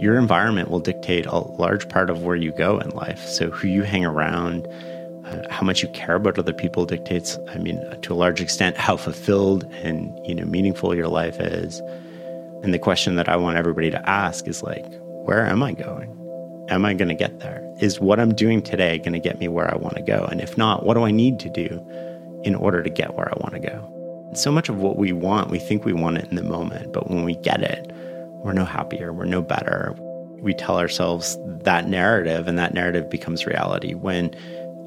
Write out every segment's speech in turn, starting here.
your environment will dictate a large part of where you go in life. So, who you hang around, uh, how much you care about other people dictates, I mean, to a large extent, how fulfilled and you know meaningful your life is. And the question that I want everybody to ask is like, where am I going? Am I going to get there? Is what I'm doing today going to get me where I want to go? And if not, what do I need to do in order to get where I want to go? So much of what we want, we think we want it in the moment, but when we get it, we're no happier, we're no better. We tell ourselves that narrative, and that narrative becomes reality when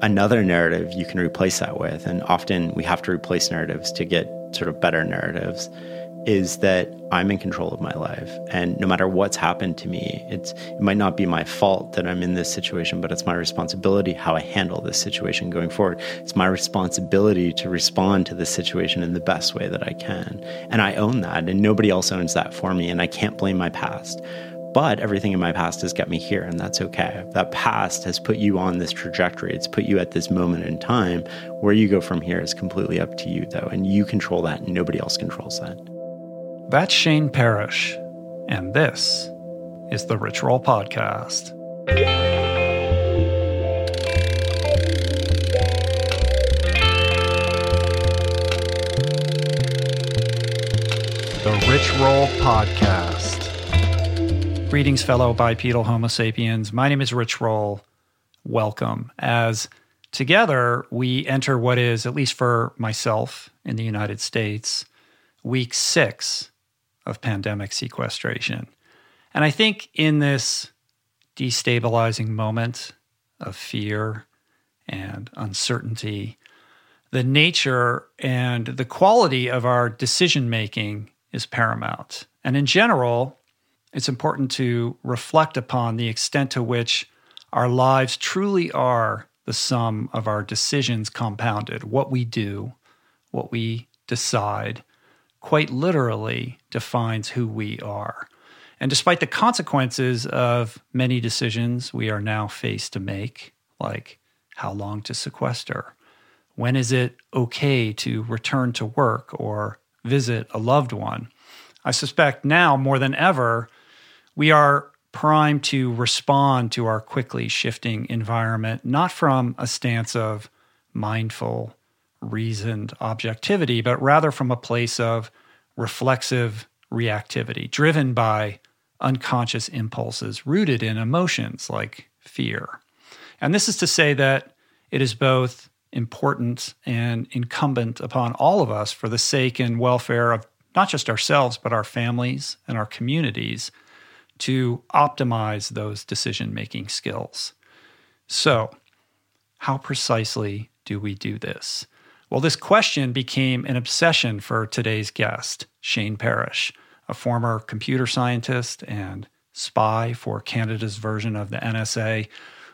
another narrative you can replace that with. And often we have to replace narratives to get sort of better narratives is that I'm in control of my life. And no matter what's happened to me, it's it might not be my fault that I'm in this situation, but it's my responsibility how I handle this situation going forward. It's my responsibility to respond to this situation in the best way that I can. And I own that and nobody else owns that for me and I can't blame my past. But everything in my past has got me here, and that's okay. That past has put you on this trajectory. It's put you at this moment in time. Where you go from here is completely up to you, though, and you control that, and nobody else controls that. That's Shane Parrish, and this is the Rich Roll Podcast. The Rich Roll Podcast. Greetings, fellow bipedal Homo sapiens. My name is Rich Roll. Welcome. As together we enter what is, at least for myself in the United States, week six of pandemic sequestration. And I think in this destabilizing moment of fear and uncertainty, the nature and the quality of our decision making is paramount. And in general, it's important to reflect upon the extent to which our lives truly are the sum of our decisions compounded. What we do, what we decide, quite literally defines who we are. And despite the consequences of many decisions we are now faced to make, like how long to sequester, when is it okay to return to work or visit a loved one, I suspect now more than ever, we are primed to respond to our quickly shifting environment, not from a stance of mindful reasoned objectivity, but rather from a place of reflexive reactivity, driven by unconscious impulses rooted in emotions like fear. And this is to say that it is both important and incumbent upon all of us for the sake and welfare of not just ourselves, but our families and our communities to optimize those decision making skills. So, how precisely do we do this? Well, this question became an obsession for today's guest, Shane Parrish, a former computer scientist and spy for Canada's version of the NSA,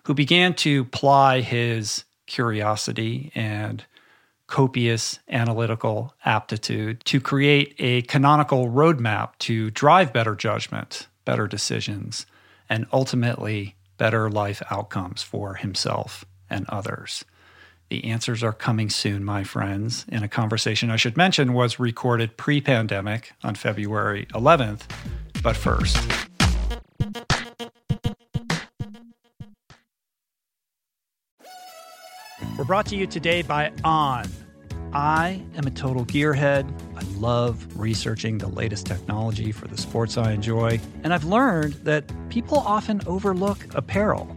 who began to ply his curiosity and copious analytical aptitude to create a canonical roadmap to drive better judgment, better decisions, and ultimately better life outcomes for himself and others. The answers are coming soon, my friends, in a conversation I should mention was recorded pre pandemic on February 11th. But first, we're brought to you today by On. I am a total gearhead. I love researching the latest technology for the sports I enjoy. And I've learned that people often overlook apparel.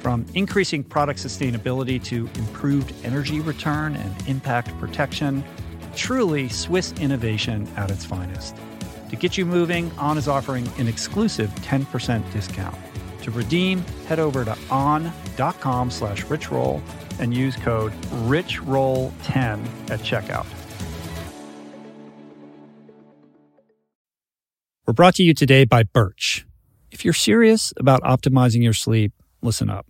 From increasing product sustainability to improved energy return and impact protection, truly Swiss innovation at its finest. To get you moving, On is offering an exclusive 10% discount. To redeem, head over to on.com slash richroll and use code richroll10 at checkout. We're brought to you today by Birch. If you're serious about optimizing your sleep, listen up.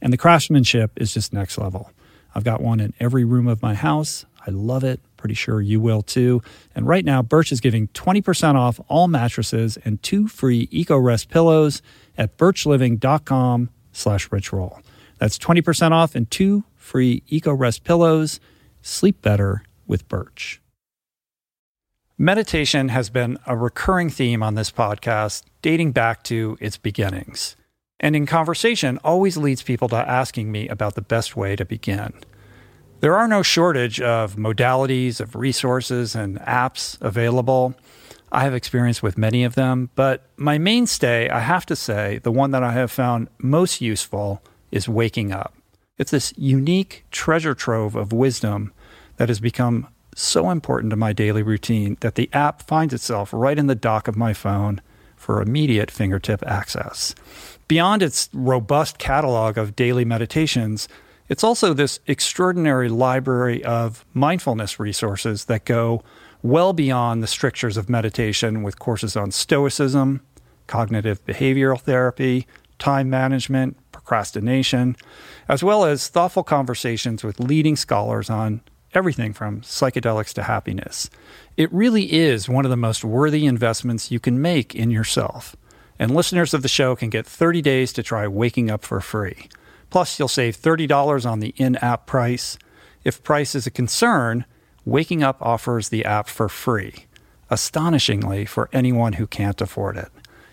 And the craftsmanship is just next level. I've got one in every room of my house. I love it. Pretty sure you will too. And right now, Birch is giving 20% off all mattresses and two free EcoRest pillows at birchliving.com slash richroll. That's 20% off and two free EcoRest pillows. Sleep better with Birch. Meditation has been a recurring theme on this podcast dating back to its beginnings and in conversation always leads people to asking me about the best way to begin. There are no shortage of modalities, of resources, and apps available. I have experience with many of them, but my mainstay, I have to say, the one that I have found most useful is Waking Up. It's this unique treasure trove of wisdom that has become so important to my daily routine that the app finds itself right in the dock of my phone for immediate fingertip access. Beyond its robust catalog of daily meditations, it's also this extraordinary library of mindfulness resources that go well beyond the strictures of meditation with courses on stoicism, cognitive behavioral therapy, time management, procrastination, as well as thoughtful conversations with leading scholars on everything from psychedelics to happiness. It really is one of the most worthy investments you can make in yourself. And listeners of the show can get 30 days to try Waking Up for free. Plus, you'll save $30 on the in app price. If price is a concern, Waking Up offers the app for free, astonishingly for anyone who can't afford it.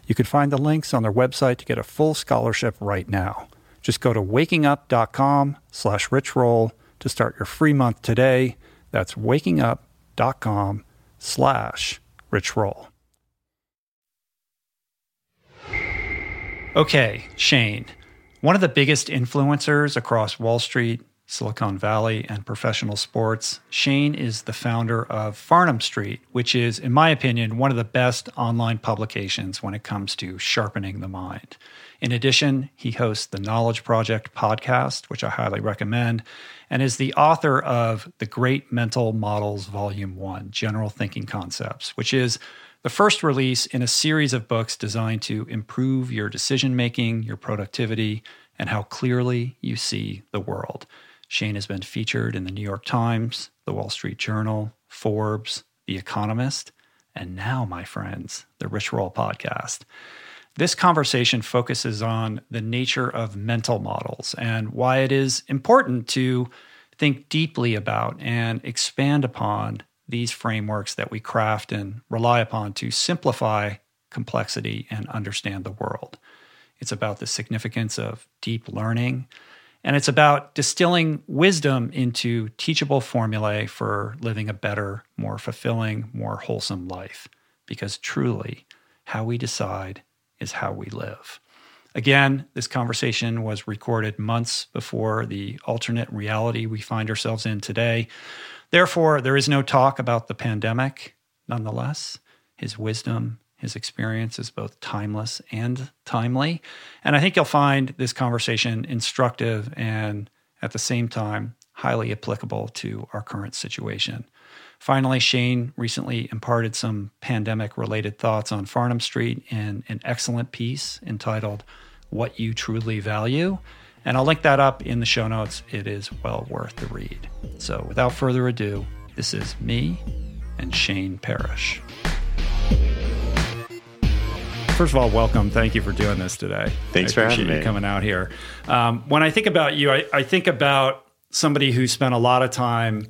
You can find the links on their website to get a full scholarship right now. Just go to wakingup.com slash richroll to start your free month today. That's wakingup.com slash richroll. Okay, Shane, one of the biggest influencers across Wall Street, Silicon Valley, and professional sports, Shane is the founder of Farnam Street, which is, in my opinion, one of the best online publications when it comes to sharpening the mind. In addition, he hosts the Knowledge Project podcast, which I highly recommend, and is the author of The Great Mental Models Volume 1 General Thinking Concepts, which is the first release in a series of books designed to improve your decision making, your productivity, and how clearly you see the world. Shane has been featured in the New York Times, the Wall Street Journal, Forbes, The Economist, and now, my friends, the Rich Roll podcast. This conversation focuses on the nature of mental models and why it is important to think deeply about and expand upon these frameworks that we craft and rely upon to simplify complexity and understand the world. It's about the significance of deep learning, and it's about distilling wisdom into teachable formulae for living a better, more fulfilling, more wholesome life. Because truly, how we decide is how we live. Again, this conversation was recorded months before the alternate reality we find ourselves in today, Therefore, there is no talk about the pandemic. Nonetheless, his wisdom, his experience is both timeless and timely. And I think you'll find this conversation instructive and at the same time highly applicable to our current situation. Finally, Shane recently imparted some pandemic related thoughts on Farnam Street in an excellent piece entitled What You Truly Value. And I'll link that up in the show notes. It is well worth the read. So without further ado, this is me and Shane Parrish. First of all, welcome. Thank you for doing this today. Thanks I for having you me. coming out here. Um, when I think about you, I, I think about somebody who spent a lot of time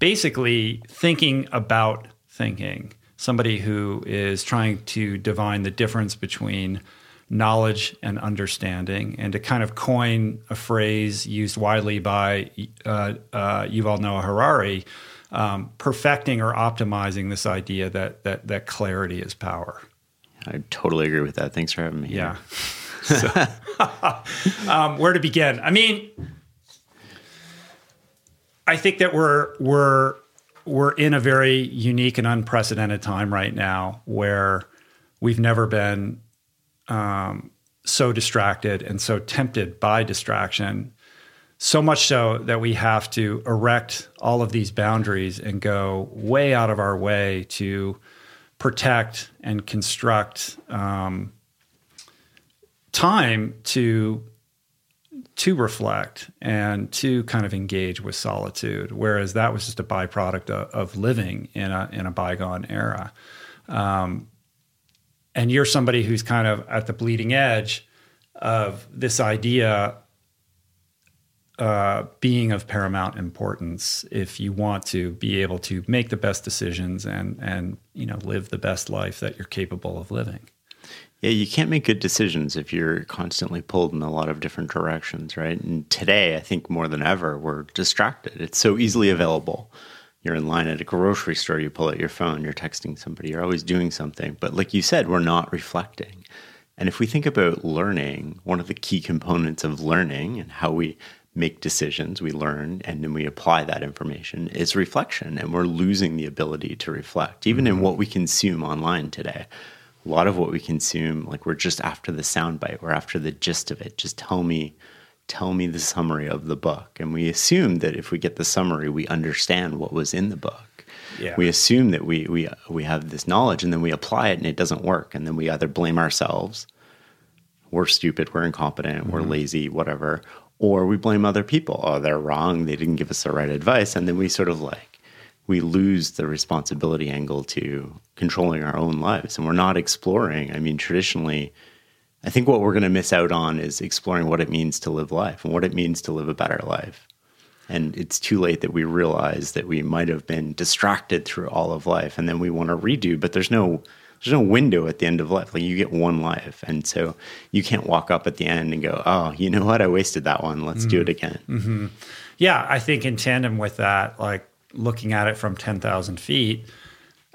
basically thinking about thinking. Somebody who is trying to divine the difference between knowledge and understanding, and to kind of coin a phrase used widely by uh, uh, Yuval Noah Harari, um, perfecting or optimizing this idea that that that clarity is power. I totally agree with that. Thanks for having me. Yeah. So, um, where to begin? I mean, I think that we're we're we're in a very unique and unprecedented time right now where we've never been um, so distracted and so tempted by distraction. So much so that we have to erect all of these boundaries and go way out of our way to protect and construct um, time to to reflect and to kind of engage with solitude, whereas that was just a byproduct of, of living in a in a bygone era. Um, and you're somebody who's kind of at the bleeding edge of this idea uh, being of paramount importance if you want to be able to make the best decisions and and you know live the best life that you're capable of living. Yeah, you can't make good decisions if you're constantly pulled in a lot of different directions, right? And today, I think more than ever, we're distracted. It's so easily available. You're in line at a grocery store, you pull out your phone, you're texting somebody, you're always doing something. But like you said, we're not reflecting. And if we think about learning, one of the key components of learning and how we make decisions, we learn, and then we apply that information is reflection. And we're losing the ability to reflect, even mm-hmm. in what we consume online today. A lot of what we consume, like we're just after the soundbite, we're after the gist of it. Just tell me, tell me the summary of the book. And we assume that if we get the summary, we understand what was in the book. Yeah. We assume that we we we have this knowledge and then we apply it and it doesn't work. And then we either blame ourselves, we're stupid, we're incompetent, mm-hmm. we're lazy, whatever, or we blame other people. Oh, they're wrong. They didn't give us the right advice. And then we sort of like we lose the responsibility angle to controlling our own lives and we're not exploring i mean traditionally i think what we're going to miss out on is exploring what it means to live life and what it means to live a better life. And it's too late that we realize that we might have been distracted through all of life and then we want to redo but there's no there's no window at the end of life. Like you get one life and so you can't walk up at the end and go oh you know what? I wasted that one. Let's mm-hmm. do it again. Mm-hmm. yeah i think in tandem with that like looking at it from 10,000 feet,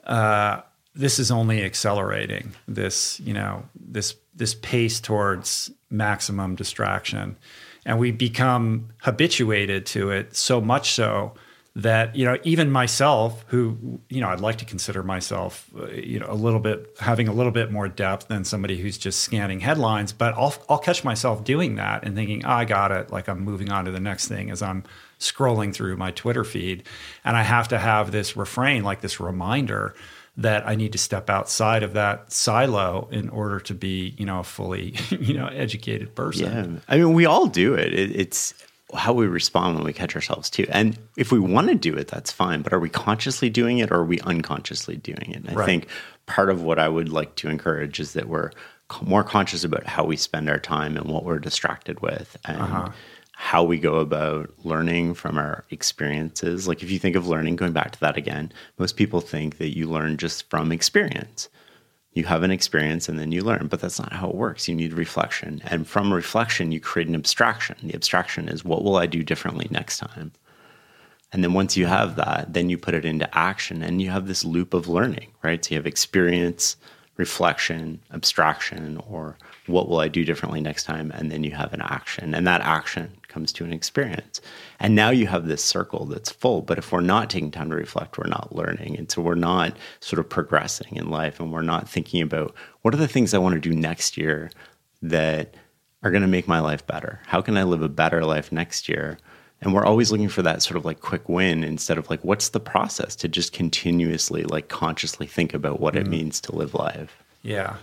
uh, this is only accelerating this, you know, this this pace towards maximum distraction, and we become habituated to it so much so that you know even myself who you know I'd like to consider myself uh, you know a little bit having a little bit more depth than somebody who's just scanning headlines but I'll I'll catch myself doing that and thinking oh, I got it. Like I'm moving on to the next thing as I'm scrolling through my Twitter feed. And I have to have this refrain like this reminder that I need to step outside of that silo in order to be, you know, a fully, you know, educated person. Yeah. I mean, we all do it. it it's how we respond when we catch ourselves too. And if we want to do it, that's fine. But are we consciously doing it or are we unconsciously doing it? I think part of what I would like to encourage is that we're more conscious about how we spend our time and what we're distracted with and uh-huh. How we go about learning from our experiences. Like if you think of learning, going back to that again, most people think that you learn just from experience. You have an experience and then you learn but that's not how it works. You need reflection. And from reflection you create an abstraction. The abstraction is what will i do differently next time? And then once you have that then you put it into action and you have this loop of learning right? So you have experience reflection abstraction or what will i do differently next time? And then you have an action. And that action comes to an experience and now you have this circle that's full. But if we're not taking time to reflect, we're not learning. And so we're not sort of progressing in life and we're not thinking about what are the things I want to do next year that are going to make my life better? How can I live a better life next year and we're always looking for that sort of like quick win instead of like what's the process to just continuously like consciously think about what it mm-hmm. means to live life Yeah.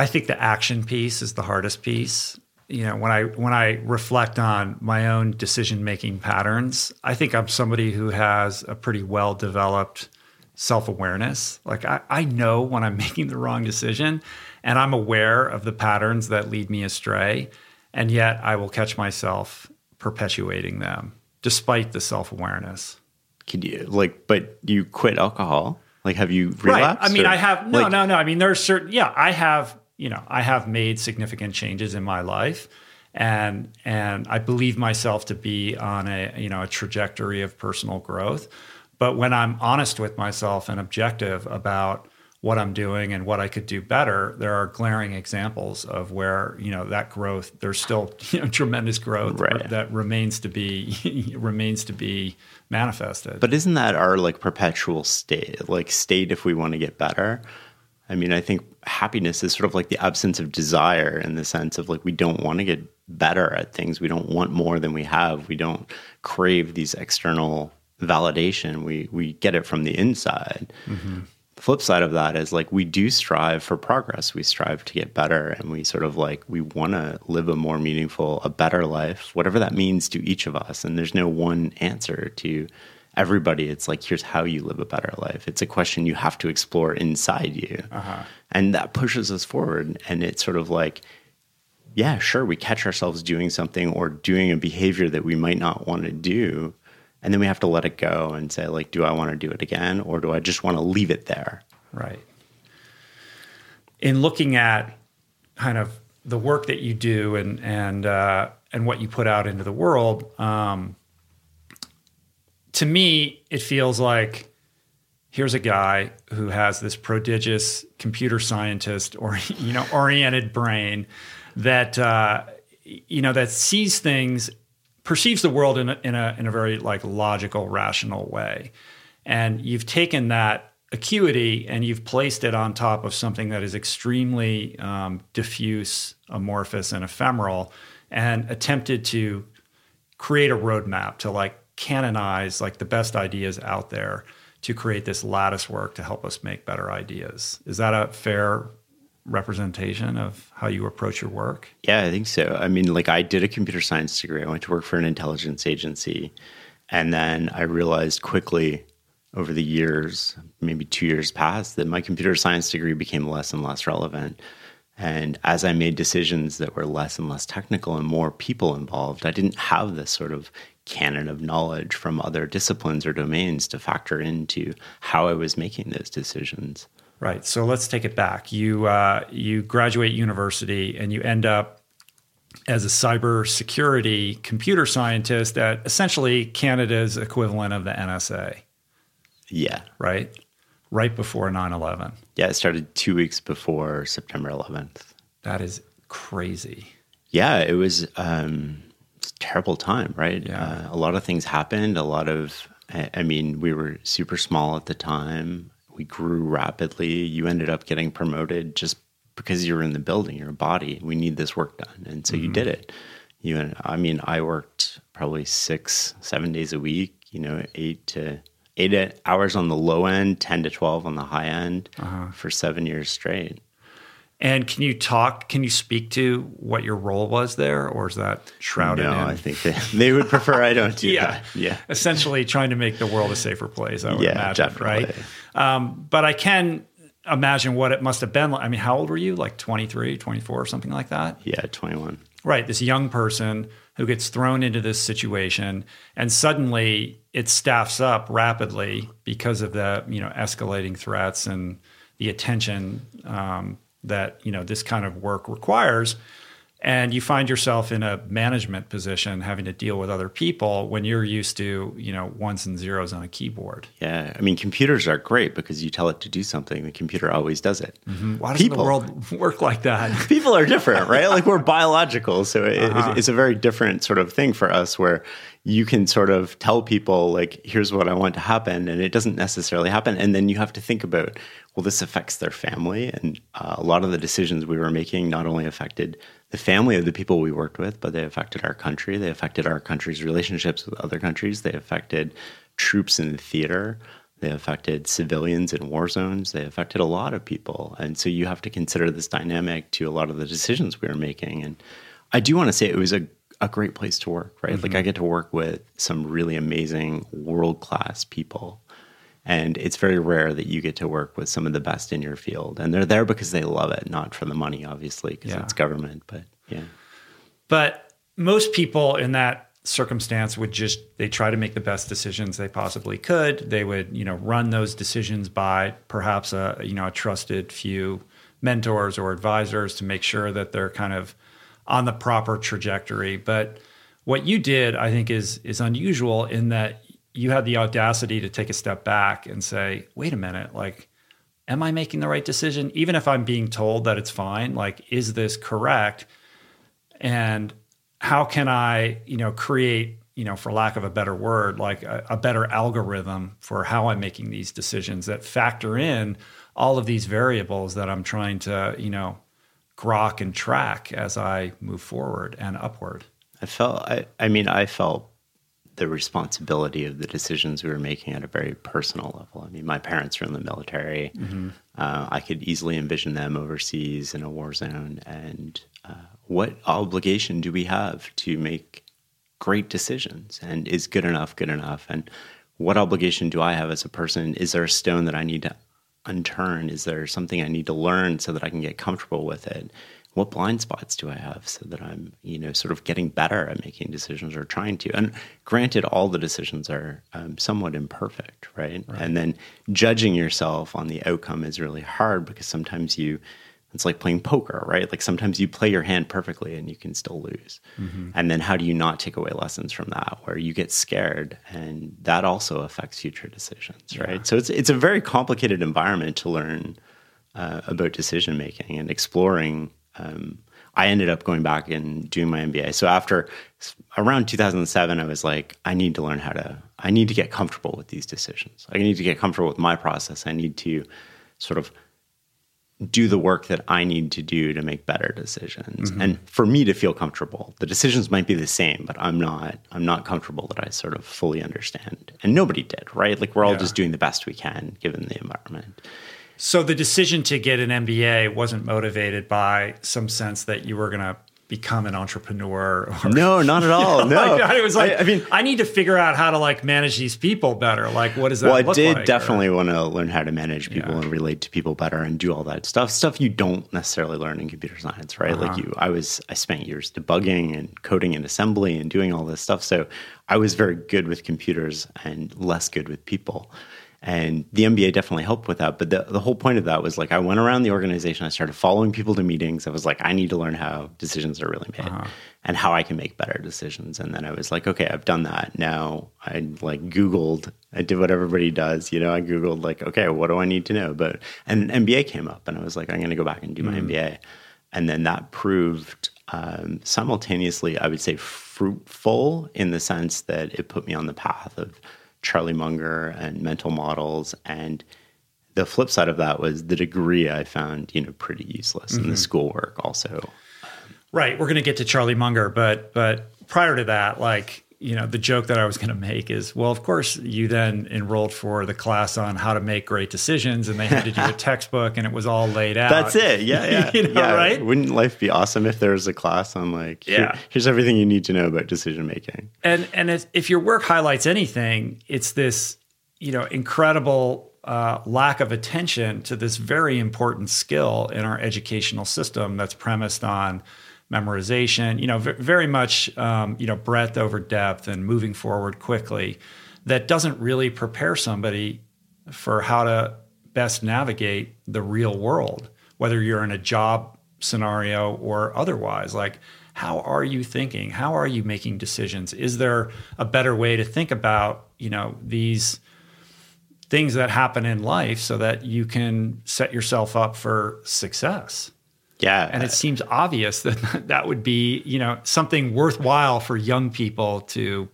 I think the action piece is the hardest piece. You know, when I when I reflect on my own decision making patterns, I think I'm somebody who has a pretty well developed self awareness. Like I, I know when I'm making the wrong decision and I'm aware of the patterns that lead me astray. And yet I will catch myself perpetuating them despite the self awareness. could you like but you quit alcohol like have you relapsed Right. I mean, or- I have no, like- no, no. I mean, there's certain. Yeah, I have. You know, I have made significant changes in my life, and and I believe myself to be on a you know a trajectory of personal growth. But when I'm honest with myself and objective about what I'm doing and what I could do better, there are glaring examples of where you know that growth. There's still you know tremendous growth Right. that remains to be remains to be manifested. But isn't that our like perpetual state, like state if we want to get better? I mean, I think happiness is sort of like the absence of desire in the sense of like we don't want to get better at things. We don't want more than we have. We don't crave these external validation. We we get it from the inside. Mm-hmm. The flip side of that is like we do strive for progress. We strive to get better and we sort of like we want to live a more meaningful, a better life, whatever that means to each of us. And there's no one answer to everybody. It's like here's how you live a better life. It's a question you have to explore inside you. And that pushes us forward and it's sort of like yeah, sure, we catch ourselves doing something or doing a behavior that we might not want to do. And then we have to let it go and say, like, do I want to do it again or do I just want to leave it there? Right. In looking at kind of the work that you do and and uh, and what you put out into the world, um, to me, it feels like here's a guy who has this prodigious computer scientist or you know oriented brain that uh, you know that sees things perceives the world in a, in a in a very like logical rational way. And you've taken that acuity and you've placed it on top of something that is extremely um, diffuse amorphous and ephemeral and attempted to create a roadmap to like canonize like the best ideas out there to create this lattice work to help us make better ideas. Is that a fair representation of how you approach your work? Yeah, I think so. I mean, like, I did a computer science degree, I went to work for an intelligence agency. And then I realized quickly over the years, maybe two years past, that my computer science degree became less and less relevant. And as I made decisions that were less and less technical and more people involved, I didn't have this sort of canon of knowledge from other disciplines or domains to factor into how I was making those decisions. Right. So let's take it back. You uh, you graduate university and you end up as a cybersecurity computer scientist at essentially Canada's equivalent of the NSA, Yeah. right? Right before 9/11. Yeah, it started two weeks before September 11th. That is crazy. Yeah, it was, um, it was a terrible time, right? Yeah. Uh, a lot of things happened. A lot of, I mean, we were super small at the time. We grew rapidly. You ended up getting promoted just because you're in the building, you're a body. We need this work done. And so you did it. You and I mean, I worked probably six, seven days a week, you know, eight to eight hours on the low end, 10 to 12 on the high end for seven years straight. And can you talk? Can you speak to what your role was there, or is that shrouded No, in? I think they, they would prefer I don't do yeah, that. Yeah. Essentially, trying to make the world a safer place. I would Yeah, imagine, definitely. right? Um, but I can imagine what it must have been. like. I mean, how old were you? Like 23, 24, something like that? Yeah, 21. Right. This young person who gets thrown into this situation, and suddenly it staffs up rapidly because of the you know escalating threats and the attention um, that you know this kind of work requires. And you find yourself in a management position, having to deal with other people when you're used to you know ones and zeros on a keyboard. Yeah. I mean, computers are great because you tell it to do something, the computer always does it. Why does People. the world work like that? People are different, right? like we're biological. So it, Uh-huh. it- it's a very different sort of thing for us where you can sort of tell people, like, here's what I want to happen. And it doesn't necessarily happen. And then you have to think about, well, this affects their family. And uh, a lot of the decisions we were making not only affected the family of the people we worked with, but they affected our country. They affected our country's relationships with other countries. They affected troops in the theater. They affected civilians in war zones. They affected a lot of people. And so you have to consider this dynamic to a lot of the decisions we were making. And I do want to say it was a, a great place to work, right? Mm-hmm. Like I get to work with some really amazing world class people. And it's very rare that you get to work with some of the best in your field. And they're there because they love it, not for the money, obviously, because yeah. it's government. But yeah. But most people in that circumstance would just they try to make the best decisions they possibly could they would you know run those decisions by perhaps a you know a trusted few mentors or advisors to make sure that they're kind of on the proper trajectory but what you did i think is is unusual in that you had the audacity to take a step back and say wait a minute like am i making the right decision even if i'm being told that it's fine like is this correct and how can I, you know, create, you know, for lack of a better word, like a, a, better algorithm for how I'm making these decisions that factor in all of these variables that I'm trying to, you know, grok and track as I move forward and upward. I felt, I, I mean, I felt the responsibility of the decisions we were making at a very personal level. I mean, my parents were in the military. Mm-hmm. Uh, I could easily envision them overseas in a war zone, and uh, what obligation do we have to make great decisions? And is good enough good enough? And what obligation do I have as a person? Is there a stone that I need to unturn? Is there something I need to learn so that I can get comfortable with it? What blind spots do I have so that I'm, you know, sort of getting better at making decisions or trying to? And granted, all the decisions are um, somewhat imperfect, right? right? And then judging yourself on the outcome is really hard because sometimes you it's like playing poker, right? Like sometimes you play your hand perfectly and you can still lose. Mm-hmm. And then how do you not take away lessons from that where you get scared and that also affects future decisions, yeah. right? So it's it's a very complicated environment to learn uh, about decision making and exploring. Um, I ended up going back and doing my MBA. So after around 2007, I was like, I need to learn how to. I need to get comfortable with these decisions. I need to get comfortable with my process. I need to sort of do the work that I need to do to make better decisions. Mm-hmm. And for me to feel comfortable, the decisions might be the same, but I'm not I'm not comfortable that I sort of fully understand. And nobody did, right? Like we're all yeah. just doing the best we can given the environment. So the decision to get an MBA wasn't motivated by some sense that you were going to become an entrepreneur. Or, no, not at all. You know, no, like, it was like I, I, mean, I need to figure out how to like manage these people better. Like, what does that? Well, I did like? definitely or, want to learn how to manage people yeah. and relate to people better and do all that stuff. Stuff you don't necessarily learn in computer science, right? Uh-huh. Like you, I was, I spent years debugging and coding and assembly and doing all this stuff. So I was very good with computers and less good with people. And the MBA definitely helped with that. But the, the whole point of that was like I went around the organization, I started following people to meetings. I was like, I need to learn how decisions are really made uh-huh. and how I can make better decisions. And then I was like, okay, I've done that. Now I like Googled, I did what everybody does, you know, I Googled like, okay, what do I need to know? But and MBA came up and I was like, I'm gonna go back and do my mm. MBA. And then that proved um, simultaneously, I would say fruitful in the sense that it put me on the path of Charlie Munger and mental models. And the flip side of that was the degree I found, you know, pretty useless, mm-hmm. and the schoolwork also. Right, we're going to get to Charlie Munger, but but prior to that, like you know, the joke that I was going to make is, well, of course, you then enrolled for the class on how to make great decisions, and they handed you a textbook, and it was all laid out. That's it. Yeah, yeah, you know, yeah. Right? Wouldn't life be awesome if there was a class on like, yeah, here, here's everything you need to know about decision making. And and if, if your work highlights anything, it's this, you know, incredible uh, lack of attention to this very important skill in our educational system that's premised on memorization, you know, v- very much, um, you know, breadth over depth and moving forward quickly that doesn't really prepare somebody for how to best navigate the real world, whether you're in a job scenario or otherwise. Like, how are you thinking? How are you making decisions? Is there a better way to think about, you know, these things that happen in life so that you can set yourself up for success? Yeah. And it seems obvious that that would be, you know, something worthwhile for young people to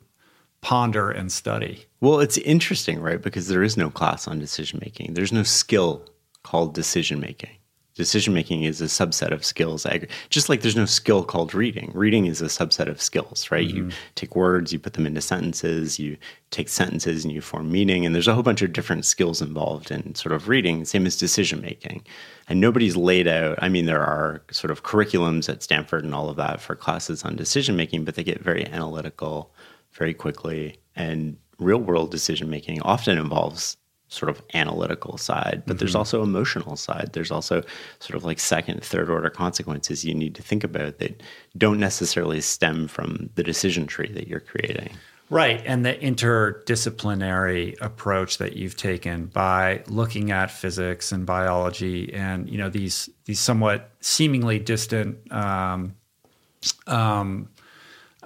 ponder and study. Well, it's interesting, right? Because there is no class on decision making. There's no skill called decision making. Decision making is a subset of skills. Just like there's no skill called reading. Reading is a subset of skills, right? Mm-hmm. You take words, you put them into sentences, you take sentences and you form meaning. And there's a whole bunch of different skills involved in sort of reading, same as decision making. And nobody's laid out, I mean, there are sort of curriculums at Stanford and all of that for classes on decision making, but they get very analytical very quickly. And real world decision making often involves sort of analytical side, but mm-hmm. there's also emotional side. There's also sort of like second, third order consequences you need to think about that don't necessarily stem from the decision tree that you're creating. Right. And the interdisciplinary approach that you've taken by looking at physics and biology and, you know, these these somewhat seemingly distant um, um,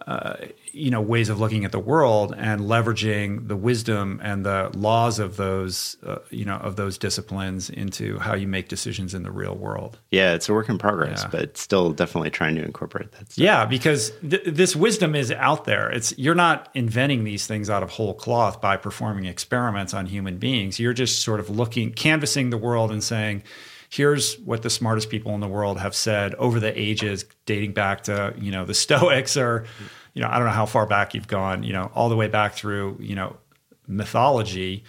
uh, you know ways of looking at the world and leveraging the wisdom and the laws of those uh, you know of those disciplines into how you make decisions in the real world yeah it's a work in progress yeah. but still definitely trying to incorporate that stuff. yeah because th- this wisdom is out there it's you're not inventing these things out of whole cloth by performing experiments on human beings you're just sort of looking canvassing the world and saying here's what the smartest people in the world have said over the ages dating back to you know the stoics or you know, I don't know how far back you've gone, you know, all the way back through, you know, mythology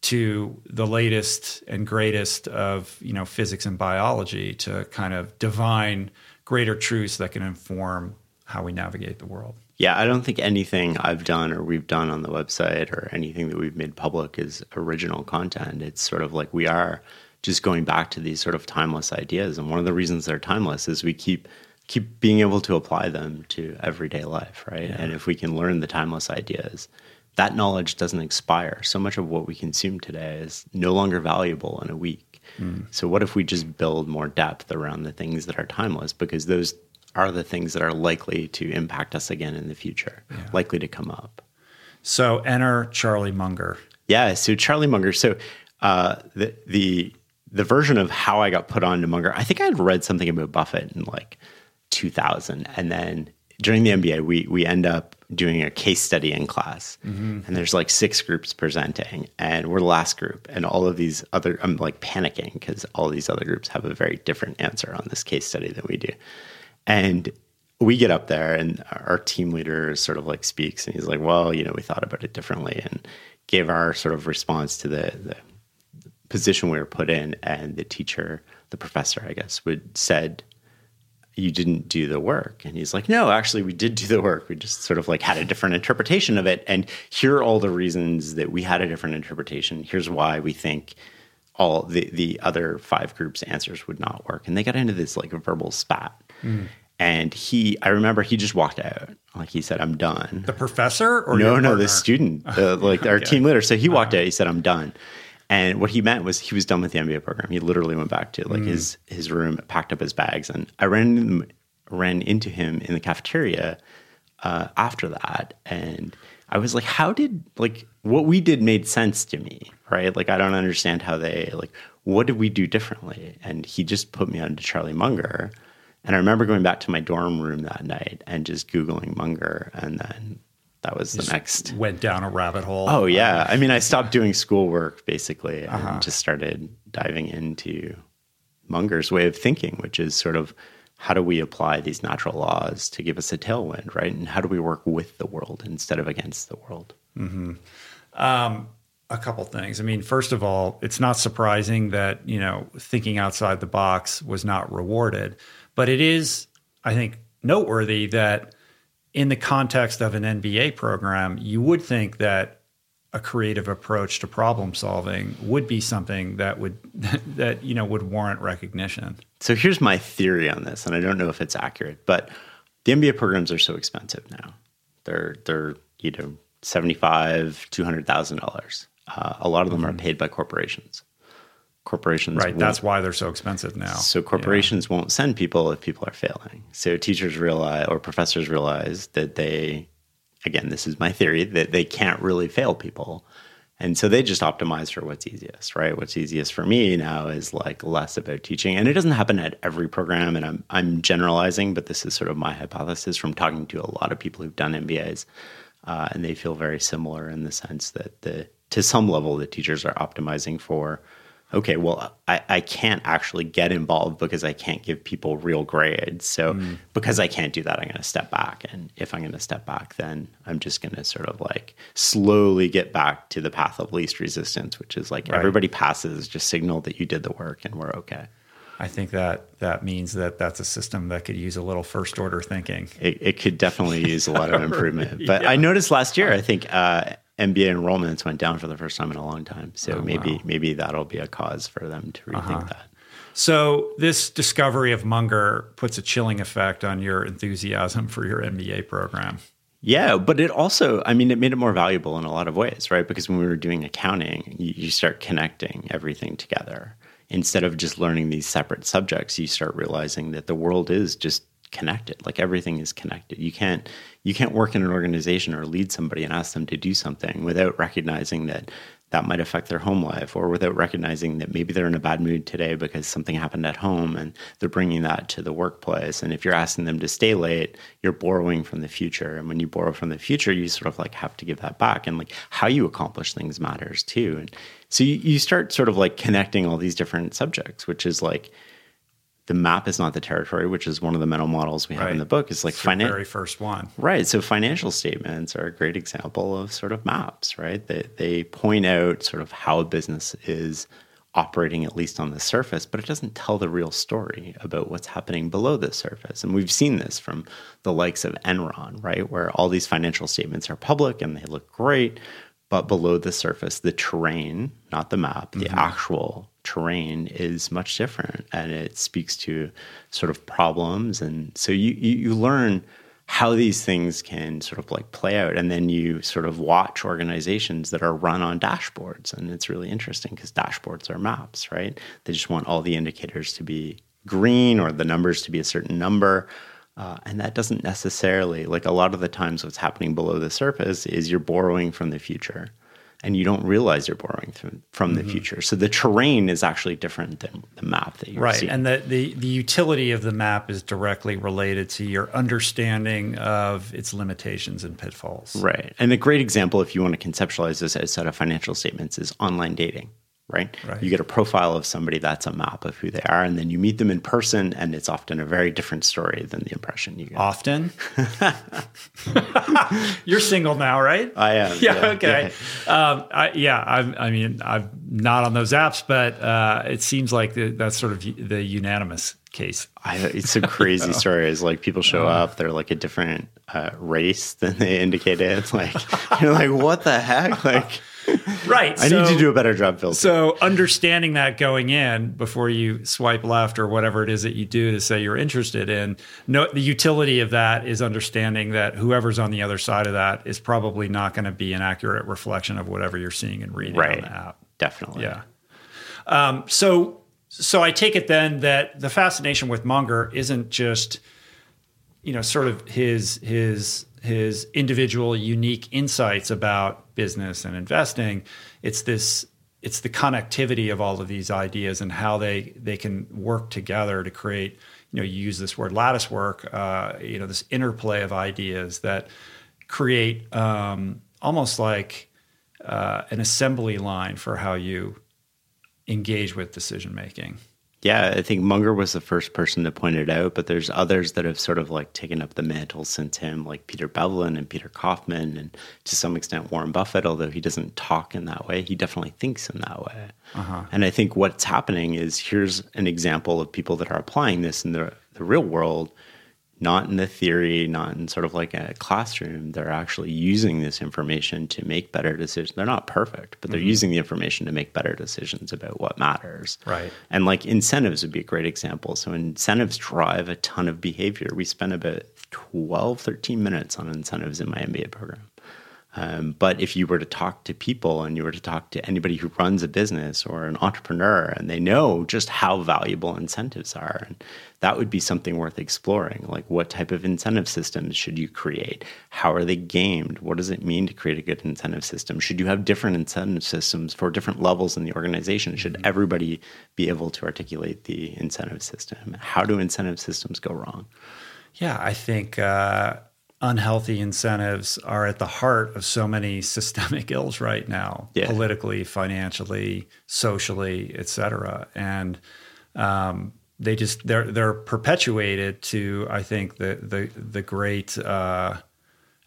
to the latest and greatest of, you know, physics and biology to kind of divine greater truths that can inform how we navigate the world. Yeah, I don't think anything I've done or we've done on the website or anything that we've made public is original content. It's sort of like we are just going back to these sort of timeless ideas. And one of the reasons they're timeless is we keep keep being able to apply them to everyday life, right? Yeah. And if we can learn the timeless ideas, that knowledge doesn't expire. So much of what we consume today is no longer valuable in a week. Mm. So, what if we just build more depth around the things that are timeless? Because those are the things that are likely to impact us again in the future, yeah. likely to come up. So, enter Charlie Munger. Yeah. So, Charlie Munger. So, uh, the, the, the version of how I got put on to Munger, I think I had read something about Buffett and like 2000. And then during the MBA, we we end up doing a case study in class, mm-hmm. and there's like six groups presenting, and we're the last group, and all of these other I'm like panicking because all these other groups have a very different answer on this case study than we do, and we get up there, and our team leader sort of like speaks, and he's like, "Well, you know, we thought about it differently," and gave our sort of response to the the position we were put in, and the teacher, the professor, I guess, would said you didn't do the work. And he's like no actually we did do the work. We just sort of like had a different interpretation of it. And here are all the reasons that we had a different interpretation. Here's why we think all the the other five groups answers would not work. And they got into this like verbal spat. Mm. and he i remember he just walked out. Like he said i'm done. The professor or no no the student uh, like our team leader. So he walked uh-huh. out. He said i'm done and what he meant was he was done with the MBA program. He literally went back to like mm. his his room, packed up his bags, and I ran ran into him in the cafeteria uh, after that, and I was like, "How did like what we did made sense to me, right? Like I don't understand how they like what did we do differently?" And he just put me on to Charlie Munger. And I remember going back to my dorm room that night and just Googling Munger and then that was the next went down a rabbit hole. Oh yeah, I mean, I stopped doing schoolwork basically and uh-huh. just started diving into Munger's way of thinking, which is sort of how do we apply these natural laws to give us a tailwind, right? And how do we work with the world instead of against the world? Mm-hmm. Um, a couple things. I mean, first of all, it's not surprising that you know thinking outside the box was not rewarded, but it is, I think, noteworthy that in the context of an MBA program, you would think that a creative approach to problem solving would be something that would that you know would warrant recognition. So here's my theory on this, and I don't know if it's accurate, but the MBA programs are so expensive now. They're they're you know seventy five two hundred thousand uh, dollars. A lot of them mm-hmm. are paid by corporations corporations right that's why they're so expensive now. So corporations yeah. won't send people if people are failing. So teachers realize or professors realize that they again this is my theory that they can't really fail people. And so they just optimize for what's easiest right? What's easiest for me now is like less about teaching. And it doesn't happen at every program and i'm, I'm generalizing but this is sort of my hypothesis from talking to a lot of people who've done mbas uh, and they feel very similar in the sense that the to some level the teachers are optimizing for okay, well, I, I can't actually get involved because I can't give people real grades. So mm. because I can't do that, I'm going to step back. And if I'm going to step back, then I'm just going to sort of like slowly get back to the path of least resistance, which is like right. everybody passes, just signal that you did the work and we're okay. I think that that means that that's a system that could use a little first order thinking. It, it could definitely use a lot of improvement. But yeah. I noticed last year, I think uh, MBA enrollments went down for the first time in a long time. So oh, maybe wow. maybe that'll be a cause for them to rethink uh-huh. that. So this discovery of Munger puts a chilling effect on your enthusiasm for your MBA program. Yeah, but it also, I mean, it made it more valuable in a lot of ways, right? Because when we were doing accounting, you, you start connecting everything together instead of just learning these separate subjects, you start realizing that the world is just connected. Like everything is connected. You can't you can't work in an organization or lead somebody and ask them to do something without recognizing that that might affect their home life or without recognizing that maybe they're in a bad mood today because something happened at home and they're bringing that to the workplace. And if you're asking them to stay late you're borrowing from the future. And when you borrow from the future you sort of like have to give that back. And like how you accomplish things matters too. And so you, you start sort of like connecting all these different subjects which is like the map is not the territory, which is one of the mental models we have right. in the book. Is like finan- very first one, right? So financial statements are a great example of sort of maps, right? They they point out sort of how a business is operating at least on the surface, but it doesn't tell the real story about what's happening below the surface. And we've seen this from the likes of Enron, right, where all these financial statements are public and they look great, but below the surface, the terrain, not the map, the mm-hmm. actual terrain is much different and it speaks to sort of problems. And so you, you, you learn how these things can sort of like play out and then you sort of watch organizations that are run on dashboards. And it's really interesting because dashboards are maps right? They just want all the indicators to be green or the numbers to be a certain number uh, and that doesn't necessarily like a lot of the times what's happening below the surface is you're borrowing from the future and you don't realize you're borrowing from, from mm-hmm. the future. So the terrain is actually different than the map that you right. See. And the, the the utility of the map is directly related to your understanding of its limitations and pitfalls. Right. And a great example, if you want to conceptualize this as a set of financial statements, is online dating right? right? You get a profile of somebody that's a map of who they are, and then you meet them in person, and it's often a very different story than the impression you get. Often? You're single now, right? I am. Yeah, yeah okay. Yeah, um, I, yeah i I, mean, I'm not on those apps, but uh, it seems like the, that's sort of the unanimous case. I, it's a crazy story. Is like people show uh-huh. up, they're like a different uh, race than they indicated. It's Like you're like, what the heck? Like right. I so, need to do a better job filtering. So understanding that going in before you swipe left or whatever it is that you do to say you're interested in, no, the utility of that is understanding that whoever's on the other side of that is probably not going to be an accurate reflection of whatever you're seeing and reading right. on the app. Definitely. Yeah. Um, so so I take it then that the fascination with Munger isn't just you know sort of his his his individual unique insights about business and investing it's this it's the connectivity of all of these ideas and how they they can work together to create you know you use this word lattice work uh, you know this interplay of ideas that create um, almost like uh, an assembly line for how you engage with decision making yeah, I think Munger was the first person to point it out, but there's others that have sort of like taken up the mantle since him, like Peter Bevelin and Peter Kaufman, and to some extent Warren Buffett, although he doesn't talk in that way, he definitely thinks in that way. Uh-huh. And I think what's happening is here's an example of people that are applying this in the, the real world not in the theory, not in sort of like a classroom. They're actually using this information to make better decisions. They're not perfect, but they're mm-hmm. using the information to make better decisions about what matters. Right. And like incentives would be a great example. So incentives drive a ton of behavior. We spend about 12, 13 minutes on incentives in my MBA program. Um, but if you were to talk to people and you were to talk to anybody who runs a business or an entrepreneur and they know just how valuable incentives are, and that would be something worth exploring. Like, what type of incentive systems should you create? How are they gamed? What does it mean to create a good incentive system? Should you have different incentive systems for different levels in the organization? Should mm-hmm. everybody be able to articulate the incentive system? How do incentive systems go wrong? Yeah, I think. Uh unhealthy incentives are at the heart of so many systemic ills right now, Yeah. politically, financially, socially, et cetera. And um, they just they're they're perpetuated to I think the the the great uh,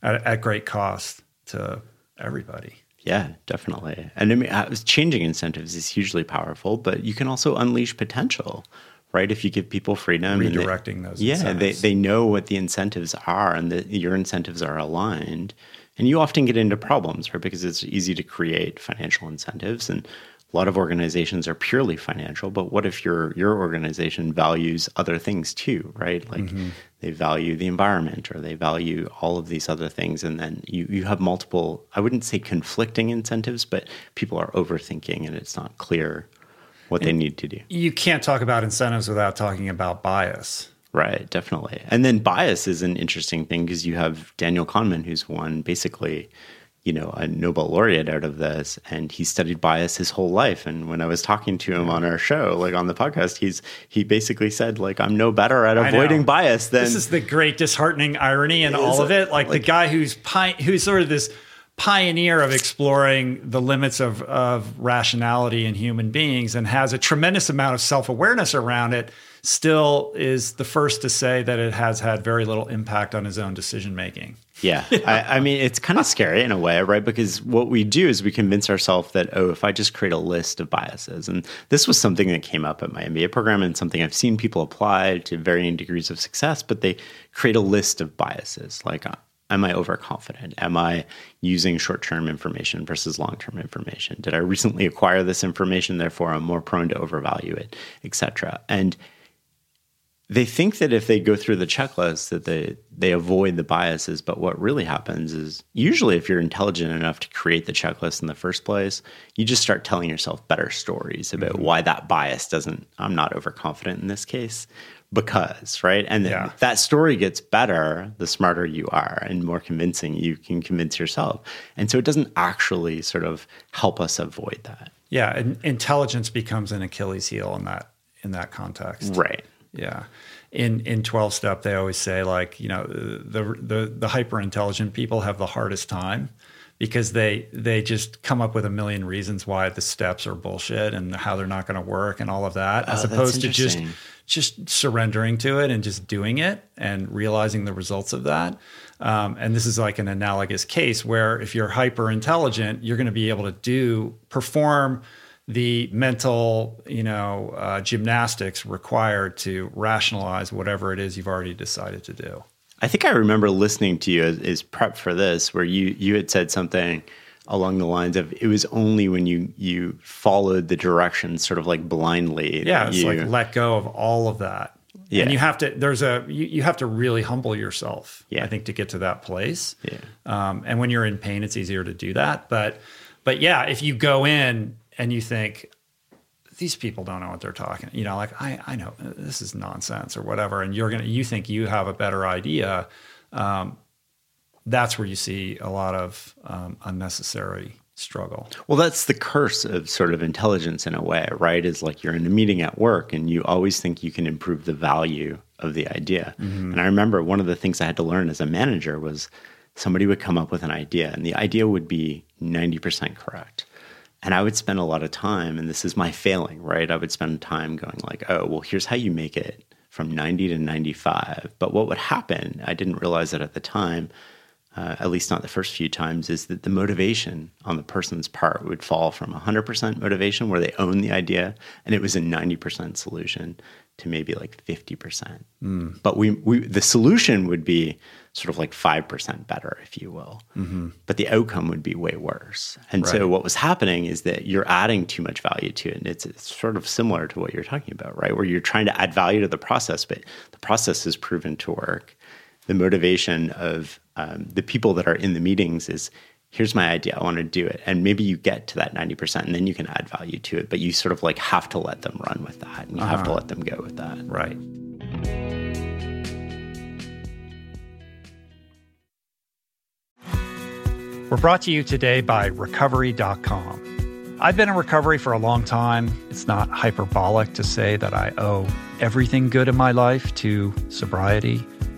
at, at great cost to everybody. Yeah, definitely. And I mean, uh, changing incentives is hugely powerful, but you can also unleash potential, right? If you give people freedom, and they- Redirecting those yeah, they, they know what the incentives are, and that your incentives are aligned. And you often get into problems, right? Because it's easy to create financial incentives, and a lot of organizations are purely financial. But what if your your organization values other things too, right? Like Mm-hmm. they value the environment, or they value all of these other things, and then you you have multiple. I wouldn't say conflicting incentives, but people are overthinking, and it's not clear what they need to do. You can't talk about incentives without talking about bias. Right, definitely. And then bias is an interesting thing because you have Daniel Kahneman, who's won basically, you know, a Nobel laureate out of this, and he studied bias his whole life. And when I was talking to him on our show, like on the podcast, he's he basically said like I'm no better at avoiding bias than This is the great disheartening irony in all of it? it. Like, the guy who's pi- who's sort of this pioneer of exploring the limits of, of rationality in human beings and has a tremendous amount of self awareness around it, still is the first to say that it has had very little impact on his own decision making. Yeah. I, I mean, it's kind of scary in a way, right? Because what we do is we convince ourselves that, oh, if I just create a list of biases, and this was something that came up at my MBA program and something I've seen people apply to varying degrees of success, but they create a list of biases. Like, uh, am I overconfident? Am I using short term information versus long term information? Did I recently acquire this information? Therefore, I'm more prone to overvalue it, et cetera. And they think that if they go through the checklist that they they avoid the biases but what really happens is usually if you're intelligent enough to create the checklist in the first place you just start telling yourself better stories about mm-hmm. why that bias doesn't i'm not overconfident in this case because right and then Yeah. that story gets better the smarter you are and more convincing you can convince yourself and so it doesn't actually sort of help us avoid that Yeah, and intelligence becomes an Achilles heel in that in that context. right Yeah. In in 12 step they always say like, you know, the the the hyper intelligent people have the hardest time because they they just come up with a million reasons why the steps are bullshit and how they're not going to work and all of that oh, as Oh, that's opposed to just. Just surrendering to it and just doing it and realizing the results of that. Um, and this is like an analogous case where if you're hyper intelligent, you're going to be able to do perform the mental, you know, uh, gymnastics required to rationalize whatever it is you've already decided to do. I think I remember listening to you as, as prep for this, where you you had said something along the lines of it was only when you you followed the directions sort of like blindly. Yeah, it's you, like let go of all of that. Yeah. And you have to. There's a you, you have to really humble yourself. Yeah. I think to get to that place. Yeah. Um, and when you're in pain, it's easier to do that. But but yeah, if you go in and you think these people don't know what they're talking, you know, like I I know this is nonsense or whatever, and you're gonna you think you have a better idea. Um, that's where you see a lot of um, unnecessary struggle. Well, that's the curse of sort of intelligence in a way, right? Is like you're in a meeting at work and you always think you can improve the value of the idea. And I remember one of the things I had to learn as a manager was somebody would come up with an idea and the idea would be 90% correct. And I would spend a lot of time, and this is my failing, right? I would spend time going like, oh, well, here's how you make it from 90 to 95. But what would happen, I didn't realize it at the time, uh, at least not the first few times, is that the motivation on the person's part would fall from 100% motivation, where they own the idea, and it was a 90% solution, to maybe like 50%. But we, we, the solution would be sort of like 5% better, if you will. But the outcome would be way worse. And so what was happening is that you're adding too much value to it. And it's, it's sort of similar to what you're talking about, right? Where you're trying to add value to the process, but the process is proven to work the motivation of um, the people that are in the meetings is here's my idea i want to do it and maybe you get to that 90% and then you can add value to it but you sort of like have to let them run with that and you have to let them go with that Right. We're brought to you today by Recovery.com. I've been in recovery for a long time. It's not hyperbolic to say that I owe everything good in my life to sobriety.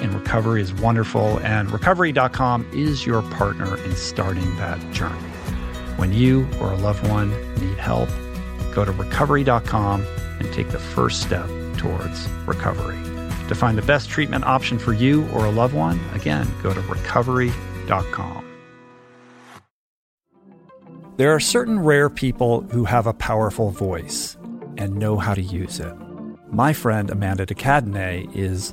in recovery is wonderful, and recovery.com is your partner in starting that journey. When you or a loved one need help, go to recovery.com and take the first step towards recovery. To find the best treatment option for you or a loved one, again, go to recovery.com. There are certain rare people who have a powerful voice and know how to use it. My friend Amanda de Cadenet is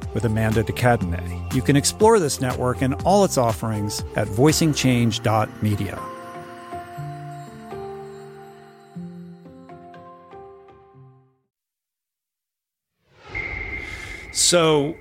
with Amanda de Cadenet. You can explore this network and all its offerings at voicingchange.media. So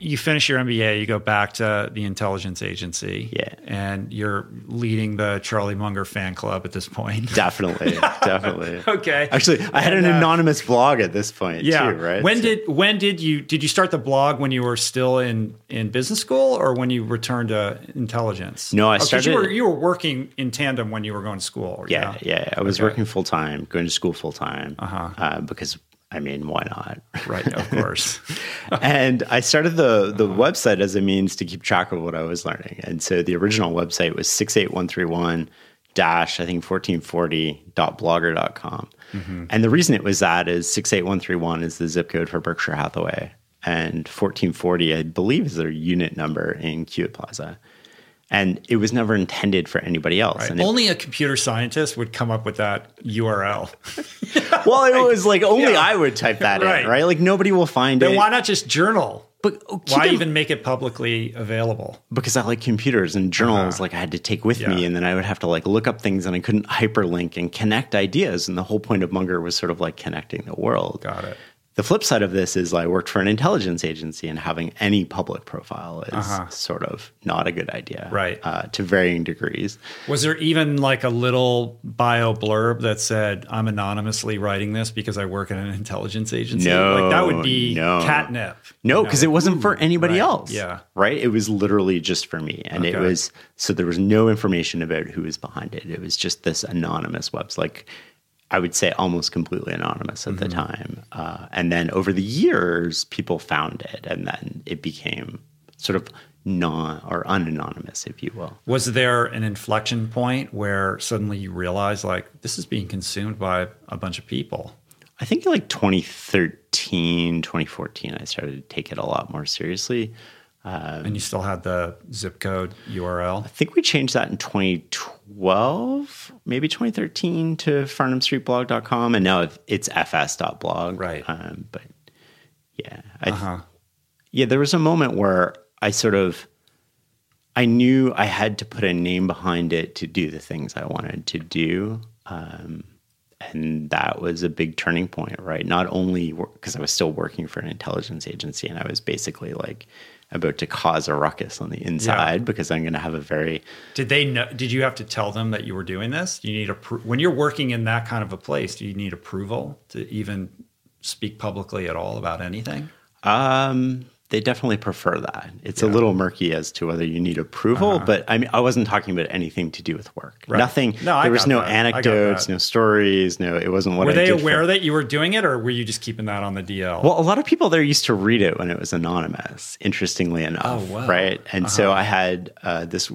you finish your MBA, you go back to the intelligence agency. Yeah. And you're leading the Charlie Munger fan club at this point. Definitely. definitely. okay. Actually, I had an uh, anonymous blog at this point Yeah. too, right? When So- did when did you did you start the blog when you were still in in business school or when you returned to intelligence? No, I Oh, started- You were, you were working in tandem when you were going to school. yeah, yeah, I was Okay. working full time, going to school full time. Uh-huh. Uh, because I mean, why not? Right. Of course. and I started the the website as a means to keep track of what I was learning. And so the original website was 68131 dash, I think 1440.blogger.com. Mm-hmm. And the reason it was that is 68131 is the zip code for Berkshire Hathaway. And 1440, I believe, is their unit number in Kiewit Plaza. And it was never intended for anybody else. Right. And it, Only a computer scientist would come up with that URL. well, it was like only Yeah. I would type that Right. in, right? Like nobody will find Then it. Then why not just journal? but oh, Why in- even make it publicly available? because I like computers and journals, like I had to take with me, Uh-huh. And then I would have to like look up things, and I couldn't hyperlink and connect ideas. And the whole point of Munger was sort of like connecting the world. Got it. The flip side of this is I worked for an intelligence agency, and having any public profile is sort of not a good idea, Uh-huh. Right. Uh, to varying degrees. Was there even like a little bio blurb that said, I'm anonymously writing this because I work at an intelligence agency? No, Like that would be no. catnip. No, you because know? it wasn't for anybody right, else. yeah. Right? It was literally just for me. And it was so there was no information about who was behind it. It was just this anonymous website. Like I would say almost completely anonymous at the Mm-hmm. time. Uh, and then over the years, people found it and then it became sort of non or unanonymous, if you will. Was there an inflection point where suddenly you realized like this is being consumed by a bunch of people? I think like 2013, 2014, I started to take it a lot more seriously. Um, and you still had the zip code URL? I think we changed that in 2012, maybe 2013 to farnamstreetblog.com. And now it's fs.blog. Right. Um, but yeah. I, uh-huh. Yeah, there was a moment where I sort of I knew I had to put a name behind it to do the things I wanted to do. Um, and that was a big turning point, right? Not only because I was still working for an intelligence agency and I was basically like about to cause a ruckus on the inside yeah. because I'm going to have a very. Did they know? Did you have to tell them that you were doing this? Do you need a when you're working in that kind of a place? Do you need approval to even speak publicly at all about anything? Um, they definitely prefer that. It's yeah. a little murky as to whether you need approval, uh-huh. but I mean, I wasn't talking about anything to do with work. Right. Nothing. No, there was no that. anecdotes, no stories. No, it wasn't what. Were I they aware for. that you were doing it, or were you just keeping that on the DL? Well, a lot of people there used to read it when it was anonymous. Interestingly enough, oh, wow. right? And uh-huh. so I had uh, this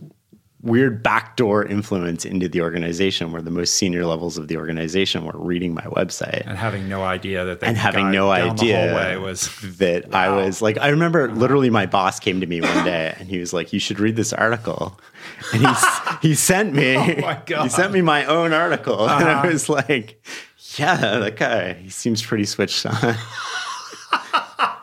weird backdoor influence into the organization where the most senior levels of the organization were reading my website and having no idea that they and having no idea was that wow. I was like I remember literally my boss came to me one day and he was like you should read this article and he he sent me oh he sent me my own article uh-huh. and I uh-huh. was like yeah that guy he seems pretty switched on that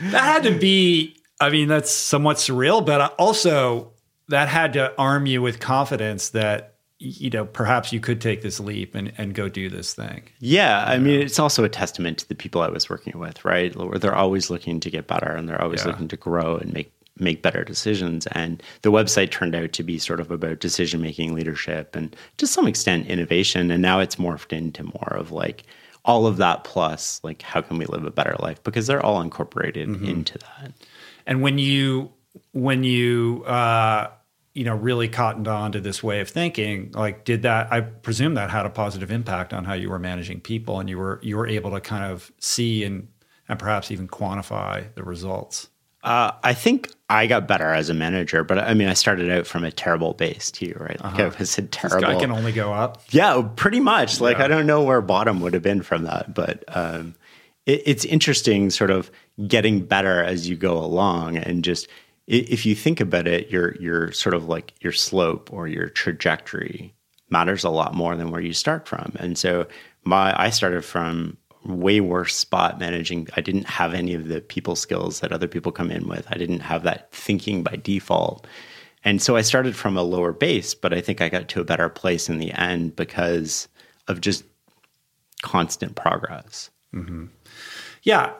had to be I mean that's somewhat surreal but also that had to arm you with confidence that you know perhaps you could take this leap and, and go do this thing. Yeah i mean it's also a testament to the people i was working with right? Where they're always looking to get better and they're always yeah. looking to grow and make make better decisions. And the website turned out to be sort of about decision making leadership and to some extent innovation. And now it's morphed into more of like all of that plus like how can we live a better life? Because they're all incorporated mm-hmm. into that. And when you when you uh, you know really cottoned on to this way of thinking, like did that? I presume that had a positive impact on how you were managing people, and you were you were able to kind of see and and perhaps even quantify the results. Uh, I think I got better as a manager, but I mean, I started out from a terrible base too, right? Like uh-huh. I was a terrible. Guy can only go up. Yeah, pretty much. Like yeah. I don't know where bottom would have been from that, but um, it, it's interesting, sort of getting better as you go along, and just if you think about it, your your sort of like your slope or your trajectory matters a lot more than where you start from. And so my I started from way worse spot managing. I didn't have any of the people skills that other people come in with. I didn't have that thinking by default. And so I started from a lower base, but I think I got to a better place in the end because of just constant progress. Mm-hmm. Yeah,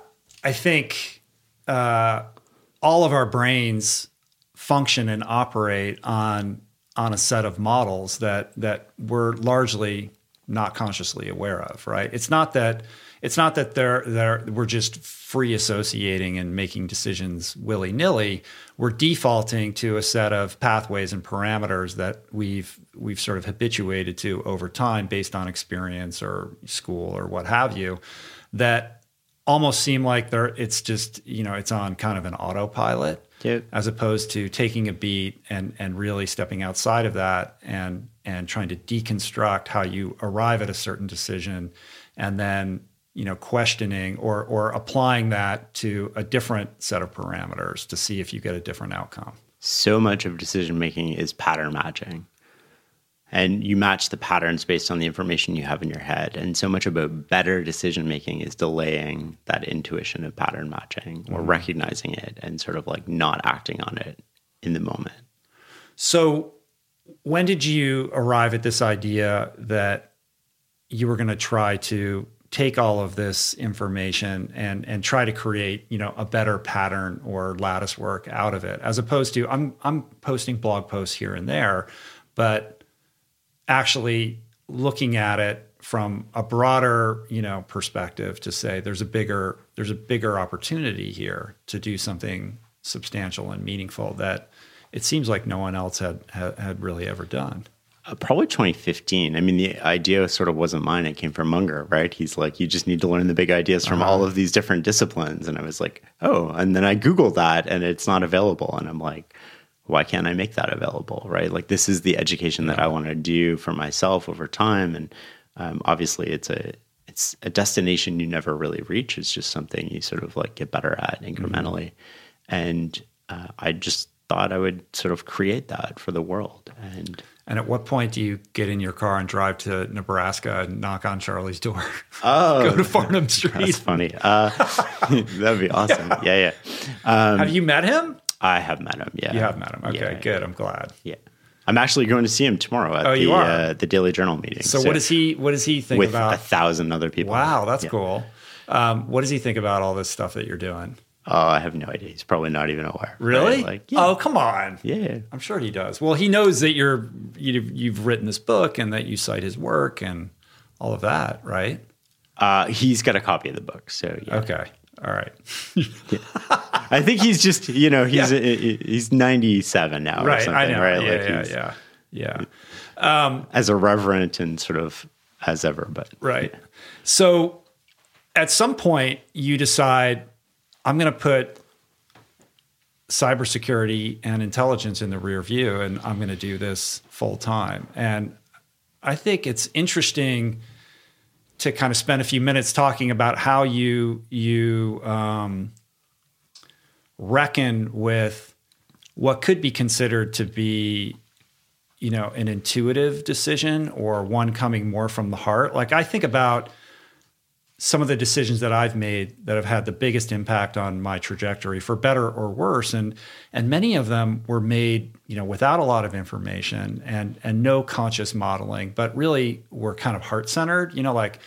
I think uh, all of our brains function and operate on on a set of models that that we're largely not consciously aware of right? It's not that it's not that they're, they're we're just free associating and making decisions willy-nilly. We're defaulting to a set of pathways and parameters that we've we've sort of habituated to over time based on experience or school or what have you that almost seem like they're it's just you know it's on kind of an autopilot as opposed to taking a beat and and really stepping outside of that and and trying to deconstruct how you arrive at a certain decision and then you know questioning or or applying that to a different set of parameters to see if you get a different outcome. So much of decision making is pattern matching and you match the patterns based on the information you have in your head. And so much about better decision making is delaying that intuition of pattern matching or mm-hmm. recognizing it and sort of like not acting on it in the moment. So, when did you arrive at this idea that you were going to try to take all of this information and and try to create you know a better pattern or lattice work out of it as opposed to I'm I'm posting blog posts here and there but actually looking at it from a broader you know perspective to say there's a bigger there's a bigger opportunity here to do something substantial and meaningful that it seems like no one else had had, had really ever done Uh, probably 2015. I mean, the idea sort of wasn't mine. It came from Munger, right? He's like, you just need to learn the big ideas from uh-huh. all of these different disciplines. And I was like, oh, and then I Googled that and it's not available. And I'm like, why can't I make that available, right? Like, this is the education that I want to do for myself over time. And um, obviously, it's a, it's a destination you never really reach. It's just something you sort of like get better at incrementally. Mm-hmm. And uh, I just thought I would sort of create that for the world. And and at what point do you get in your car and drive to Nebraska and knock on Charlie's door? Oh, go to Farnam Street. That's funny. Uh, that'd be awesome. Yeah, yeah. yeah. Um, have you met him? I have met him. Yeah, you have met him. Okay, yeah, good. I'm glad. Yeah. I'm actually going to see him tomorrow at oh, the, uh, the Daily Journal meeting. So, so, what does he what does he think with about a thousand other people? Wow, that's yeah. cool. Um, what does he think about all this stuff that you're doing? Oh, I have no idea. He's probably not even aware. Really? Right? Like, yeah. Oh, come on. Yeah, I'm sure he does. Well, he knows that you're you've, you've written this book and that you cite his work and all of that, right? Uh, he's got a copy of the book, so yeah. Okay. All right. yeah. I think he's just you know he's yeah. he's 97 now, right? I know. Right? Yeah, like yeah, yeah, yeah. Um, as irreverent and sort of as ever, but right. So, at some point, you decide I'm going to put cybersecurity and intelligence in the rear view, and I'm going to do this full time. And I think it's interesting to kind of spend a few minutes talking about how you you um, reckon with what could be considered to be you know an intuitive decision or one coming more from the heart. Like i think about some of the decisions that I've made that have had the biggest impact on my trajectory for better or worse. And and many of them were made you know without a lot of information and and no conscious modeling but really were kind of heart centered you know like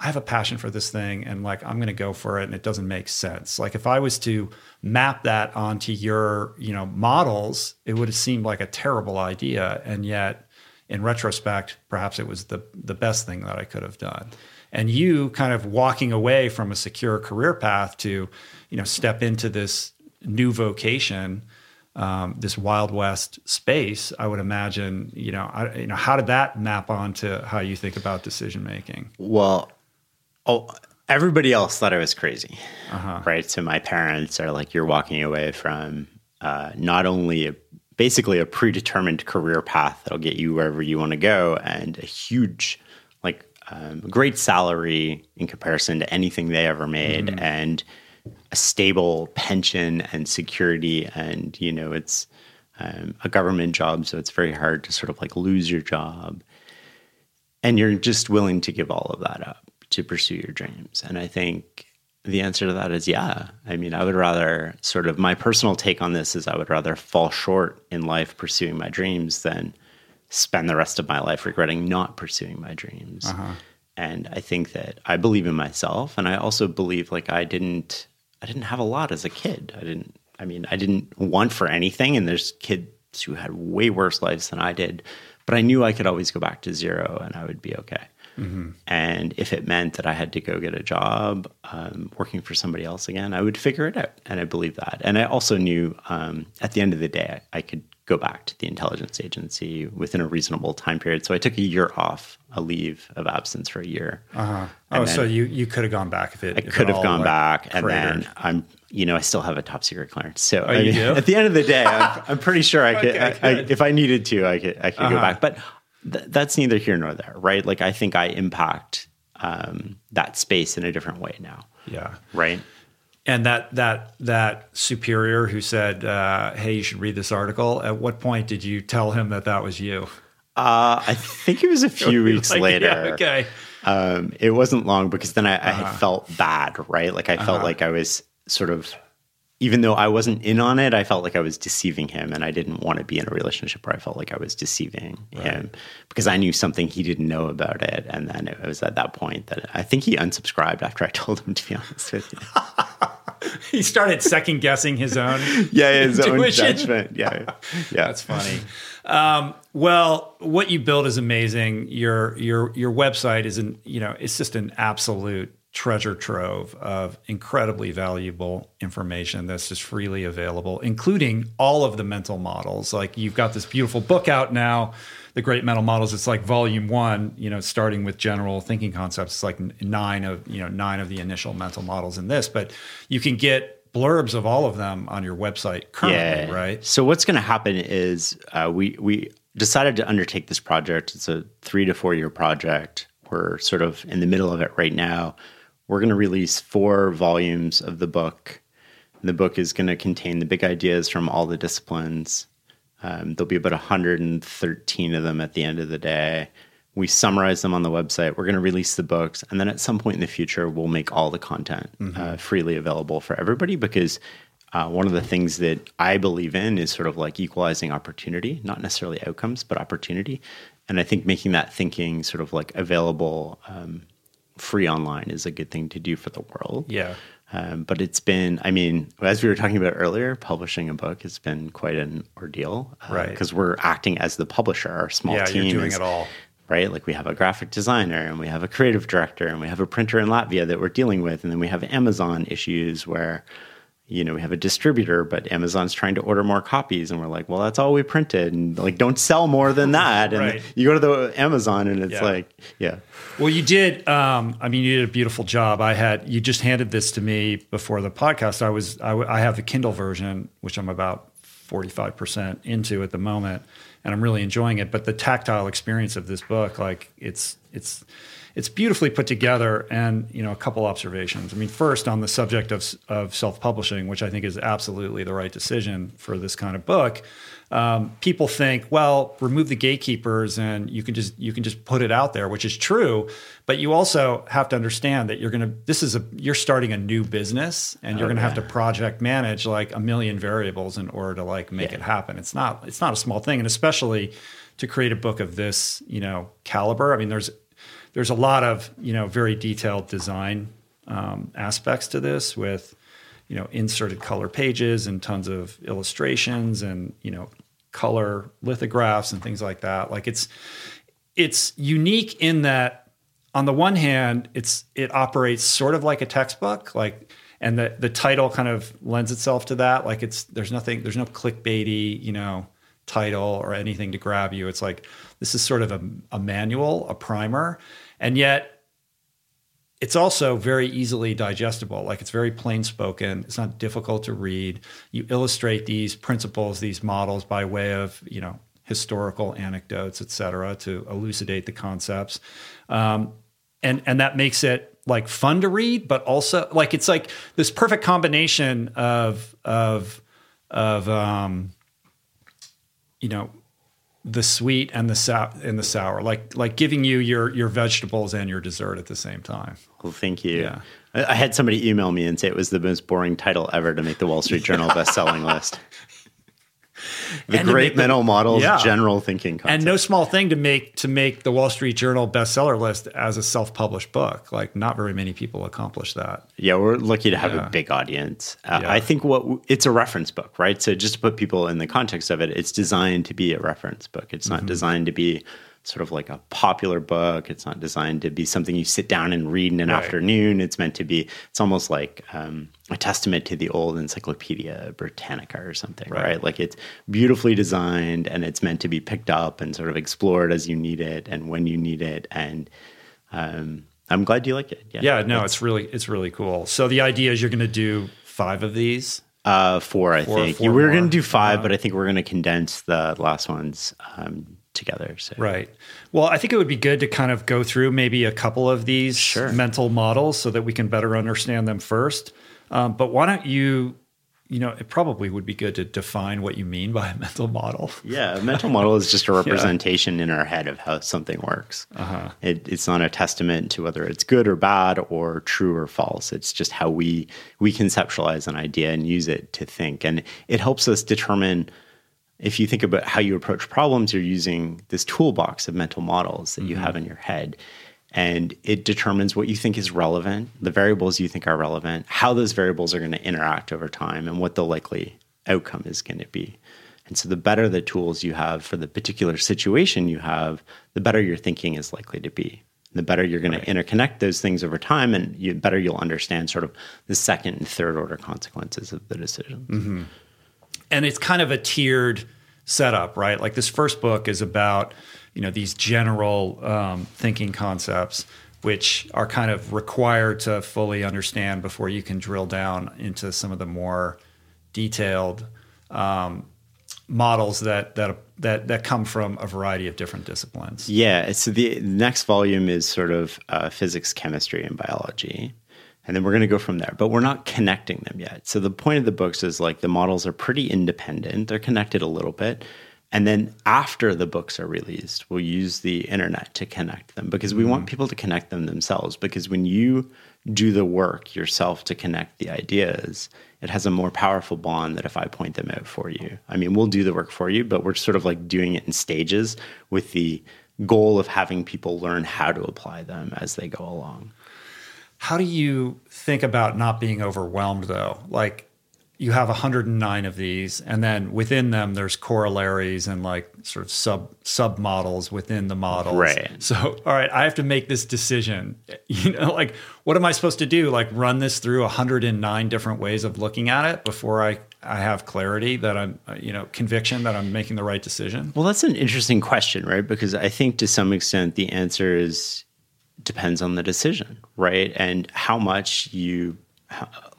I have a passion for this thing and like I'm going to go for it and it doesn't make sense. Like if I was to map that onto your you know models it would have seemed like a terrible idea. And yet in retrospect perhaps it was the the best thing that I could have done. And you kind of walking away from a secure career path to you know step into this new vocation um, this wild west space i would imagine you know I, you know how did that map onto how you think about decision making well oh everybody else thought i was crazy uh-huh. right so my parents are like you're walking away from uh, not only a, basically a predetermined career path that'll get you wherever you want to go and a huge like um, great salary in comparison to anything they ever made, mm-hmm. and a stable pension and security. And you know, it's um, a government job, so it's very hard to sort of like lose your job. And you're just willing to give all of that up to pursue your dreams. And I think the answer to that is yeah. I mean, I would rather sort of my personal take on this is I would rather fall short in life pursuing my dreams than spend the rest of my life regretting not pursuing my dreams. Uh-huh. And I think that I believe in myself, and I also believe like I didn't, I didn't have a lot as a kid. I didn't. I mean, I didn't want for anything, and there's kids who had way worse lives than I did, but I knew I could always go back to zero, and I would be okay. Mm-hmm. And if it meant that I had to go get a job um, working for somebody else again, I would figure it out. And I believe that. And I also knew um, at the end of the day, I, I could go back to the intelligence agency within a reasonable time period. So I took a year off, a leave of absence for a year. Uh-huh. Oh, so you you could have gone back if it. I could have gone like back, and then I'm you know I still have a top secret clearance. So oh, I mean, at the end of the day, I'm, I'm pretty sure I could, okay, I, I, if I needed to, I could I could uh-huh. go back. But th- that's neither here nor there, right? Like I think I impact um, that space in a different way now. Yeah. Right and that that that superior who said, uh, "Hey, you should read this article." At what point did you tell him that that was you? Uh, I think it was a few weeks like, later. Yeah, okay. Um, it wasn't long because then I, uh-huh. I had felt bad, right? Like I felt uh-huh. like I was sort of, even though I wasn't in on it, I felt like I was deceiving him, and I didn't want to be in a relationship where I felt like I was deceiving right. him because I knew something he didn't know about it. And then it was at that point that I think he unsubscribed after I told him. To be honest with you. he started second guessing his own yeah his intuition. own judgment yeah yeah that's funny um, well what you build is amazing your your your website is an you know it's just an absolute treasure trove of incredibly valuable information that's just freely available including all of the mental models like you've got this beautiful book out now the great mental models. It's like volume one, you know, starting with general thinking concepts. It's like nine of you know nine of the initial mental models in this, but you can get blurbs of all of them on your website currently, yeah. right? So what's going to happen is uh, we we decided to undertake this project. It's a three to four year project. We're sort of in the middle of it right now. We're going to release four volumes of the book. The book is going to contain the big ideas from all the disciplines. Um, there'll be about 113 of them at the end of the day. We summarize them on the website. We're going to release the books. And then at some point in the future, we'll make all the content mm-hmm. uh, freely available for everybody because uh, one of the things that I believe in is sort of like equalizing opportunity, not necessarily outcomes, but opportunity. And I think making that thinking sort of like available um, free online is a good thing to do for the world. Yeah. Um, but it's been, I mean, as we were talking about earlier, publishing a book has been quite an ordeal. Uh, right. Because we're acting as the publisher. Our small yeah, team you're doing is, it all. Right. Like we have a graphic designer and we have a creative director and we have a printer in Latvia that we're dealing with. And then we have Amazon issues where you know, we have a distributor, but Amazon's trying to order more copies. And we're like, well, that's all we printed. And like, don't sell more than that. And right. you go to the Amazon and it's yeah. like, yeah. Well, you did. Um, I mean, you did a beautiful job. I had, you just handed this to me before the podcast. I was, I, I have the Kindle version, which I'm about 45% into at the moment. And I'm really enjoying it. But the tactile experience of this book, like it's, it's, it's beautifully put together and you know a couple observations i mean first on the subject of, of self-publishing which i think is absolutely the right decision for this kind of book um, people think well remove the gatekeepers and you can just you can just put it out there which is true but you also have to understand that you're to this is a you're starting a new business and you're oh, going to yeah. have to project manage like a million variables in order to like make yeah. it happen it's not it's not a small thing and especially to create a book of this you know caliber i mean there's there's a lot of you know very detailed design um, aspects to this with you know inserted color pages and tons of illustrations and you know color lithographs and things like that. Like it's it's unique in that on the one hand it's it operates sort of like a textbook like and the the title kind of lends itself to that. Like it's there's nothing there's no clickbaity you know title or anything to grab you. It's like this is sort of a, a manual, a primer, and yet it's also very easily digestible. Like it's very plain spoken. It's not difficult to read. You illustrate these principles, these models by way of you know historical anecdotes, et cetera, to elucidate the concepts, um, and and that makes it like fun to read, but also like it's like this perfect combination of of of um, you know the sweet and the sour and the sour, like like giving you your your vegetables and your dessert at the same time. Well, thank you. Yeah. I had somebody email me and say it was the most boring title ever to make the Wall Street Journal best-selling list. The and great mental models yeah. general thinking concept. and no small thing to make to make the wall street journal bestseller list as a self-published book like not very many people accomplish that yeah we're lucky to have yeah. a big audience uh, yeah. i think what it's a reference book right so just to put people in the context of it it's designed to be a reference book it's not mm-hmm. designed to be sort of like a popular book. It's not designed to be something you sit down and read in an right. afternoon. It's meant to be, it's almost like um, a testament to the old Encyclopedia Britannica or something, right. right. Like it's beautifully designed and it's meant to be picked up and sort of explored as you need it and when you need it. And um, I'm glad you like it. Yeah, yeah no, it's really, it's really cool. So the idea is you're going to do five of these. Uh, four, I four, think. Four we were going to do five, uh, but I think we're going to condense the last ones um, together. So. Right. Well, I think it would be good to kind of go through maybe a couple of these sure. mental models so that we can better understand them first. Um, but why don't you? You know, it probably would be good to define what you mean by a mental model. Yeah, a mental model is just a representation yeah. in our head of how something works. Uh-huh. It, it's not a testament to whether it's good or bad or true or false. It's just how we we conceptualize an idea and use it to think, and it helps us determine if you think about how you approach problems, you're using this toolbox of mental models that mm-hmm. you have in your head. And it determines what you think is relevant, the variables you think are relevant, how those variables are going to interact over time, and what the likely outcome is going to be. And so, the better the tools you have for the particular situation you have, the better your thinking is likely to be. The better you're going right. to interconnect those things over time, and you better you'll understand sort of the second and third order consequences of the decisions. Mm-hmm and it's kind of a tiered setup, right? Like this first book is about you know these general um, thinking concepts which are kind of required to fully understand before you can drill down into some of the more detailed um, models that that that that come from a variety of different disciplines. Yeah, so the next volume is sort of uh, physics, chemistry, and biology. And then we're going to go from there, but we're not connecting them yet. So the point of the books is like the models are pretty independent. They're connected a little bit, and then after the books are released, we'll use the internet to connect them because we mm-hmm. want people to connect them themselves. Because when you do the work yourself to connect the ideas, it has a more powerful bond than if I point them out for you. I mean, we'll do the work for you, but we're sort of like doing it in stages with the goal of having people learn how to apply them as they go along. How do you think about not being overwhelmed though? Like, you have 109 of these and then within them there's corollaries and like sort of sub sub models within the models. Right. So all right i have to make this decision. You know like what am i supposed to do? Like run this through 109 different ways of looking at it before i i have clarity that i'm uh, you know conviction that i'm making the right decision? Well that's an interesting question right? Because i think to some extent the answer is depends on the decision right? And how much you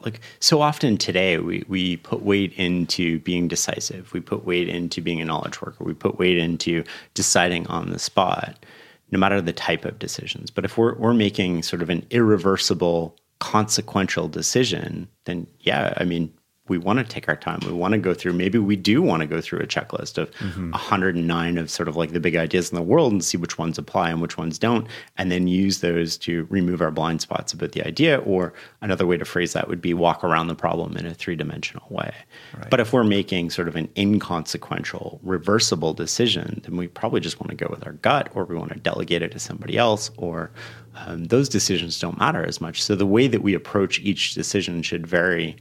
like so often today we, we put weight into being decisive. We put weight into being a knowledge worker. We put weight into deciding on the spot no matter the type of decisions. But if we're, we're making sort of an irreversible consequential decision then yeah i mean we want to take our time. We want to go through, maybe we do want to go through a checklist of mm-hmm. 109 of sort of like the big ideas in the world and see which ones apply and which ones don't, and then use those to remove our blind spots about the idea. Or another way to phrase that would be walk around the problem in a three dimensional way. Right. But if we're making sort of an inconsequential, reversible decision, then we probably just want to go with our gut or we want to delegate it to somebody else or um, those decisions don't matter as much. So the way that we approach each decision should vary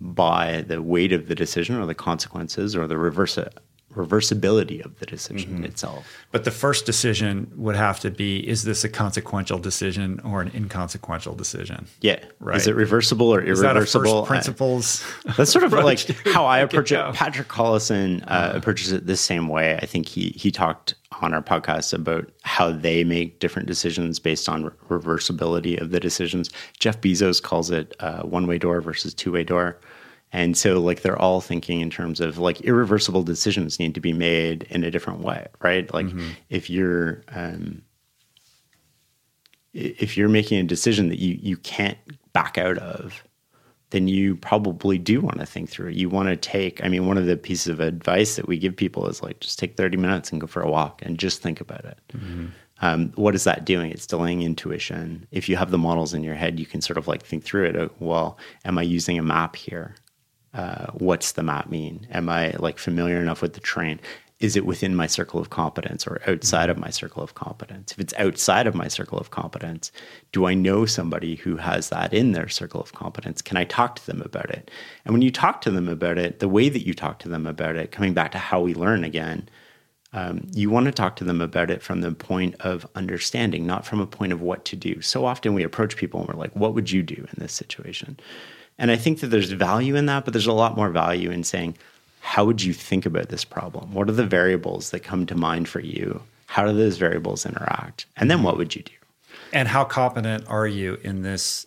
by the weight of the decision or the consequences or the reverse reversibility of the decision mm-hmm. itself. But the first decision would have to be is this a consequential decision or an inconsequential decision? Yeah. Right. Is it reversible or irreversible? principles. That's sort of like how I approach it. it. Patrick Collison uh, uh, approaches it the same way. I think he he talked on our podcast about how they make different decisions based on re- reversibility of the decisions. Jeff Bezos calls it uh, one way door versus two way door. And so, like, they're all thinking in terms of like irreversible decisions need to be made in a different way, right? Like, mm-hmm. if you're, um, if you're making a decision that you you can't back out of, then you probably do want to think through it. You want to take, I mean, one of the pieces of advice that we give people is like, just take 30 minutes and go for a walk and just think about it. Mm-hmm. Um, what is that doing? It's delaying intuition. If you have the models in your head, you can sort of like think through it. Well, am I using a map here? Uh, what's the map mean? Am I like familiar enough with the terrain? Is it within my circle of competence or outside of my circle of competence? If it's outside of my circle of competence, do I know somebody who has that in their circle of competence? Can I talk to them about it? And when you talk to them about it, the way that you talk to them about it, coming back to how we learn again, um, you want to talk to them about it from the point of understanding, not from a point of what to do. So often we approach people and we're like, what would you do in this situation? And I think that there's value in that, but there's a lot more value in saying, how would you think about this problem? What are the variables that come to mind for you? How do those variables interact? And then what would you do? And how competent are you in this,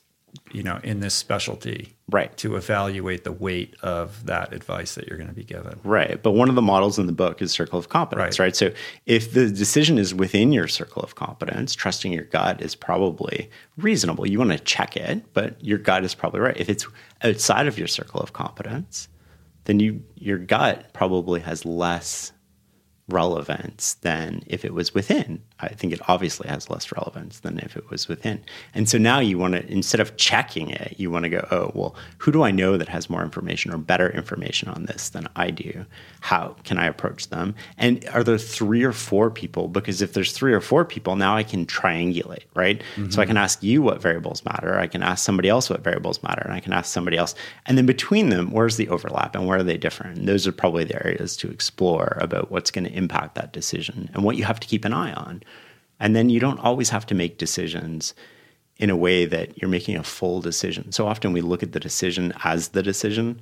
you know, in this specialty? right to evaluate the weight of that advice that you're going to be given right but one of the models in the book is circle of competence right. right so if the decision is within your circle of competence trusting your gut is probably reasonable you want to check it but your gut is probably right if it's outside of your circle of competence then you your gut probably has less relevance than if it was within. I think it obviously has less relevance than if it was within. And so now you want to, instead of checking it, you want to go, oh, well, who do I know that has more information or better information on this than I do? How can I approach them? And are there three or four people? Because if there's three or four people, now I can triangulate, right? Mm-hmm. So I can ask you what variables matter. I can ask somebody else what variables matter. And I can ask somebody else. And then between them, where's the overlap and where are they different? And those are probably the areas to explore about what's going to impact that decision and what you have to keep an eye on. And then you don't always have to make decisions in a way that you're making a full decision. So often we look at the decision as the decision,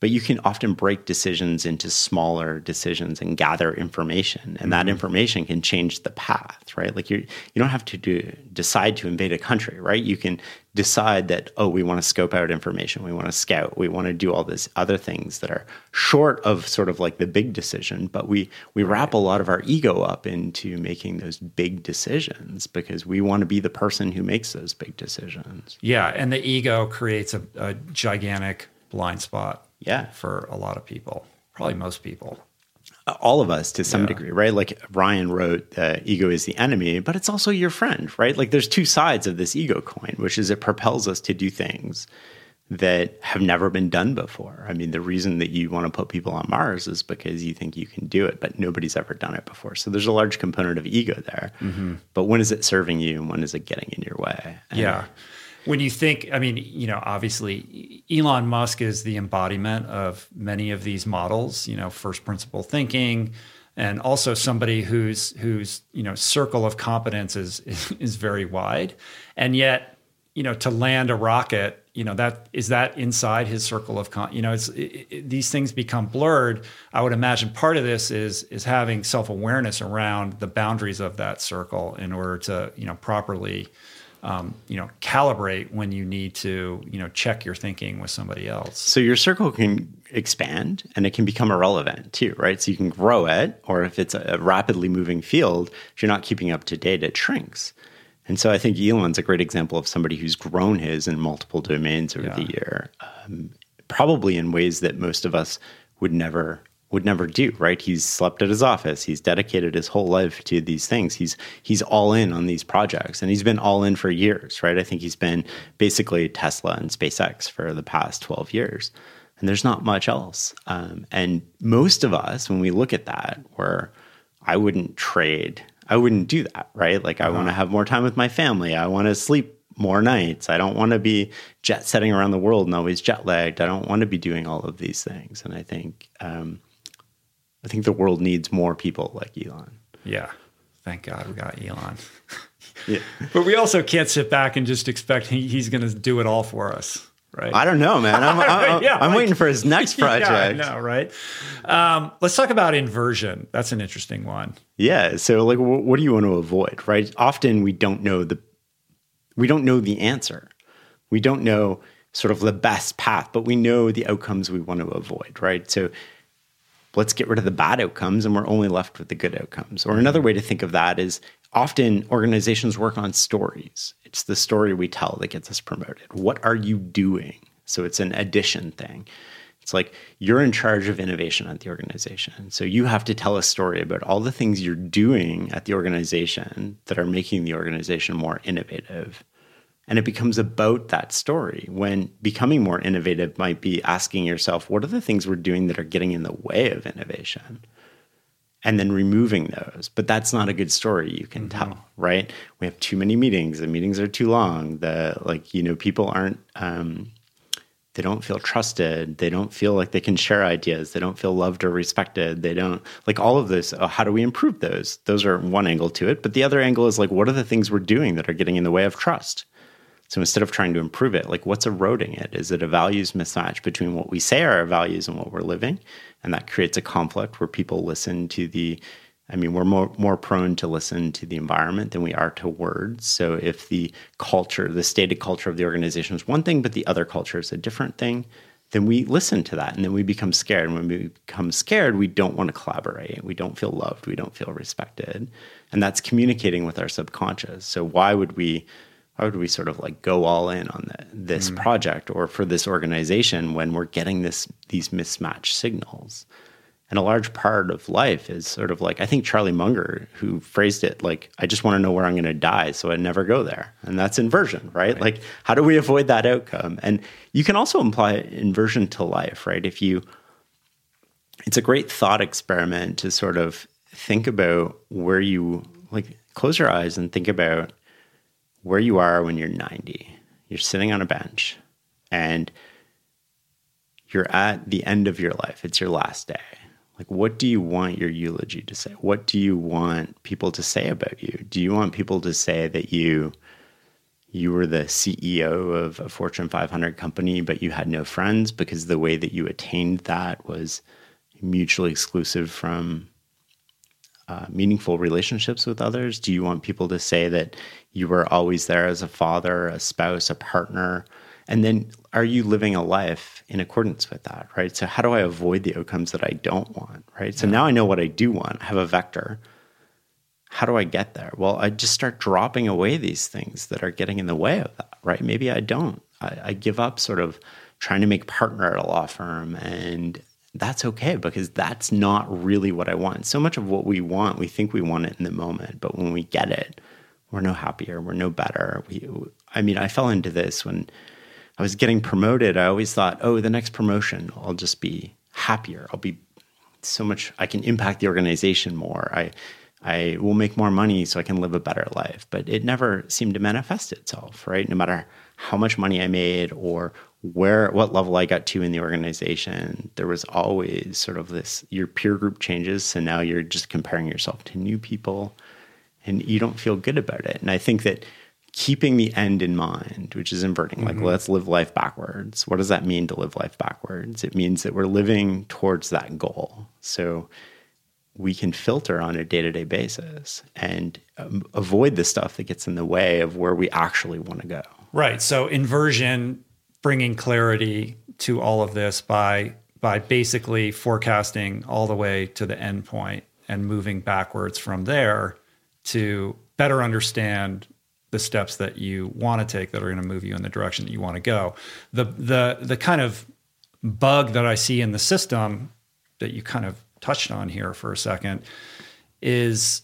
but you can often break decisions into smaller decisions and gather information and that mm-hmm. information can change the path right? Like you you don't have to do, decide to invade a country right? You can decide that oh we want to scope out information we want to scout we want to do all these other things that are short of sort of like the big decision but we we wrap a lot of our ego up into making those big decisions because we want to be the person who makes those big decisions. Yeah and the ego creates a, a gigantic blind spot yeah. For a lot of people, probably most people. All of us to some yeah. degree, right? Like Ryan wrote, uh, ego is the enemy, but it's also your friend, right? Like there's two sides of this ego coin, which is it propels us to do things that have never been done before. I mean, the reason that you want to put people on Mars is because you think you can do it, but nobody's ever done it before. So there's a large component of ego there. Mm-hmm. But when is it serving you and when is it getting in your way? And yeah when you think, I mean, you know, obviously Elon Musk is the embodiment of many of these models, you know, first principle thinking, and also somebody whose whose you know circle of competence is is, very wide, and yet you know to land a rocket you know that is that inside his circle of con you know it's it, it, these things become blurred. I would imagine part of this is is having self-awareness around the boundaries of that circle in order to you know properly um, you know, calibrate when you need to, you know, check your thinking with somebody else. So your circle can expand and it can become irrelevant too, right? So you can grow it, or if it's a rapidly moving field, if you're not keeping up to date, it shrinks. And so I think Elon's a great example of somebody who's grown his in multiple domains over yeah. the year, um, probably in ways that most of us would never would never do, right? He's slept at his office. He's dedicated his whole life to these things. He's he's all in on these projects and he's been all in for years, right? I think he's been basically Tesla and SpaceX for the past 12 years. And there's not much else. Um, and most of us, when we look at that, where I wouldn't trade, I wouldn't do that, right? Like I uh-huh. want to have more time with my family. I want to sleep more nights. I don't want to be jet setting around the world and always jet lagged. I don't want to be doing all of these things. And I think um, I think the world needs more people like Elon. Yeah. Thank God we got Elon. yeah. But we also can't sit back and just expect he, he's going to do it all for us. Right. I don't know, man. I'm, I'm, yeah, I'm like, waiting for his next project. yeah, I know, right? Um, let's talk about inversion. That's an interesting one. Yeah. So, like, w- what do you want to avoid? Right. Often we don't know the we don't know the answer. We don't know sort of the best path, but we know the outcomes we want to avoid. Right. So, let's get rid of the bad outcomes and we're only left with the good outcomes. Or another way to think of that is often organizations work on stories. It's the story we tell that gets us promoted. What are you doing? So it's an addition thing. It's like you're in charge of innovation at the organization. So you have to tell a story about all the things you're doing at the organization that are making the organization more innovative. And it becomes about that story when becoming more innovative might be asking yourself, what are the things we're doing that are getting in the way of innovation? And then removing those. But that's not a good story you can mm-hmm. tell, right? We have too many meetings. The meetings are too long. The like, you know, people aren't um, they don't feel trusted they don't feel like they can share ideas they don't feel loved or respected they don't like all of this oh, how do we improve those those are one angle to it but the other angle is like what are the things we're doing that are getting in the way of trust so instead of trying to improve it, like what's eroding it? Is it a values mismatch between what we say are our values and what we're living? And that creates a conflict where people listen to the I mean, we're more more prone to listen to the environment than we are to words. So if the culture, the stated culture of the organization is one thing, but the other culture is a different thing, then we listen to that and then we become scared. And when we become scared, we don't want to collaborate. We don't feel loved. We don't feel respected. And that's communicating with our subconscious. So why would we why would we sort of like go all in on the, this mm. project or for this organization when we're getting this these mismatched signals? And a large part of life is sort of like i think charlie munger who phrased it like i just want to know where i'm going to die so i never go there. And that's inversion right? right. Like how do we avoid that outcome? And you can also imply inversion to life right? If you it's a great thought experiment to sort of think about where you like close your eyes and think about where you are when you're 90. You're sitting on a bench and you're at the end of your life. It's your last day. Like, what do you want your eulogy to say? What do you want people to say about you? Do you want people to say that you you were the CEO of a Fortune 500 company, but you had no friends because the way that you attained that was mutually exclusive from uh, meaningful relationships with others? Do you want people to say that you were always there as a father, a spouse, a partner? And then are you living a life in accordance with that, right? So, how do I avoid the outcomes that I don't want, right? So now I know what I do want, I have a vector. How do I get there? Well, I just start dropping away these things that are getting in the way of that, right? Maybe I don't. I, I give up sort of trying to make partner at a law firm and that's okay because that's not really what I want. So much of what we want, we think we want it in the moment, but when we get it, we're no happier, we're no better. We, I mean, I fell into this when I was getting promoted. I always thought, oh, the next promotion, I'll just be happier. I'll be so much. I can impact the organization more. I, I will make more money so I can live a better life. But it never seemed to manifest itself, right? No matter how much money I made or where what level I got to in the organization, there was always sort of this your peer group changes, so now you're just comparing yourself to new people and you don't feel good about it. And I think that keeping the end in mind, which is inverting, mm-hmm. like let's live life backwards. What does that mean to live life backwards? It means that we're living towards that goal. So we can filter on a day-to-day basis and um, avoid the stuff that gets in the way of where we actually want to go. Right. So inversion bringing clarity to all of this by by basically forecasting all the way to the end point and moving backwards from there to better understand the steps that you want to take that are going to move you in the direction that you want to go. The the the kind of bug that I see in the system that you kind of touched on here for a second is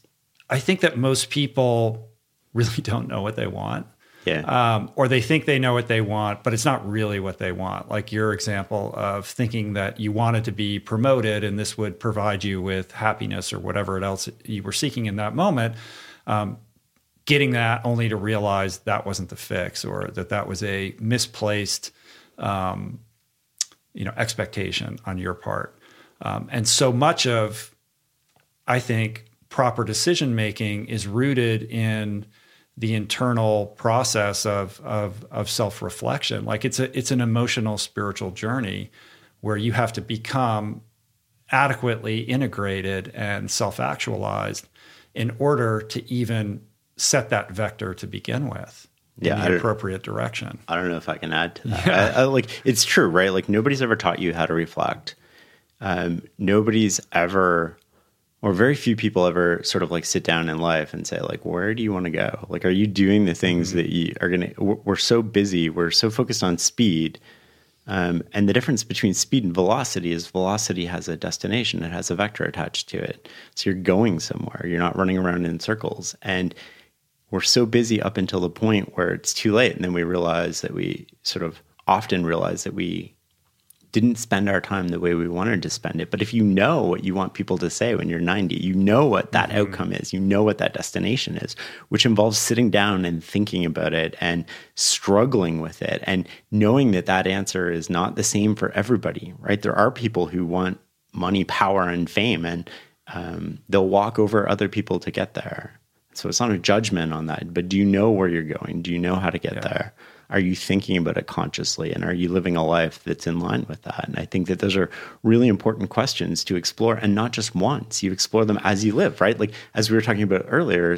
I think that most people really don't know what they want. Yeah. Um, or they think they know what they want, but it's not really what they want. Like your example of thinking that you wanted to be promoted and this would provide you with happiness or whatever else you were seeking in that moment. Um, getting that only to realize that wasn't the fix or that that was a misplaced, um, you know, expectation on your part. Um, and so much of, I think, proper decision making is rooted in the internal process of of, of self reflection. Like it's a it's an emotional spiritual journey where you have to become adequately integrated and self actualized in order to even set that vector to begin with yeah, in the appropriate direction. I don't know if I can add to that. Yeah. I, I, like it's true, right? Like nobody's ever taught you how to reflect. Um, nobody's ever or very few people ever sort of like sit down in life and say like where do you want to go like are you doing the things mm-hmm. that you are going to we're so busy we're so focused on speed um, and the difference between speed and velocity is velocity has a destination it has a vector attached to it so you're going somewhere you're not running around in circles and we're so busy up until the point where it's too late and then we realize that we sort of often realize that we didn't spend our time the way we wanted to spend it. But if you know what you want people to say when you're 90, you know what that mm-hmm. outcome is, you know what that destination is, which involves sitting down and thinking about it and struggling with it and knowing that that answer is not the same for everybody, right? There are people who want money, power, and fame, and um, they'll walk over other people to get there. So it's not a judgment on that, but do you know where you're going? Do you know how to get yeah. there? Are you thinking about it consciously? And are you living a life that's in line with that? And i think that those are really important questions to explore and not just once. You explore them as you live right? Like as we were talking about earlier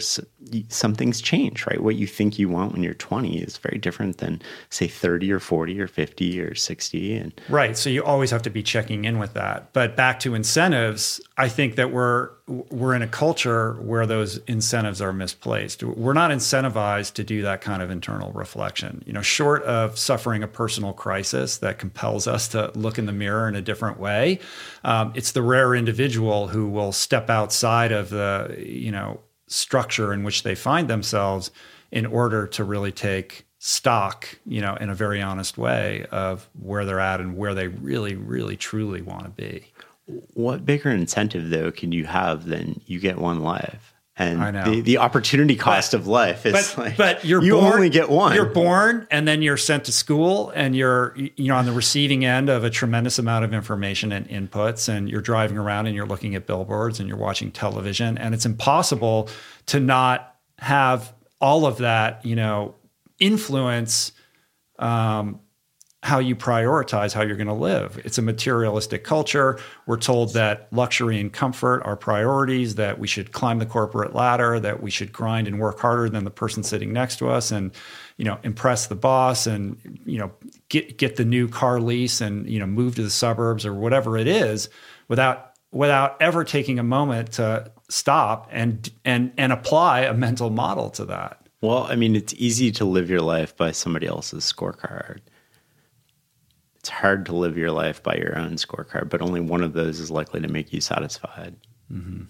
some things change right? What you think you want when you're 20 is very different than say 30 or 40 or 50 or 60 and right so you always have to be checking in with that. But back to incentives i think that we're we're in a culture where those incentives are misplaced. We're not incentivized to do that kind of internal reflection. You know short of suffering a personal crisis that compels us to look in the mirror in a different way, um, it's the rare individual who will step outside of the you know structure in which they find themselves in order to really take stock, you know, in a very honest way of where they're at and where they really, really, truly want to be. What bigger incentive though can you have than you get one life? And the, the opportunity cost but, of life is but, like but you're you born, only get one. you're born and then you're sent to school and you're you know on the receiving end of a tremendous amount of information and inputs and you're driving around and you're looking at billboards and you're watching television and it's impossible to not have all of that you know influence um, how you prioritize how you're going to live. It's a materialistic culture. We're told that luxury and comfort are priorities, that we should climb the corporate ladder, that we should grind and work harder than the person sitting next to us and you know impress the boss and you know get get the new car lease and you know move to the suburbs or whatever it is without without ever taking a moment to stop and and and apply a mental model to that. Well, I mean, it's easy to live your life by somebody else's scorecard it's hard to live your life by your own scorecard, but only one of those is likely to make you satisfied. Mm-hmm.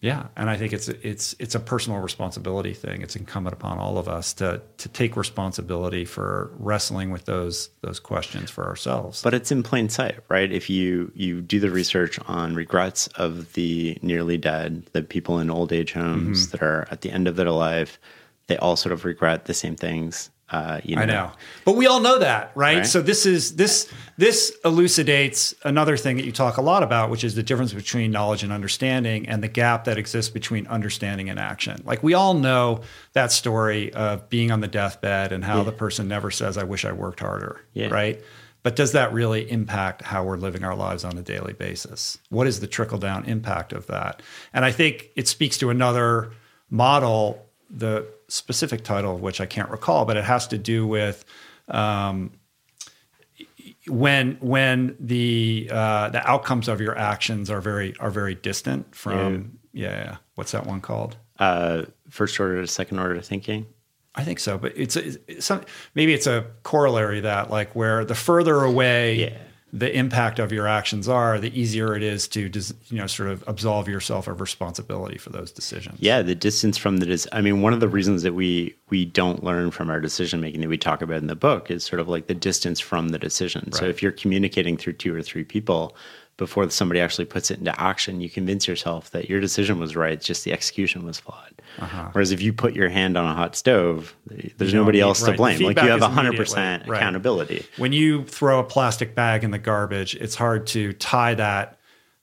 Yeah, and I think it's it's it's a personal responsibility thing. It's incumbent upon all of us to to take responsibility for wrestling with those those questions for ourselves. But it's in plain sight, right? If you you do the research on regrets of the nearly dead, the people in old age homes mm-hmm. that are at the end of their life, they all sort of regret the same things uh, you know. I know, but we all know that, right? right? So this is this this elucidates another thing that you talk a lot about, which is the difference between knowledge and understanding, and the gap that exists between understanding and action. Like we all know that story of being on the deathbed and how yeah. the person never says, "I wish I worked harder," yeah. right? But does that really impact how we're living our lives on a daily basis? What is the trickle down impact of that? And I think it speaks to another model the specific title of which I can't recall, but it has to do with um, when when the uh, the outcomes of your actions are very are very distant from yeah, yeah. what's that one called? Uh, first order to second order thinking. I think so, but it's, it's some, maybe it's a corollary that like where the further away yeah the impact of your actions are, the easier it is to you know sort of absolve yourself of responsibility for those decisions. Yeah, the distance from the dis- I mean, one of the reasons that we we don't learn from our decision making that we talk about in the book is sort of like the distance from the decision. Right. So if you're communicating through two or three people, before somebody actually puts it into action, you convince yourself that your decision was right. Just the execution was flawed. Uh-huh. Whereas if you put your hand on a hot stove, there's you nobody else right. to blame. Like you have 100% accountability. When you throw a plastic bag in the garbage, it's hard to tie that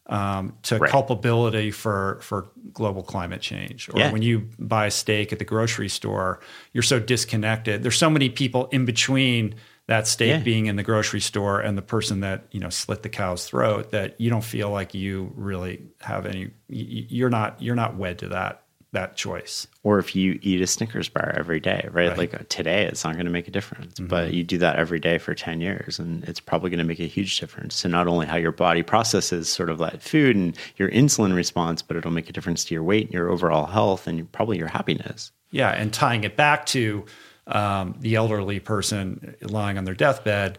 um, to right. culpability for for global climate change. Or yeah. when you buy a steak at the grocery store, you're so disconnected. There's so many people in between that steak yeah. being in the grocery store and the person that you know slit the cow's throat that you don't feel like you really have any you're not you're not wed to that that choice or if you eat a snickers bar every day right, right. like today it's not going to make a difference mm-hmm. but you do that every day for 10 years and it's probably going to make a huge difference so not only how your body processes sort of that food and your insulin response but it'll make a difference to your weight and your overall health and probably your happiness yeah and tying it back to um, the elderly person lying on their deathbed.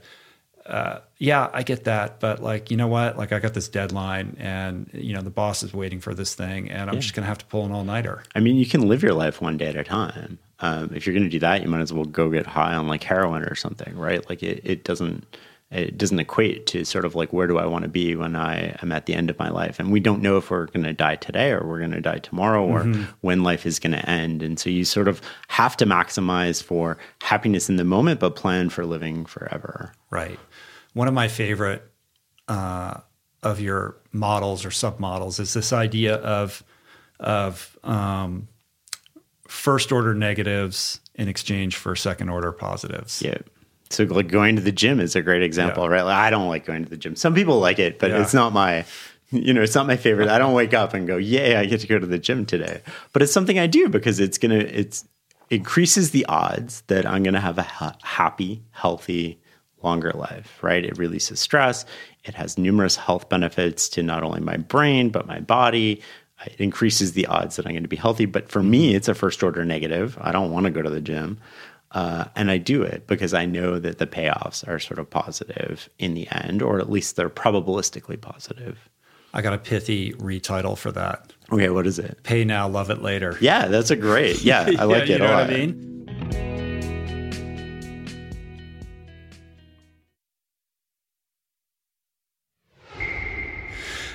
Uh, yeah, I get that, but like, you know what? Like, I got this deadline, and you know, the boss is waiting for this thing, and I'm yeah. just gonna have to pull an all nighter. I mean, you can live your life one day at a time. Um, if you're gonna do that, you might as well go get high on like heroin or something, right? Like, it, it doesn't it doesn't equate to sort of like where do I want to be when I am at the end of my life. And we don't know if we're going to die today or we're going to die tomorrow or mm-hmm. when life is going to end. And so you sort of have to maximize for happiness in the moment, but plan for living forever. Right. One of my favorite uh, of your models or submodels is this idea of of um, first order negatives in exchange for second order positives. Yeah. So like going to the gym is a great example, yeah. right? Like, I don't like going to the gym. Some people like it, but yeah. it's not my you know, it's not my favorite. I don't wake up and go, "Yay, I get to go to the gym today." But it's something I do because it's going to it's increases the odds that I'm going to have a ha- happy, healthy, longer life, right? It releases stress. It has numerous health benefits to not only my brain, but my body. It increases the odds that I'm going to be healthy. But for me, mm-hmm. it's a first order negative. I don't want to go to the gym. Uh, and I do it because I know that the payoffs are sort of positive in the end, or at least they're probabilistically positive. I got a pithy retitle for that. Okay, what is it? Pay now, love it later. Yeah, that's a great. Yeah, I like yeah, it. You know what I mean?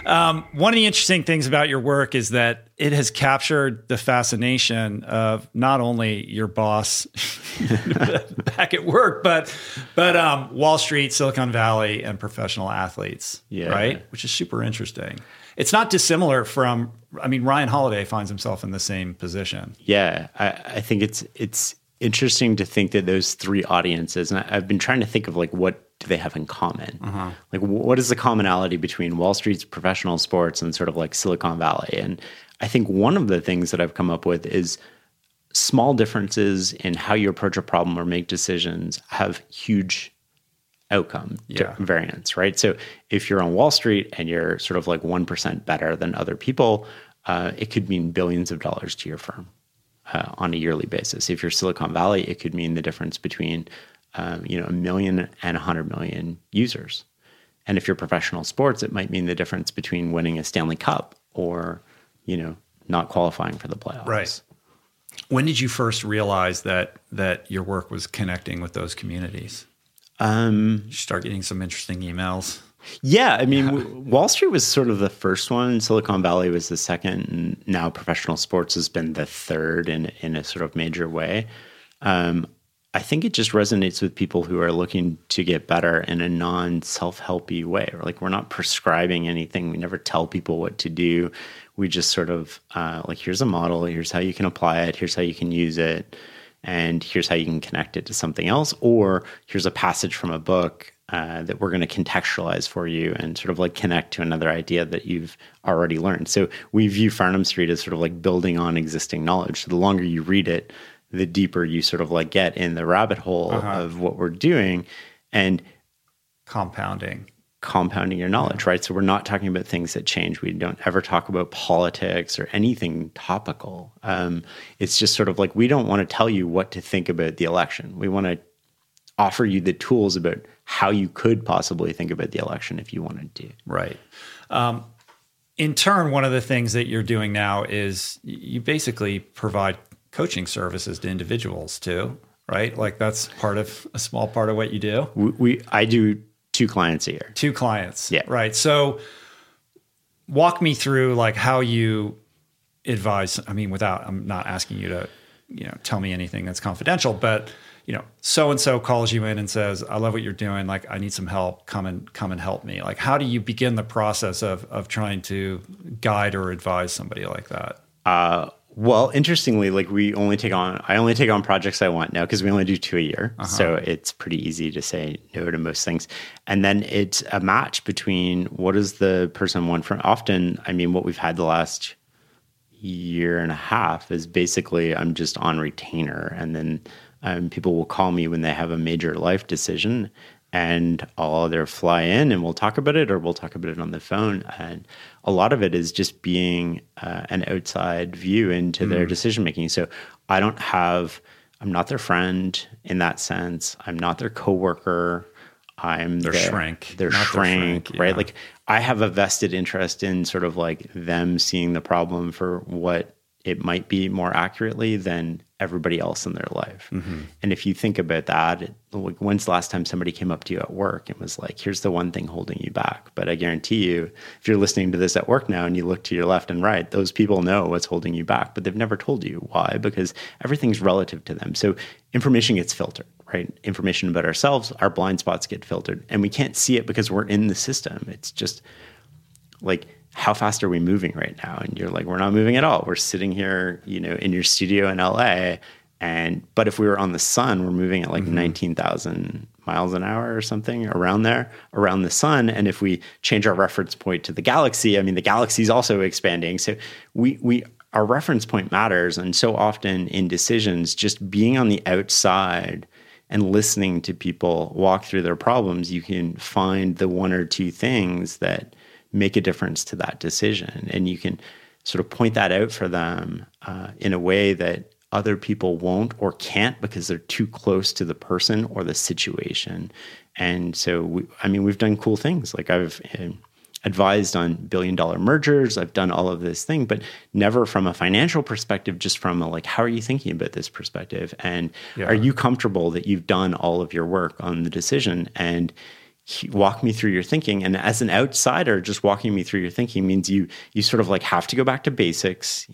Um, one of the interesting things about your work is that it has captured the fascination of not only your boss back at work, but but um, Wall Street, Silicon Valley, and professional athletes. Yeah. Right, which is super interesting. It's not dissimilar from. I mean, Ryan Holiday finds himself in the same position. Yeah, I, I think it's it's interesting to think that those three audiences, and I, have been trying to think of like what do they have in common? Uh-huh. Like, what is the commonality between Wall Street's professional sports and sort of like Silicon Valley? And I think one of the things that I've come up with is small differences in how you approach a problem or make decisions have huge outcome yeah. variance, right? So if you're on Wall Street and you're sort of like 1% better than other people, uh, it could mean billions of dollars to your firm uh, on a yearly basis. If you're Silicon Valley, it could mean the difference between um, you know a million and a 100 million users. And if you're professional sports, it might mean the difference between winning a Stanley Cup or you know not qualifying for the playoffs. Right. When did you first realize that that your work was connecting with those communities? Um, you start getting some interesting emails. Yeah, I mean, Wall Street was sort of the first one. Silicon Valley was the second, and now professional sports has been the third in in a sort of major way. Um, I think it just resonates with people who are looking to get better in a non self helpy way. Like we're not prescribing anything. We never tell people what to do. We just sort of uh, like here's a model. Here's how you can apply it. Here's how you can use it and here's how you can connect it to something else or here's a passage from a book uh, that we're going to contextualize for you and sort of like connect to another idea that you've already learned so we view Farnam street as sort of like building on existing knowledge so the longer you read it the deeper you sort of like get in the rabbit hole uh-huh. of what we're doing and compounding compounding your knowledge, right? So we're not talking about things that change. We don't ever talk about politics or anything topical. Um, it's just sort of like we don't want to tell you what to think about the election. We want to offer you the tools about how you could possibly think about the election if you wanted to. Right. Um, in turn, one of the things that you're doing now is you basically provide coaching services to individuals too, right? Like that's part of a small part of what you do. We, we I do two clients a year. Two clients. Yeah. Right. So walk me through like how you advise. I mean, without, I'm not asking you to, you know, tell me anything that's confidential, but you know, so and so calls you in and says, "I love what you're doing. Like, I need some help. Come and come and help me." Like, how do you begin the process of of trying to guide or advise somebody like that? Uh, well, interestingly, like we only take on, I only take on projects I want now because we only do two a year. Uh-huh. So it's pretty easy to say no to most things. And then it's a match between what does the person want from, often, I mean, what we've had the last year and a half is basically I'm just on retainer. And then um, people will call me when they have a major life decision and I'll either fly in and we'll talk about it or we'll talk about it on the phone. And a lot of it is just being uh, an outside view into mm. their decision making. So I don't have, I'm not their friend in that sense. I'm not their coworker. I'm their, their shrink. Their shrink, their shrink, right? Yeah. Like I have a vested interest in sort of like them seeing the problem for what it might be more accurately than everybody else in their life. Mm-hmm. And if you think about that, it, like when's the last time somebody came up to you at work and was like, here's the one thing holding you back? But I guarantee you, if you're listening to this at work now and you look to your left and right, those people know what's holding you back, but they've never told you why, because everything's relative to them. So information gets filtered, right? Information about ourselves, our blind spots get filtered, and we can't see it because we're in the system. It's just like, how fast are we moving right now? And you're like, we're not moving at all. We're sitting here, you know, in your studio in LA. And but if we were on the sun, we're moving at like mm-hmm. 19,000 miles an hour or something around there, around the sun. And if we change our reference point to the galaxy, I mean, the galaxy is also expanding. So we we our reference point matters. And so often in decisions, just being on the outside and listening to people walk through their problems, you can find the one or two things that make a difference to that decision. And you can sort of point that out for them uh, in a way that other people won't or can't because they're too close to the person or the situation. And so, we, I mean, we've done cool things. Like I've uh, advised on billion dollar mergers. I've done all of this thing, but never from a financial perspective, just from a like, how are you thinking about this perspective? And yeah. are you comfortable that you've done all of your work on the decision? And walk me through your thinking. And as an outsider just walking me through your thinking means you you sort of like have to go back to basics.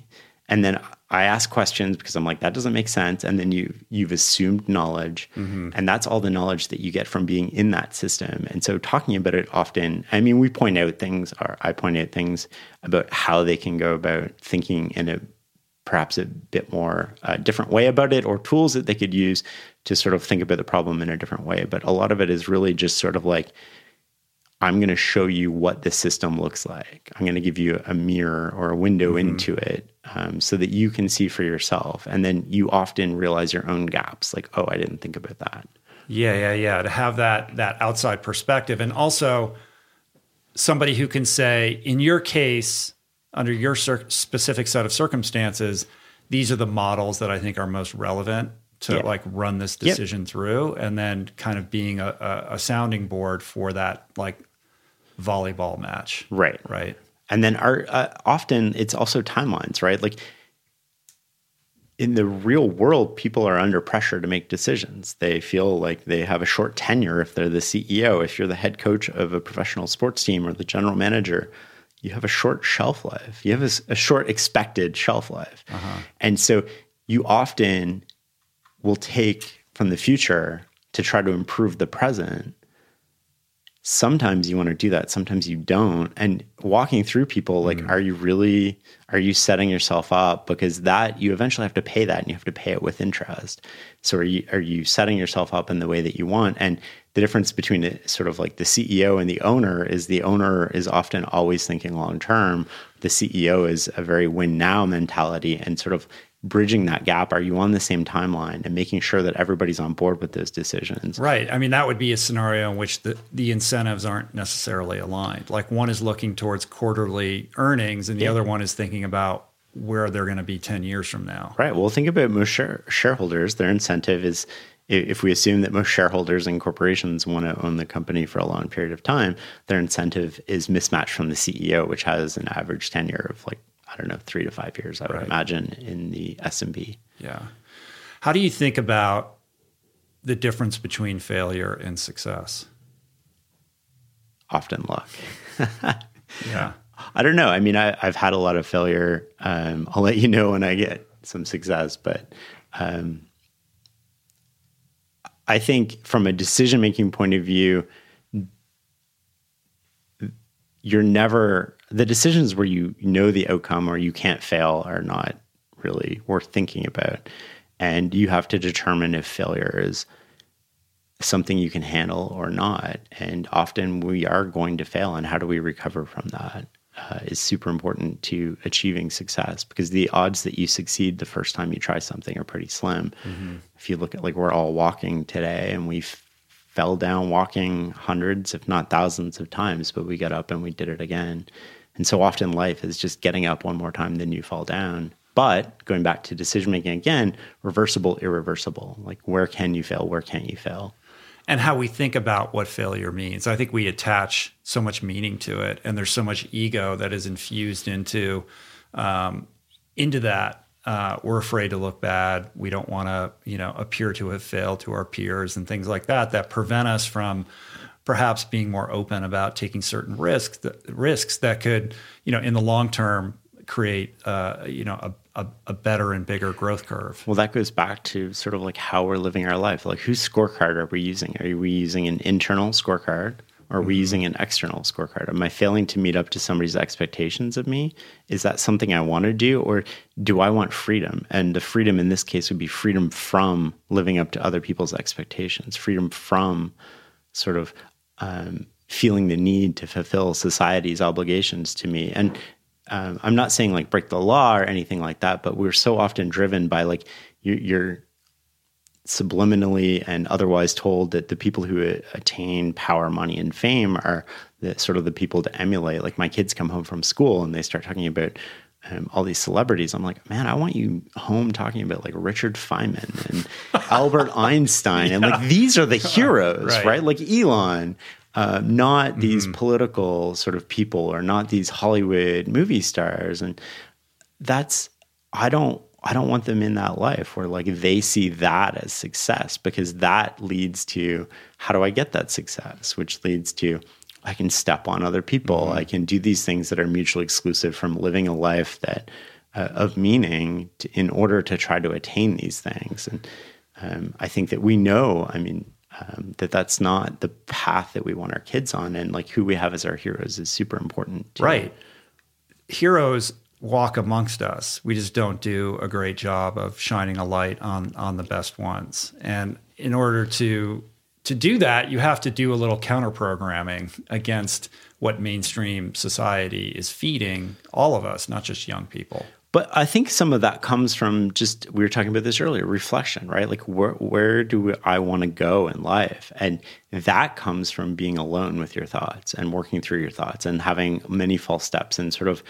And then i ask questions because i'm like that doesn't make sense. And then you you've assumed knowledge. Mm-hmm. and that's all the knowledge that you get from being in that system. And so talking about it often i mean we point out things or i point out things about how they can go about thinking in a perhaps a bit more uh, different way about it or tools that they could use to sort of think about the problem in a different way. But a lot of it is really just sort of like, I'm going to show you what the system looks like. I'm going to give you a mirror or a window mm-hmm. into it um, so that you can see for yourself. And then you often realize your own gaps like, oh, I didn't think about that. Yeah, yeah, yeah. To have that that outside perspective, and also somebody who can say, in your case, under your cir- specific set of circumstances, these are the models that I think are most relevant to like run this decision yep. through, and then kind of being a, a, a sounding board for that like volleyball match. Right, right. And then our uh, often it's also timelines, right? Like in the real world, people are under pressure to make decisions. They feel like they have a short tenure if they're the CEO. If you're the head coach of a professional sports team or the general manager, you have a short shelf life. You have a, a short expected shelf life. Uh-huh. And so you often will take from the future to try to improve the present sometimes you want to do that sometimes you don't. And walking through people like mm. are you really are you setting yourself up? Because that you eventually have to pay that and you have to pay it with interest. So are you are you setting yourself up in the way that you want? And the difference between it, sort of like the CEO and the owner is the owner is often always thinking long term. The CEO is a very win now mentality and sort of bridging that gap? Are you on the same timeline and making sure that everybody's on board with those decisions? Right. I mean, that would be a scenario in which the, the incentives aren't necessarily aligned. Like one is looking towards quarterly earnings and the yeah. other one is thinking about where they're going to be 10 years from now. Right. Well, think about most share- shareholders. Their incentive is if we assume that most shareholders and corporations want to own the company for a long period of time, their incentive is mismatched from the CEO, which has an average tenure of like I don't know, three to five years, I would right. imagine, in the S&P. Yeah. How do you think about the difference between failure and success? Often luck. yeah. I don't know. I mean, I, have had a lot of failure. Um, I'll let you know when I get some success, but um, I think from a decision making point of view, you're never the decisions where you know the outcome or you can't fail are not really worth thinking about. And you have to determine if failure is something you can handle or not. And often we are going to fail. And how do we recover from that? Uh, is super important to achieving success because the odds that you succeed the first time you try something are pretty slim. Mm-hmm. If you look at like we're all walking today and we fell down walking hundreds, if not thousands of times, but we got up and we did it again. And so often life is just getting up one more time than you fall down. But going back to decision making again, reversible, irreversible. Like where can you fail? Where can't you fail? And how we think about what failure means. I think we attach so much meaning to it, and there's so much ego that is infused into um, into that. Uh, we're afraid to look bad. We don't want to, you know, appear to have failed to our peers and things like that that prevent us from perhaps being more open about taking certain risks that, risks that could, you know, in the long term create, uh, you know, a, a, a, better and bigger growth curve. Well, that goes back to sort of like how we're living our life. Like, whose scorecard are we using? Are we using an internal scorecard? Or are we mm-hmm. using an external scorecard? Am I failing to meet up to somebody's expectations of me? Is that something I want to do? Or do I want freedom? And the freedom in this case would be freedom from living up to other people's expectations, freedom from sort of um, feeling the need to fulfill society's obligations to me. And um, I'm not saying like break the law or anything like that, but we're so often driven by like you, you're subliminally and otherwise told that the people who attain power, money, and fame are the sort of the people to emulate. Like my kids come home from school and they start talking about um, all these celebrities. I'm like, man, I want you home talking about like Richard Feynman and Albert Einstein, yeah. and like these are the heroes, right. right? Like Elon, uh, not these mm-hmm. political sort of people or not these Hollywood movie stars, and that's I don't I don't want them in that life where like they see that as success because that leads to how do I get that success, which leads to I can step on other people. Mm-hmm. I can do these things that are mutually exclusive from living a life that uh, of meaning to, in order to try to attain these things. And um, I think that we know. I mean. Um, that that's not the path that we want our kids on and like who we have as our heroes is super important too. right heroes walk amongst us. We just don't do a great job of shining a light on on the best ones. And in order to to do that, you have to do a little counter programming against what mainstream society is feeding all of us, not just young people. But I think some of that comes from just we were talking about this earlier, reflection, right? Like where where do I want to go in life? And that comes from being alone with your thoughts and working through your thoughts and having many false steps and sort of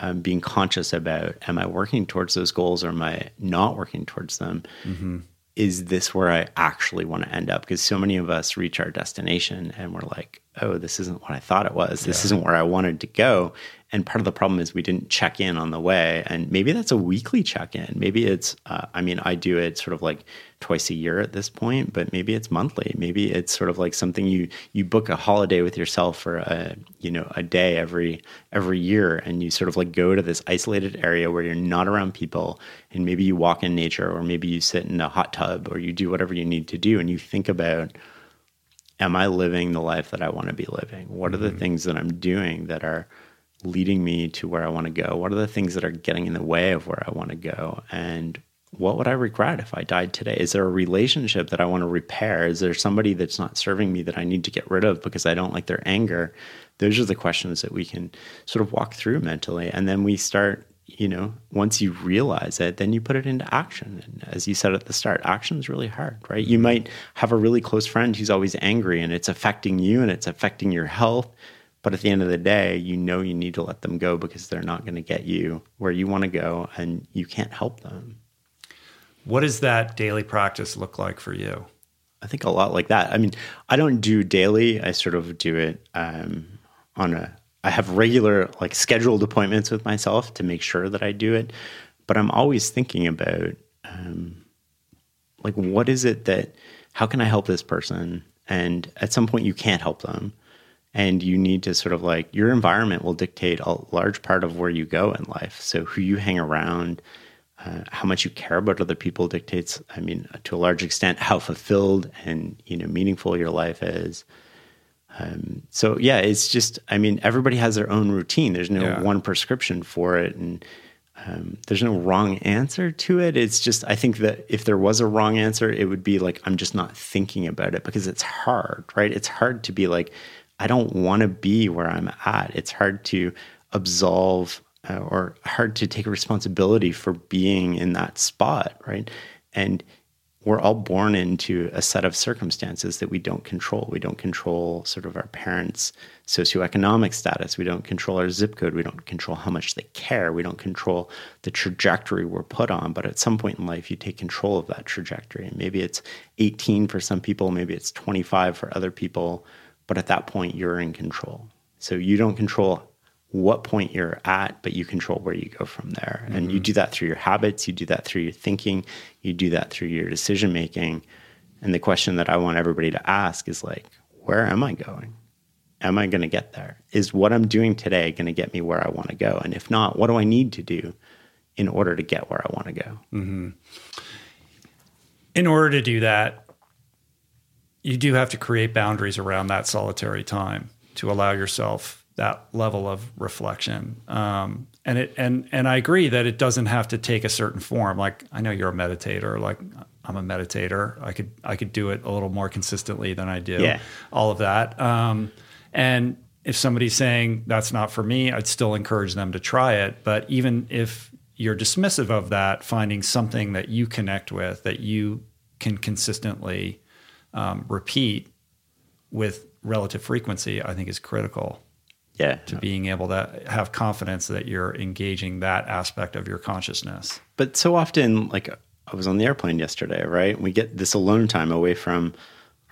um, being conscious about am I working towards those goals or am I not working towards them? Mm-hmm. Is this where I actually want to end up? Because so many of us reach our destination and we're like, oh, this isn't what I thought it was. This yeah. isn't where I wanted to go. And part of the problem is we didn't check in on the way. And maybe that's a weekly check in. Maybe it's, uh, I mean, I do it sort of like twice a year at this point, but maybe it's monthly. Maybe it's sort of like something you you book a holiday with yourself for a you know a day every every year, and you sort of like go to this isolated area where you're not around people, and maybe you walk in nature, or maybe you sit in a hot tub, or you do whatever you need to do, and you think about. Am I living the life that I want to be living? What are the mm-hmm. things that I'm doing that are leading me to where I want to go? What are the things that are getting in the way of where I want to go? And what would I regret if I died today? Is there a relationship that I want to repair? Is there somebody that's not serving me that I need to get rid of because I don't like their anger? Those are the questions that we can sort of walk through mentally. And then we start, you know, once you realize it, then you put it into action. And as you said at the start, action is really hard, right? You might have a really close friend who's always angry and it's affecting you and it's affecting your health but at the end of the day, you know you need to let them go because they're not going to get you where you want to go and you can't help them. What does that daily practice look like for you? I think a lot like that. I mean, I don't do daily. I sort of do it um, on a. I have regular, like scheduled appointments with myself to make sure that I do it. But I'm always thinking about, um, like, what is it that? How can I help this person? And at some point, you can't help them and you need to sort of like your environment will dictate a large part of where you go in life so who you hang around uh, how much you care about other people dictates i mean to a large extent how fulfilled and you know meaningful your life is um, so yeah it's just i mean everybody has their own routine there's no yeah. one prescription for it and um, there's no wrong answer to it. It's just, I think that if there was a wrong answer, it would be like, I'm just not thinking about it because it's hard, right? It's hard to be like, I don't want to be where I'm at. It's hard to absolve uh, or hard to take responsibility for being in that spot, right? And we're all born into a set of circumstances that we don't control. We don't control sort of our parents' socioeconomic status. We don't control our zip code. We don't control how much they care. We don't control the trajectory we're put on. But at some point in life, you take control of that trajectory. And maybe it's 18 for some people, maybe it's 25 for other people. But at that point, you're in control. So you don't control what point you're at, but you control where you go from there. Mm-hmm. And you mm-hmm. do that through your habits, you do that through your thinking, you do that through your decision making. And the question that I want everybody to ask is like, where am I going? Am I going to get there? Is what I'm doing today going to get me where I want to go? And if not, what do I need to do in order to get where I want to go? Mm-hmm. In order to do that, you do have to create boundaries around that solitary time to allow yourself that level of reflection. Um, and it and and I agree that it doesn't have to take a certain form. Like I know you're a meditator. Like I'm a meditator. I could I could do it a little more consistently than I do. Yeah. All of that. Um, and if somebody's saying that's not for me, I'd still encourage them to try it. But even if you're dismissive of that, finding something that you connect with that you can consistently um, repeat with relative frequency, I think is critical. Yeah. To being able to have confidence that you're engaging that aspect of your consciousness. But so often, like I was on the airplane yesterday, right? We get this alone time away from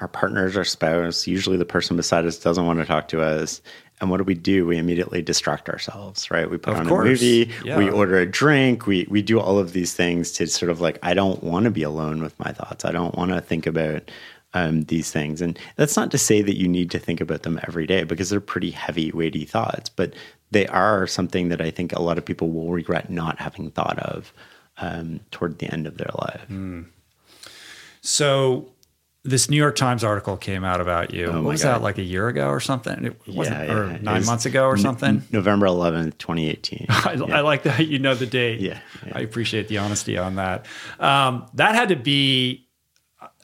our partners, our spouse. Usually the person beside us doesn't want to talk to us. And what do we do? We immediately distract ourselves, right? We put of on course. a movie, yeah. we order a drink, we we do all of these things to sort of like I don't want to be alone with my thoughts. I don't want to think about um, these things. And that's not to say that you need to think about them every day because they're pretty heavy, weighty thoughts, but they are something that I think a lot of people will regret not having thought of um, toward the end of their life. Mm. So this New York Times article came out about you. Oh what was God. that, like a year ago or something? It wasn't, Yeah, or yeah. Nine was months ago or something. November 11th, 2018. I, I like that you know the date. Yeah, yeah. I appreciate the honesty on that. Um, that had to be,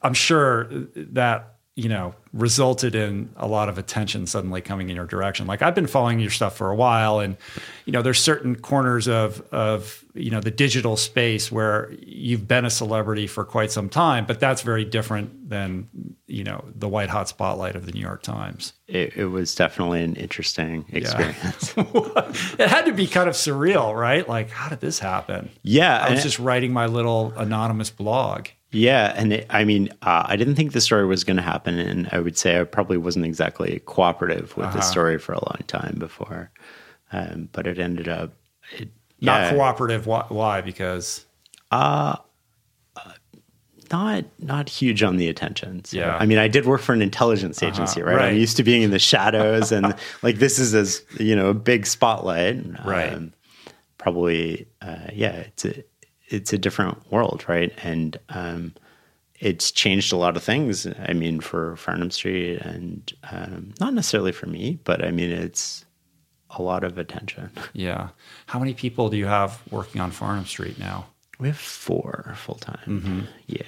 I'm sure that you know resulted in a lot of attention suddenly coming in your direction. Like I've been following your stuff for a while, and you know there's certain corners of of you know the digital space where you've been a celebrity for quite some time, but that's very different than you know the white hot spotlight of the New York Times. It, it was definitely an interesting experience. it had to be kind of surreal, right? Like, how did this happen? Yeah, I was just writing my little anonymous blog. Yeah, and it, I mean, uh, I didn't think the story was going to happen, and I would say I probably wasn't exactly cooperative with Uh-huh. the story for a long time before, um, but it ended up it, Not yeah, cooperative. Why? why? Because not not huge on the attention. So, Yeah. Uh-huh. I mean, I did work for an intelligence agency, right? right. I'm used to being in the shadows, and like this is as you know a big spotlight, Right. probably, uh, yeah, it's a it's a different world, right? And um, it's changed a lot of things. I mean, for Farnam Street, and um, not necessarily for me, but I mean, it's a lot of attention. yeah, how many people do you have working on Farnam Street now? We have four full time. Mm-hmm. Yeah.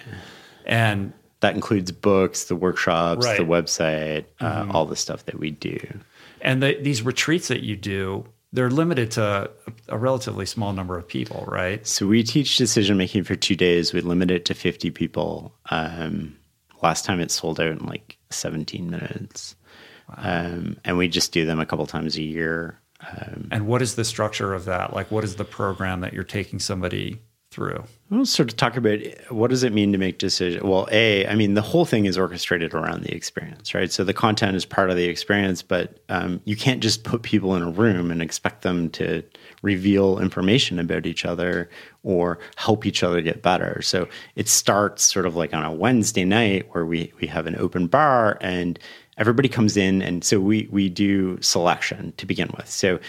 And that includes books, the workshops, Right. the website, Mm-hmm. uh, all the stuff that we do. and the, these retreats that you do, they're limited to a, a relatively small number of people, right? So we teach decision making for two days. We limit it to 50 people. Um, last time it sold out in like 17 minutes. Um, and we just do them a couple times a year. And what is the structure of that? Like, what is the program that you're taking somebody through? We'll sort of talk about what does it mean to make decisions. Well, a, I mean, the whole thing is orchestrated around the experience, right? So the content is part of the experience, but um, you can't just put people in a room and expect them to reveal information about each other or help each other get better. So it starts sort of like on a Wednesday night where we we have an open bar and everybody comes in, and so we we do selection to begin with. So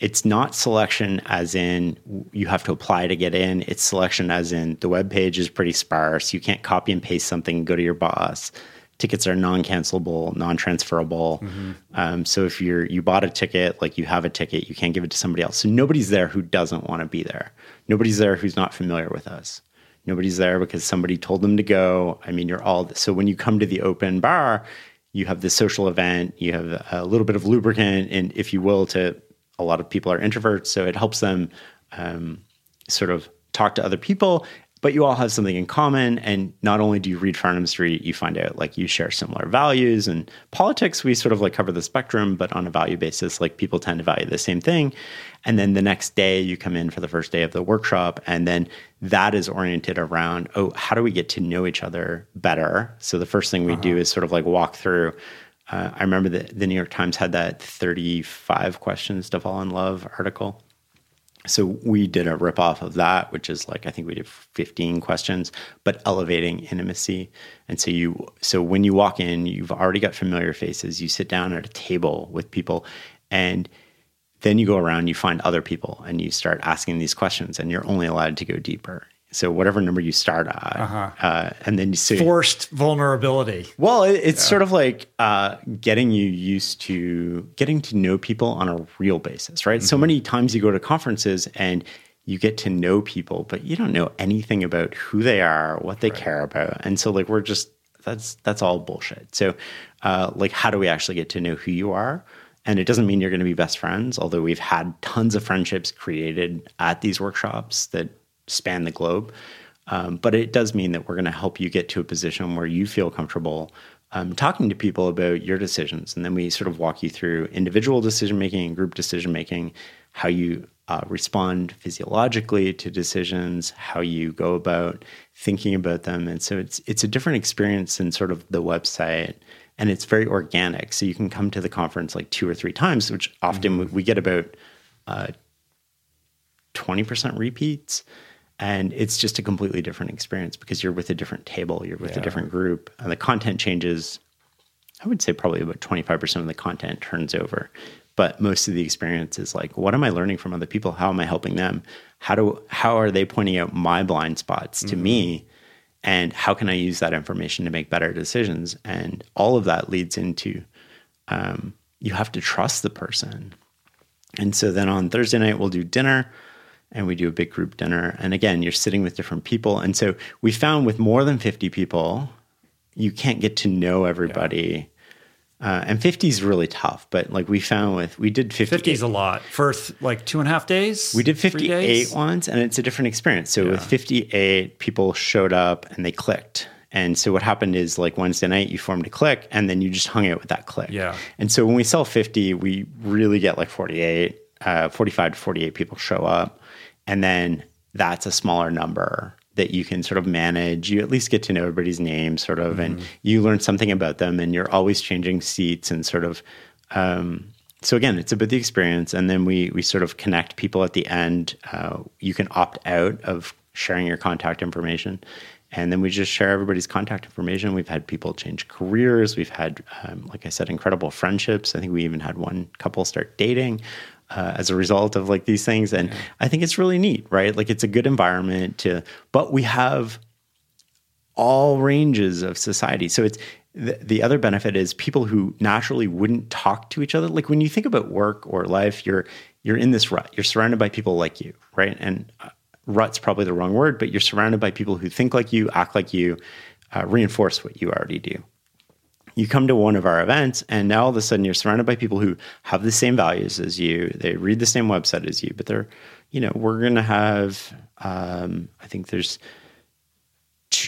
it's not selection as in you have to apply to get in. It's selection as in the web page is pretty sparse. You can't copy and paste something and go to your boss. Tickets are non-cancelable, non-transferable. Um, so if you're you bought a ticket, like you have a ticket, you can't give it to somebody else. So nobody's there who doesn't want to be there. Nobody's there who's not familiar with us. Nobody's there because somebody told them to go. I mean, you're all so when you come to the open bar, you have this social event, you have a little bit of lubricant, and if you will, to a lot of people are introverts, so it helps them um, sort of talk to other people. But you all have something in common, and not only do you read Farnam Street, you find out like you share similar values and politics. We sort of like cover the spectrum, but on a value basis, like people tend to value the same thing. And then the next day, you come in for the first day of the workshop, and then that is oriented around oh, how do we get to know each other better? So the first thing we do is sort of like walk through. Uh, I remember that the New York Times had that 35 questions to fall in love article. So we did a ripoff of that, which is like I think we did 15 questions, but elevating intimacy. And so you so when you walk in, you've already got familiar faces. You sit down at a table with people and then you go around, you find other people and you start asking these questions and you're only allowed to go deeper. So whatever number you start at, uh and then you so Forced vulnerability. well, it, it's sort of like uh, getting you used to getting to know people on a real basis, right? So many times you go to conferences and you get to know people, but you don't know anything about who they are, what they care about, and so like we're just that's that's all bullshit. So, uh, like, how do we actually get to know who you are? And it doesn't mean you're going to be best friends, although we've had tons of friendships created at these workshops that span the globe. Um, but it does mean that we're going to help you get to a position where you feel comfortable um, talking to people about your decisions. And then we sort of walk you through individual decision making and group decision making, how you uh, respond physiologically to decisions, how you go about thinking about them. And so it's it's a different experience than sort of the website. And it's very organic. So you can come to the conference like two or three times, which often we, we get about uh, 20% repeats and it's just a completely different experience because you're with a different table you're with a different group and the content changes. I would say probably about 25% of the content turns over but most of the experience is like what am i learning from other people? How am i helping them? How do how are they pointing out my blind spots to me? And how can I use that information to make better decisions? And all of that leads into um, you have to trust the person. And so then on Thursday night, we'll do dinner and we do a big group dinner. And again, you're sitting with different people. And so we found with more than 50 people, you can't get to know everybody. Uh, and 50 is really tough, but like we found with, we did 50. 50 is a lot for like two and a half days. We did 58 once and it's a different experience. So yeah. with 58, people showed up and they clicked. And so what happened is like Wednesday night, you formed a click and then you just hung out with that click. Yeah. And so when we sell 50, we really get like 48, uh, 45 to 48 people show up. And then that's a smaller number that you can sort of manage. You at least get to know everybody's name, sort of, mm-hmm. and you learn something about them, and you're always changing seats and sort of. Um, so again, it's about the experience, and then we we sort of connect people at the end. Uh, you can opt out of sharing your contact information, and then we just share everybody's contact information. We've had people change careers. We've had, um, like I said, incredible friendships. I think we even had one couple start dating uh, as a result of like these things. And yeah. I think it's really neat, right? Like it's a good environment to, but we have all ranges of society. So it's the, the other benefit is people who naturally wouldn't talk to each other. Like when you think about work or life, you're you're in this rut. You're surrounded by people like you, right? And uh, rut's probably the wrong word, but you're surrounded by people who think like you, act like you, uh, reinforce what you already do you come to one of our events and now all of a sudden you're surrounded by people who have the same values as you. They read the same website as you but they're you know we're going to have um, i think there's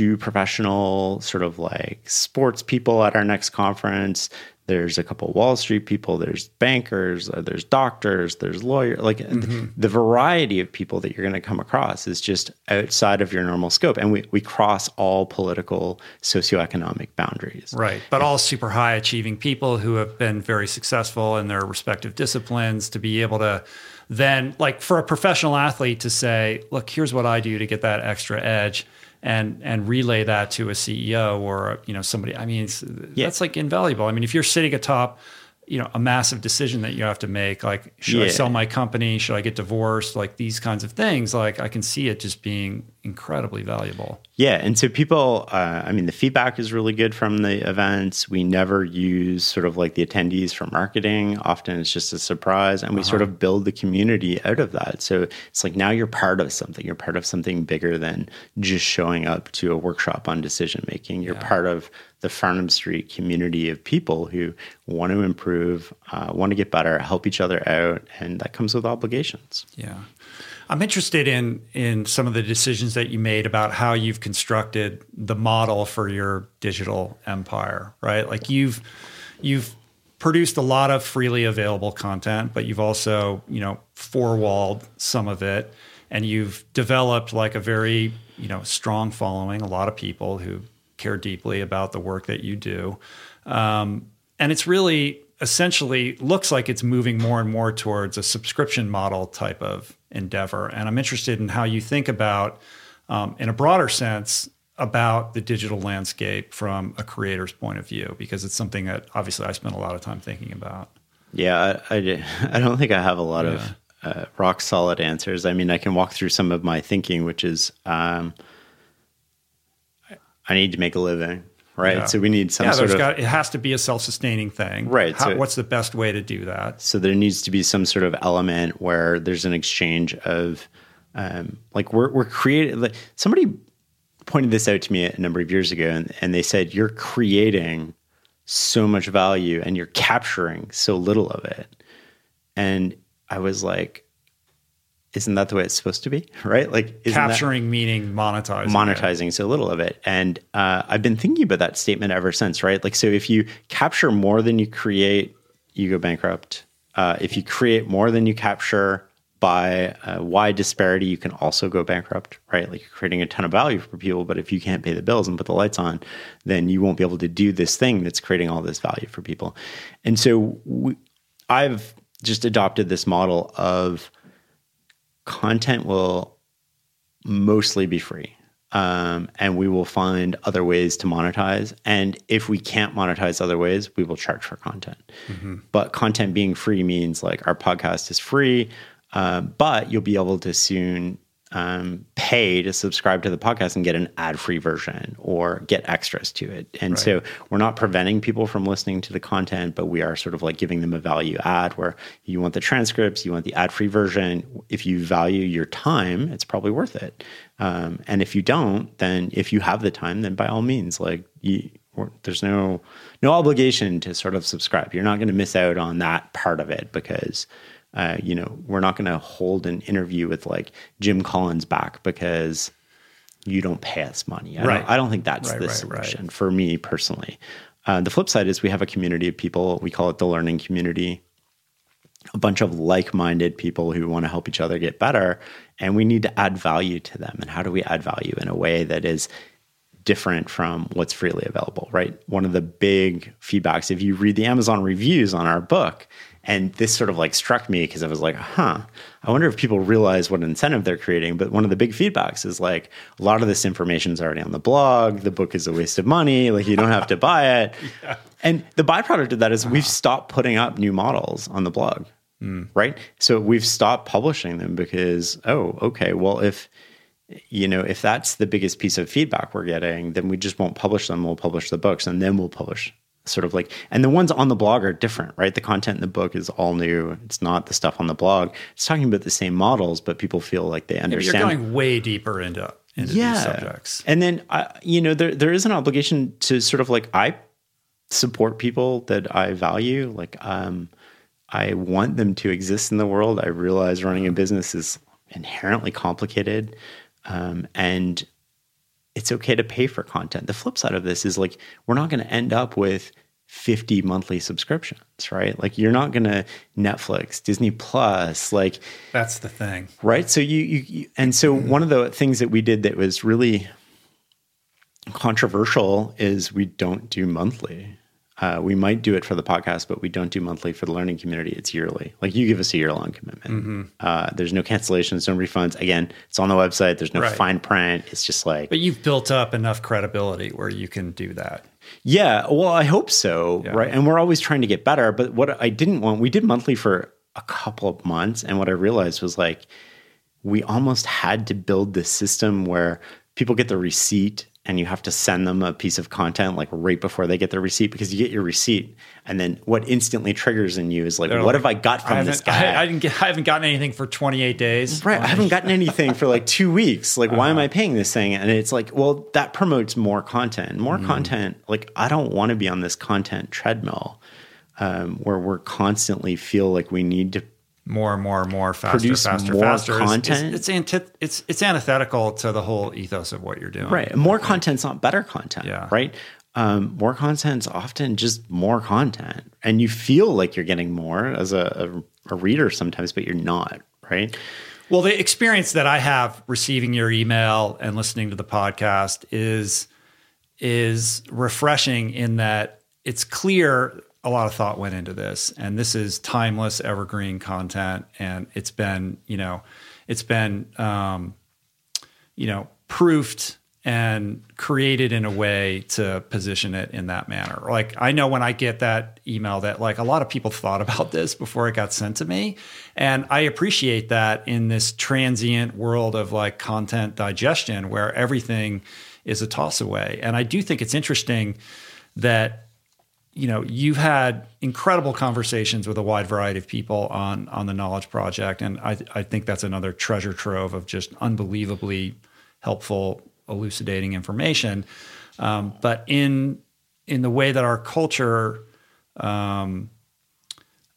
two professional sort of like sports people at our next conference there's a couple Wall Street people, there's bankers, uh, there's doctors, there's lawyers. Like mm-hmm. the variety of people that you're going to come across is just outside of your normal scope. And we, we cross all political, socioeconomic boundaries. Right. But all super high achieving people who have been very successful in their respective disciplines to be able to then, like for a professional athlete to say, look, here's what I do to get that extra edge and and relay that to a CEO or you know somebody. I mean, yeah. that's like invaluable. I mean, if you're sitting atop you know a massive decision that you have to make like should yeah. i sell my company? Should i get divorced? Like these kinds of things. Like i can see it just being incredibly valuable. Yeah and so people uh, i mean the feedback is really good from the events. We never use sort of like the attendees for marketing. Often it's just a surprise and we uh-huh. sort of build the community out of that. So it's like now you're part of something. You're part of something bigger than just showing up to a workshop on decision making. You're yeah. part of the Farnam Street community of people who want to improve, uh, want to get better, help each other out, and that comes with obligations. Yeah. I'm interested in in some of the decisions that you made about how you've constructed the model for your digital empire, right? Like you've you've produced a lot of freely available content, but you've also, you know, four-walled some of it and you've developed like a very, you know, strong following, a lot of people who care deeply about the work that you do. Um, and it's really essentially looks like it's moving more and more towards a subscription model type of endeavor. And I'm interested in how you think about, um, in a broader sense, about the digital landscape from a creator's point of view, because it's something that obviously I spend a lot of time thinking about. Yeah, I, I, I don't think I have a lot yeah. of uh, rock solid answers. I mean, I can walk through some of my thinking, which is um, I need to make a living, right? Yeah. So we need some yeah, sort of. Got, it has to be a self-sustaining thing, right? How, so, what's the best way to do that? So there needs to be some sort of element where there's an exchange of, um, like we're we're creating. Like somebody pointed this out to me a number of years ago, and, and they said you're creating so much value and you're capturing so little of it, and I was like, isn't that the way it's supposed to be right? Like capturing meaning monetizing monetizing it. so little of it. And uh, i've been thinking about that statement ever since right? Like so if you capture more than you create you go bankrupt. Uh, if you create more than you capture by a wide disparity you can also go bankrupt right? Like you're creating a ton of value for people but if you can't pay the bills and put the lights on then you won't be able to do this thing that's creating all this value for people. And so we, i've just adopted this model of content will mostly be free. Um, and we will find other ways to monetize. And if we can't monetize other ways, we will charge for content. Mm-hmm. But content being free means like our podcast is free, uh, but you'll be able to soon um, pay to subscribe to the podcast and get an ad-free version or get extras to it. And right. so we're not preventing people from listening to the content, but we are sort of like giving them a value add where you want the transcripts, you want the ad-free version. If you value your time, it's probably worth it. Um, and if you don't, then if you have the time, then by all means, like you, there's no no obligation to sort of subscribe. You're not going to miss out on that part of it because uh, you know, we're not going to hold an interview with like Jim Collins back because you don't pay us money. I, right. don't, I don't think that's right, the right, solution for me personally. Uh, the flip side is we have a community of people. We call it the learning community. A bunch of like-minded people who want to help each other get better, and we need to add value to them. And how do we add value in a way that is different from what's freely available? Right. One of the big feedbacks, if you read the Amazon reviews on our book, and this sort of like struck me because I was like, huh, I wonder if people realize what incentive they're creating. But one of the big feedbacks is like, a lot of this information is already on the blog. The book is a waste of money. Like, you don't have to buy it. yeah. And the byproduct of that is uh-huh. we've stopped putting up new models on the blog, mm. right? So we've stopped publishing them because, oh, okay, well, if you know, if that's the biggest piece of feedback we're getting, then we just won't publish them. We'll publish the books and then we'll publish sort of like and the ones on the blog are different right? The content in the book is all new. It's not the stuff on the blog. It's talking about the same models but people feel like they understand yeah, you're going way deeper into into yeah. these subjects. And then I, you know there there is an obligation to sort of like i support people that i value. Like um i want them to exist in the world. I realize running a business is inherently complicated. Um, and it's okay to pay for content. The flip side of this is like we're not going to end up with 50 monthly subscriptions, right? Like you're not going to Netflix, Disney Plus, like That's the thing. Right? So you, you, you and so mm-hmm. one of the things that we did that was really controversial is we don't do monthly. Uh, we might do it for the podcast, but we don't do monthly for the learning community. It's yearly. Like you give us a year long commitment. Mm-hmm. Uh, there's no cancellations, no refunds. Again, it's on the website. There's no right. fine print. It's just like. But you've built up enough credibility where you can do that. Yeah. Well, I hope so. Yeah. Right. And we're always trying to get better. But what I didn't want, we did monthly for a couple of months. And what I realized was like, we almost had to build this system where people get the receipt and you have to send them a piece of content like right before they get their receipt because you get your receipt and then what instantly triggers in you is like They're what like, have i got from I this guy I, I, didn't get, I haven't gotten anything for 28 days right i haven't gotten anything for like two weeks like uh-huh. why am uh-huh. i paying this thing and it's like well that promotes more content more mm. content like i don't want to be on this content treadmill um, where we're constantly feel like we need to more and more and more faster, Produce faster, more faster. Content. It's it's, it's, it's it's antithetical to the whole ethos of what you're doing. Right. More content's not better content. Yeah. Right. Um, more content's often just more content, and you feel like you're getting more as a, a, a reader sometimes, but you're not. Right. Well, the experience that I have receiving your email and listening to the podcast is is refreshing in that it's clear a lot of thought went into this and this is timeless evergreen content and it's been you know it's been um, you know proofed and created in a way to position it in that manner. Like i know when i get that email that like a lot of people thought about this before it got sent to me and i appreciate that in this transient world of like content digestion where everything is a toss away. And i do think it's interesting that you know you've had incredible conversations with a wide variety of people on on the knowledge project and i i think that's another treasure trove of just unbelievably helpful elucidating information. Um, but in in the way that our culture um,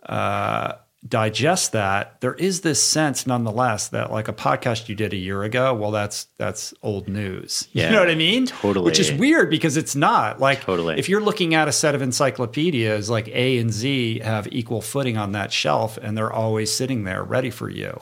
uh, digest that, there is this sense nonetheless that like a podcast you did a year ago, well, that's that's old news. Yeah, you know what I mean? Totally. Which is weird because it's not. Like totally. if you're looking at a set of encyclopedias, like A and Z have equal footing on that shelf and they're always sitting there ready for you.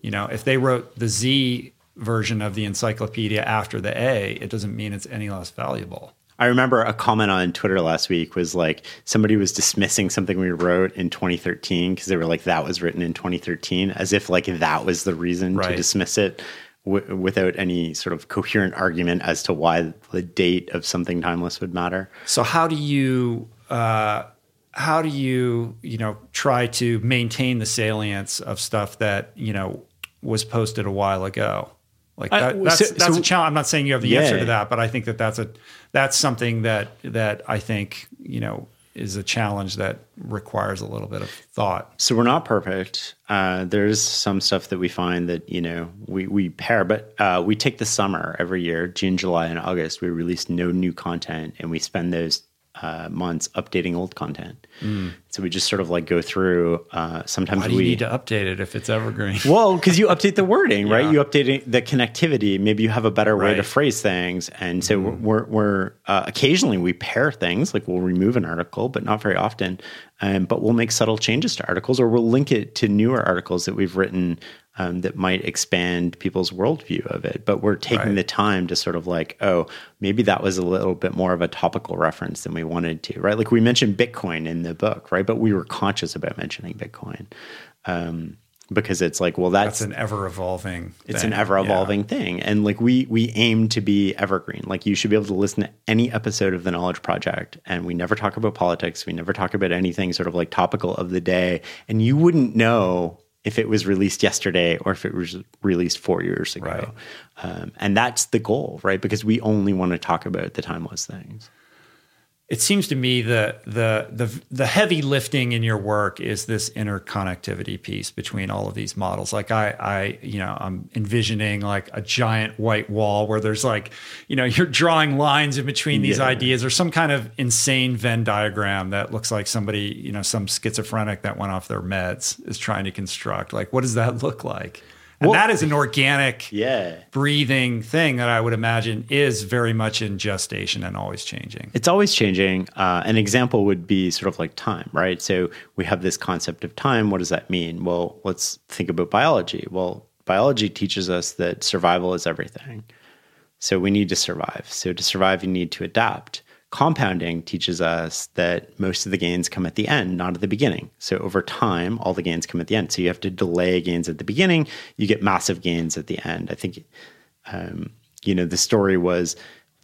You know, if they wrote the Z version of the encyclopedia after the A, it doesn't mean it's any less valuable. I remember a comment on Twitter last week was like somebody was dismissing something we wrote in 2013 because they were like that was written in 2013 as if like that was the reason right. to dismiss it w- without any sort of coherent argument as to why the date of something timeless would matter. So how do you uh, how do you you know try to maintain the salience of stuff that you know was posted a while ago? Like that, uh, that's so, that's so, a challenge. I'm not saying you have the yeah. answer to that, but I think that that's a that's something that that I think you know is a challenge that requires a little bit of thought. So we're not perfect. Uh, there's some stuff that we find that you know we we pair, but uh, we take the summer every year, June, July, and August. We release no new content, and we spend those uh, months updating old content. Mm. So we just sort of like go through. Uh, sometimes we need to update it if it's evergreen. well, because you update the wording, yeah. right? You update the connectivity. Maybe you have a better way to phrase things, and so mm. we're we're uh, occasionally we pair things. Like we'll remove an article, but not very often. Um, but we'll make subtle changes to articles, or we'll link it to newer articles that we've written um, that might expand people's worldview of it. But we're taking right. the time to sort of like, oh, maybe that was a little bit more of a topical reference than we wanted to, right? Like we mentioned Bitcoin in the book, right? But we were conscious about mentioning Bitcoin. Um, because it's like well that's, that's an ever evolving it's an ever evolving yeah. thing and like we we aim to be evergreen like you should be able to listen to any episode of the knowledge project and we never talk about politics we never talk about anything sort of like topical of the day and you wouldn't know if it was released yesterday or if it was released four years ago. Right. Um, and that's the goal, right? Because we only want to talk about the timeless things it seems to me that the the the heavy lifting in your work is this interconnectivity piece between all of these models. Like I I you know I'm envisioning like a giant white wall where there's like you know you're drawing lines in between these yeah. ideas or some kind of insane Venn diagram that looks like somebody you know some schizophrenic that went off their meds is trying to construct. Like what does that look like? And well, that is an organic, yeah. breathing thing that I would imagine is very much in gestation and always changing. It's always changing. Uh, an example would be sort of like time, right? So we have this concept of time. What does that mean? Well, let's think about biology. Well, biology teaches us that survival is everything. So we need to survive. So to survive, you need to adapt. Compounding teaches us that most of the gains come at the end, not at the beginning. So over time, all the gains come at the end. So you have to delay gains at the beginning. You get massive gains at the end. I think, um, you know, the story was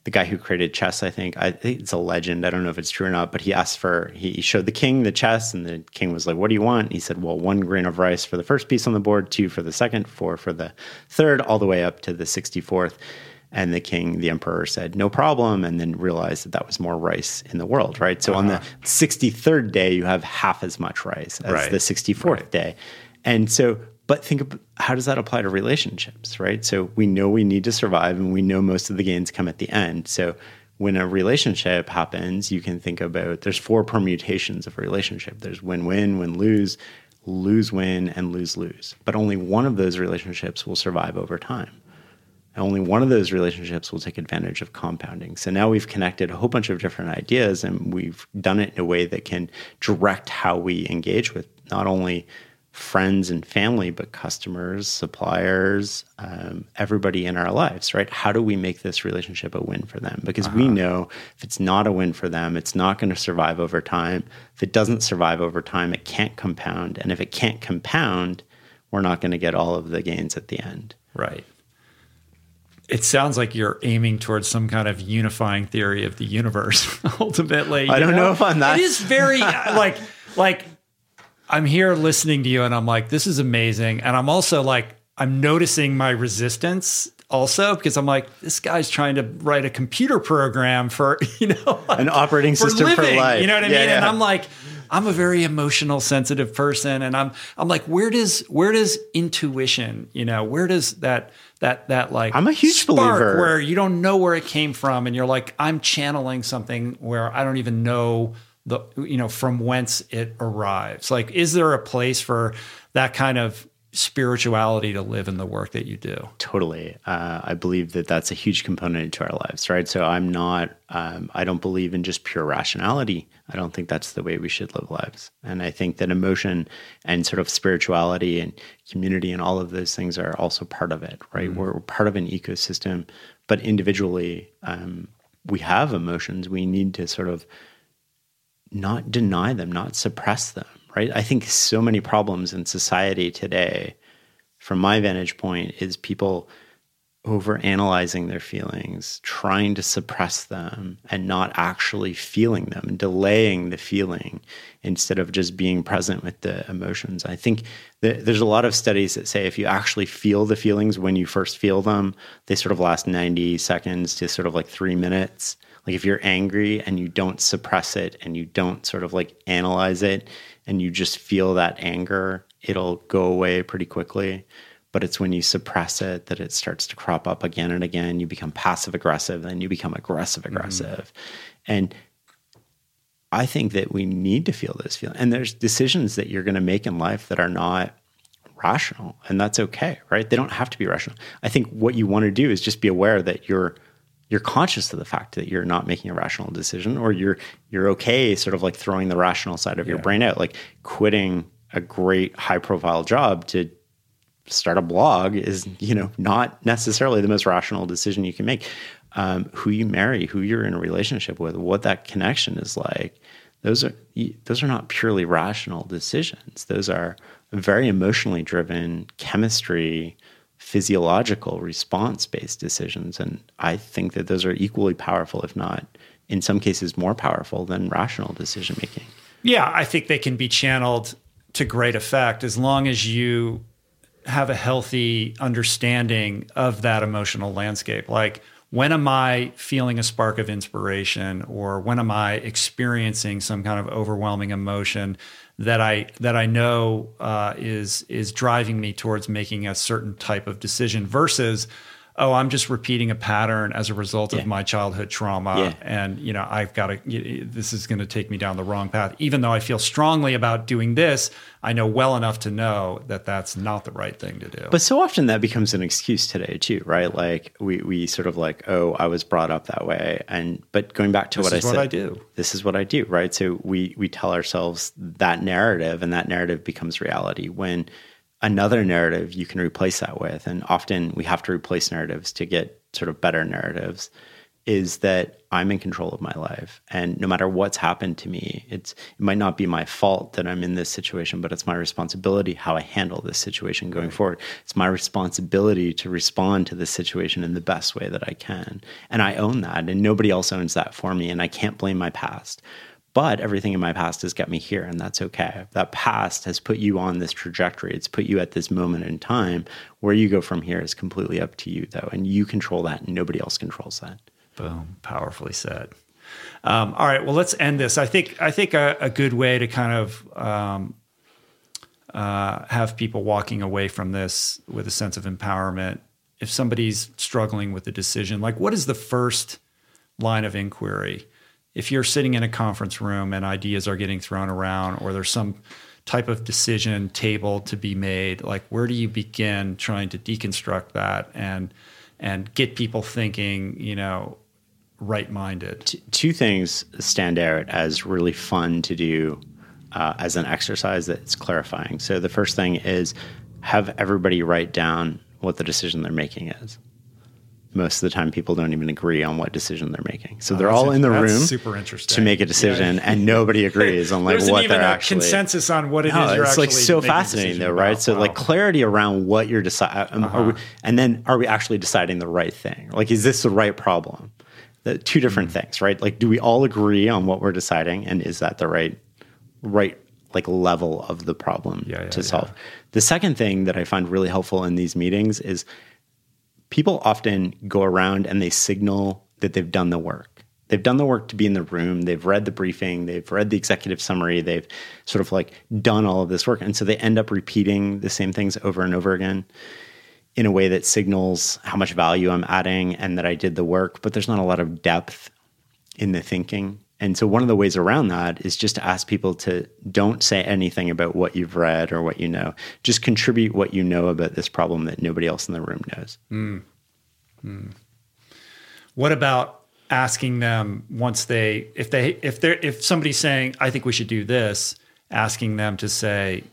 the guy who created chess. I think I think it's a legend. I don't know if it's true or not, but he asked for he showed the king the chess, and the king was like, "What do you want?" And he said, "Well, one grain of rice for the first piece on the board, two for the second, four for the third, all the way up to the sixty fourth. And the king, the emperor said, no problem. And then realized that that was more rice in the world, right? So uh-huh. on the 63rd day, you have half as much rice as right. the 64th right. day. And so, but think of how does that apply to relationships, right? So we know we need to survive and we know most of the gains come at the end. So when a relationship happens, you can think about there's four permutations of a relationship there's win win, win lose, lose win, and lose lose. But only one of those relationships will survive over time only one of those relationships will take advantage of compounding. So now we've connected a whole bunch of different ideas and we've done it in a way that can direct how we engage with not only friends and family, but customers, suppliers, um, everybody in our lives, right? How do we make this relationship a win for them? Because uh-huh. we know if it's not a win for them, it's not going to survive over time. If it doesn't survive over time, it can't compound. And if it can't compound, we're not going to get all of the gains at the end. Right it sounds like you're aiming towards some kind of unifying theory of the universe ultimately i don't know? know? if i'm that it is very like like i'm here listening to you and i'm like this is amazing and i'm also like i'm noticing my resistance also because i'm like this guy's trying to write a computer program for you know like, an operating system for, living, for life you know what i yeah, mean yeah. and i'm like I'm a very emotional, sensitive person, and I'm I'm like, where does where does intuition, you know, where does that that that like I'm a huge spark believer where you don't know where it came from, and you're like, I'm channeling something where I don't even know the you know from whence it arrives. Like, is there a place for that kind of spirituality to live in the work that you do. Totally. Uh, I believe that that's a huge component to our lives, right? So I'm not, um, I don't believe in just pure rationality. I don't think that's the way we should live lives. And I think that emotion and sort of spirituality and community and all of those things are also part of it, right? Mm-hmm. We're, we're, part of an ecosystem, but individually, um, we have emotions. We need to sort of not deny them, not suppress them right? I think so many problems in society today, from my vantage point, is people over analyzing their feelings, trying to suppress them and not actually feeling them, delaying the feeling instead of just being present with the emotions. I think that there's a lot of studies that say if you actually feel the feelings when you first feel them, they sort of last 90 seconds to sort of like three minutes. Like if you're angry and you don't suppress it and you don't sort of like analyze it and you just feel that anger, it'll go away pretty quickly but it's when you suppress it that it starts to crop up again and again. You become passive aggressive, then you become aggressive aggressive. Mm-hmm. And I think that we need to feel those feelings. And there's decisions that you're going to make in life that are not rational, and that's okay, right? They don't have to be rational. I think what you want to do is just be aware that you're you're conscious of the fact that you're not making a rational decision or you're you're okay sort of like throwing the rational side of yeah. your brain out like quitting a great high profile job to start a blog is you know not necessarily the most rational decision you can make. Um, who you marry who you're in a relationship with what that connection is like those are those are not purely rational decisions. Those are very emotionally driven chemistry physiological response based decisions. And i think that those are equally powerful if not in some cases more powerful than rational decision making yeah i think they can be channeled to great effect as long as you have a healthy understanding of that emotional landscape. Like, when am I feeling a spark of inspiration, or when am I experiencing some kind of overwhelming emotion that I that I know uh, is is driving me towards making a certain type of decision versus oh, I'm just repeating a pattern as a result yeah. of my childhood trauma. Yeah. And, you know, I've got to, this is going to take me down the wrong path. Even though I feel strongly about doing this, I know well enough to know that that's not the right thing to do. But so often that becomes an excuse today, too, right? Like we, we sort of like, oh, I was brought up that way. And, but going back to this what I said, what I do. This is what I do, right? So we, we tell ourselves that narrative and that narrative becomes reality when, another narrative you can replace that with, and often we have to replace narratives to get sort of better narratives, is that I'm in control of my life. And no matter what's happened to me, it's it might not be my fault that I'm in this situation, but it's my responsibility how I handle this situation going forward. It's my responsibility to respond to this situation in the best way that I can. And I own that, and nobody else owns that for me. And I can't blame my past. But everything in my past has got me here, and that's okay. That past has put you on this trajectory. It's put you at this moment in time. Where you go from here is completely up to you, though, and you control that, and nobody else controls that. Boom! Powerfully said. Um, all right, well, let's end this. I think I think a, a good way to kind of um, uh, have people walking away from this with a sense of empowerment. If somebody's struggling with a decision, like what is the first line of inquiry? If you're sitting in a conference room and ideas are getting thrown around or there's some type of decision table to be made like where do you begin trying to deconstruct that and and get people thinking you know right minded two things stand out as really fun to do uh, as an exercise that's clarifying. So the first thing is have everybody write down what the decision they're making is most of the time people don't even agree on what decision they're making. So oh, they're all in the room super interesting. to make a decision, yeah. and nobody agrees on like what they're actually consensus on what it no, is. It's like so fascinating though, right? About. So wow. like clarity around what you're deciding, um, uh-huh. and then are we actually deciding the right thing? Like, is this the right problem? The two different mm-hmm. things, right? Like, do we all agree on what we're deciding, and is that the right right like level of the problem yeah, yeah, to solve? The second thing that I find really helpful in these meetings is people often go around and they signal that they've done the work. They've done the work to be in the room, they've read the briefing, they've read the executive summary, they've sort of like done all of this work. And so they end up repeating the same things over and over again in a way that signals how much value I'm adding and that I did the work, but there's not a lot of depth in the thinking. And so one of the ways around that is just to ask people to don't say anything about what you've read or what you know. Just contribute what you know about this problem that nobody else in the room knows. Mm. Mm. What about asking them once they if they if they're if somebody's saying I think we should do this, asking them to say,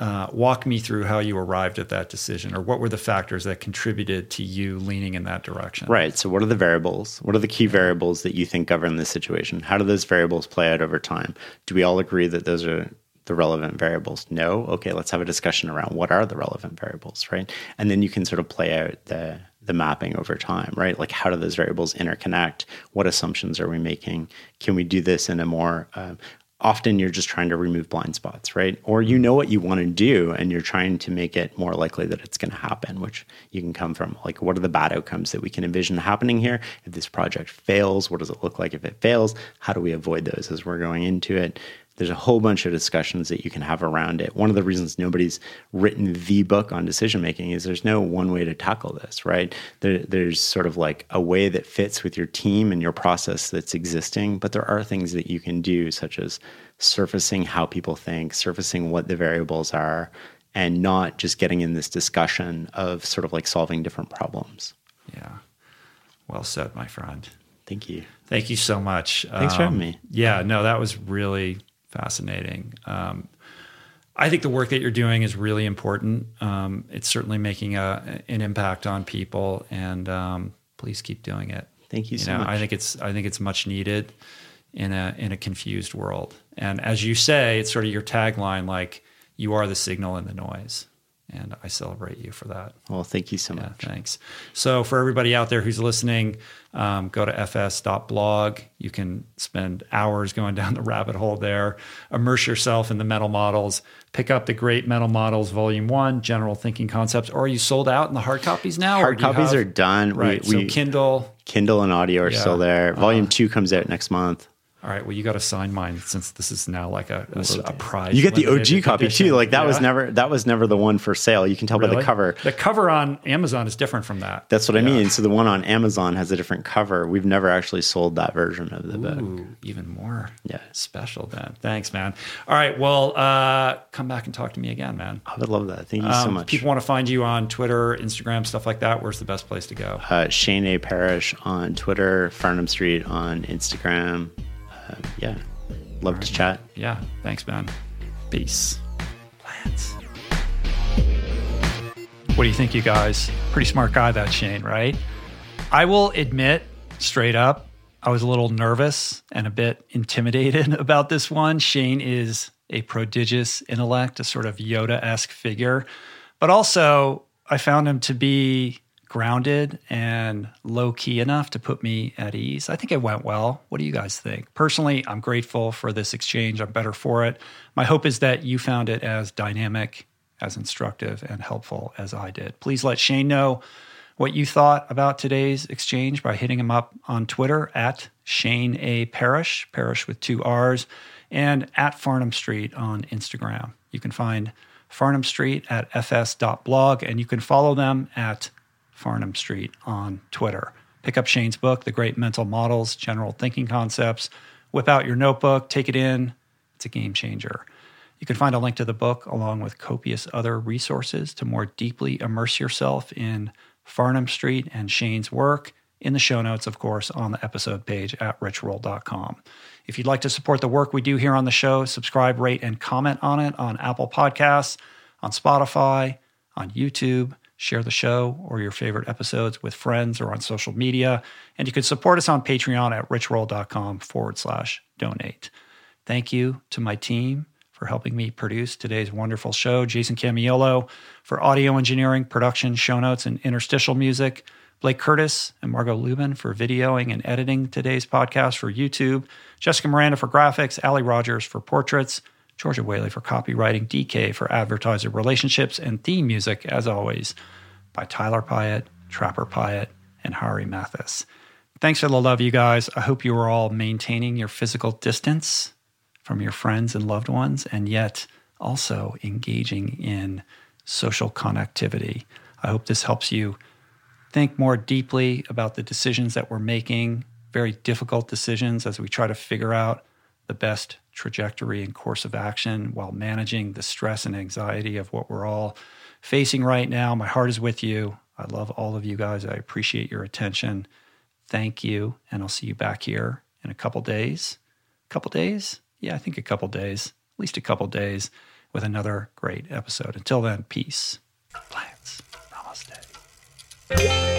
uh, walk me through how you arrived at that decision or what were the factors that contributed to you leaning in that direction? Right. So what are the variables? What are the key variables that you think govern this situation? How do those variables play out over time? Do we all agree that those are the relevant variables? No? Okay let's have a discussion around what are the relevant variables right? And then you can sort of play out the the mapping over time, right? Like, how do those variables interconnect? What assumptions are we making? Can we do this in a more um, often you're just trying to remove blind spots, right? Or you know what you want to do and you're trying to make it more likely that it's going to happen, which you can come from like, what are the bad outcomes that we can envision happening here? If this project fails, what does it look like if it fails? How do we avoid those as we're going into it? There's a whole bunch of discussions that you can have around it. One of the reasons nobody's written the book on decision making is there's no one way to tackle this, right? There, there's sort of like a way that fits with your team and your process that's existing, but there are things that you can do, such as surfacing how people think, surfacing what the variables are, and not just getting in this discussion of sort of like solving different problems. Yeah. Well said, my friend. Thank you. Thank you so much. Thanks um, for having me. Yeah, no, that was really fascinating. Um, I think the work that you're doing is really important. Um, it's certainly making a, an impact on people, and um, please keep doing it. Thank you, you so know, much. I think it's I think it's much needed in a in a confused world. And as you say, it's sort of your tagline, like you are the signal in the noise and I celebrate you for that. Well, thank you so yeah, much. Thanks. So, for everybody out there who's listening, um, go to fs.blog. You can spend hours going down the rabbit hole there. Immerse yourself in the mental models. Pick up the Great Mental Models Volume One, General Thinking Concepts. Or are you sold out in the hard copies now? Hard copies have, are done. Right. We, we, so Kindle, Kindle, and audio are yeah. still there. Volume uh, Two comes out next month. All right, well, you got to sign mine since this is now like a, a, a prize. You get the OG copy edition. too. Like that yeah. was never that was never the one for sale. You can tell really? by the cover. The cover on Amazon is different from that. That's what yeah. I mean. So the one on Amazon has a different cover. We've never actually sold that version of the Ooh, book. Even more, yeah, special. Then thanks, man. All right, well, uh, come back and talk to me again, man. I would love that. Thank you um, so much. People want to find you on Twitter, Instagram, stuff like that. Where's the best place to go? Uh, Shane A. Parrish on Twitter, Farnam Street on Instagram. Uh, yeah. Love right. to chat. Yeah. Thanks, man. Peace. Lance. What do you think, you guys? Pretty smart guy, that Shane, right? I will admit straight up, I was a little nervous and a bit intimidated about this one. Shane is a prodigious intellect, a sort of Yoda esque figure, but also I found him to be grounded and low key enough to put me at ease. I think it went well. What do you guys think? Personally, I'm grateful for this exchange. I'm better for it. My hope is that you found it as dynamic, as instructive, and helpful as I did. Please let Shane know what you thought about today's exchange by hitting him up on Twitter at Shane A. Parrish, Parrish with two R's, and at Farnam Street on Instagram. You can find Farnam Street at fs.blog, and you can follow them at Farnam Street on Twitter. Pick up Shane's book, The Great Mental Models, General Thinking Concepts. Whip out your notebook, take it in. It's a game changer. You can find a link to the book along with copious other resources to more deeply immerse yourself in Farnam Street and Shane's work in the show notes, of course, on the episode page at richroll.com. If you'd like to support the work we do here on the show, subscribe, rate, and comment on it on Apple Podcasts, on Spotify, on YouTube share the show or your favorite episodes with friends or on social media. And you can support us on Patreon at richroll.com forward slash donate. Thank you to my team for helping me produce today's wonderful show, Jason Camiolo for audio engineering, production, show notes, and interstitial music, Blake Curtis and Margot Lubin for videoing and editing today's podcast for YouTube, Jessica Miranda for graphics, Ali Rogers for portraits, Georgia Whaley for copywriting, DK for advertiser relationships, and theme music, as always, by Tyler Pyatt, Trapper Pyatt, and Hari Mathis. Thanks for the love, you guys. I hope you are all maintaining your physical distance from your friends and loved ones, and yet also engaging in social connectivity. I hope this helps you think more deeply about the decisions that we're making, very difficult decisions as we try to figure out the best trajectory and course of action while managing the stress and anxiety of what we're all facing right now. My heart is with you. I love all of you guys. I appreciate your attention. Thank you. And I'll see you back here in a couple days. A couple days? Yeah, I think a couple days, at least a couple days, with another great episode. Until then, peace, plants, namaste.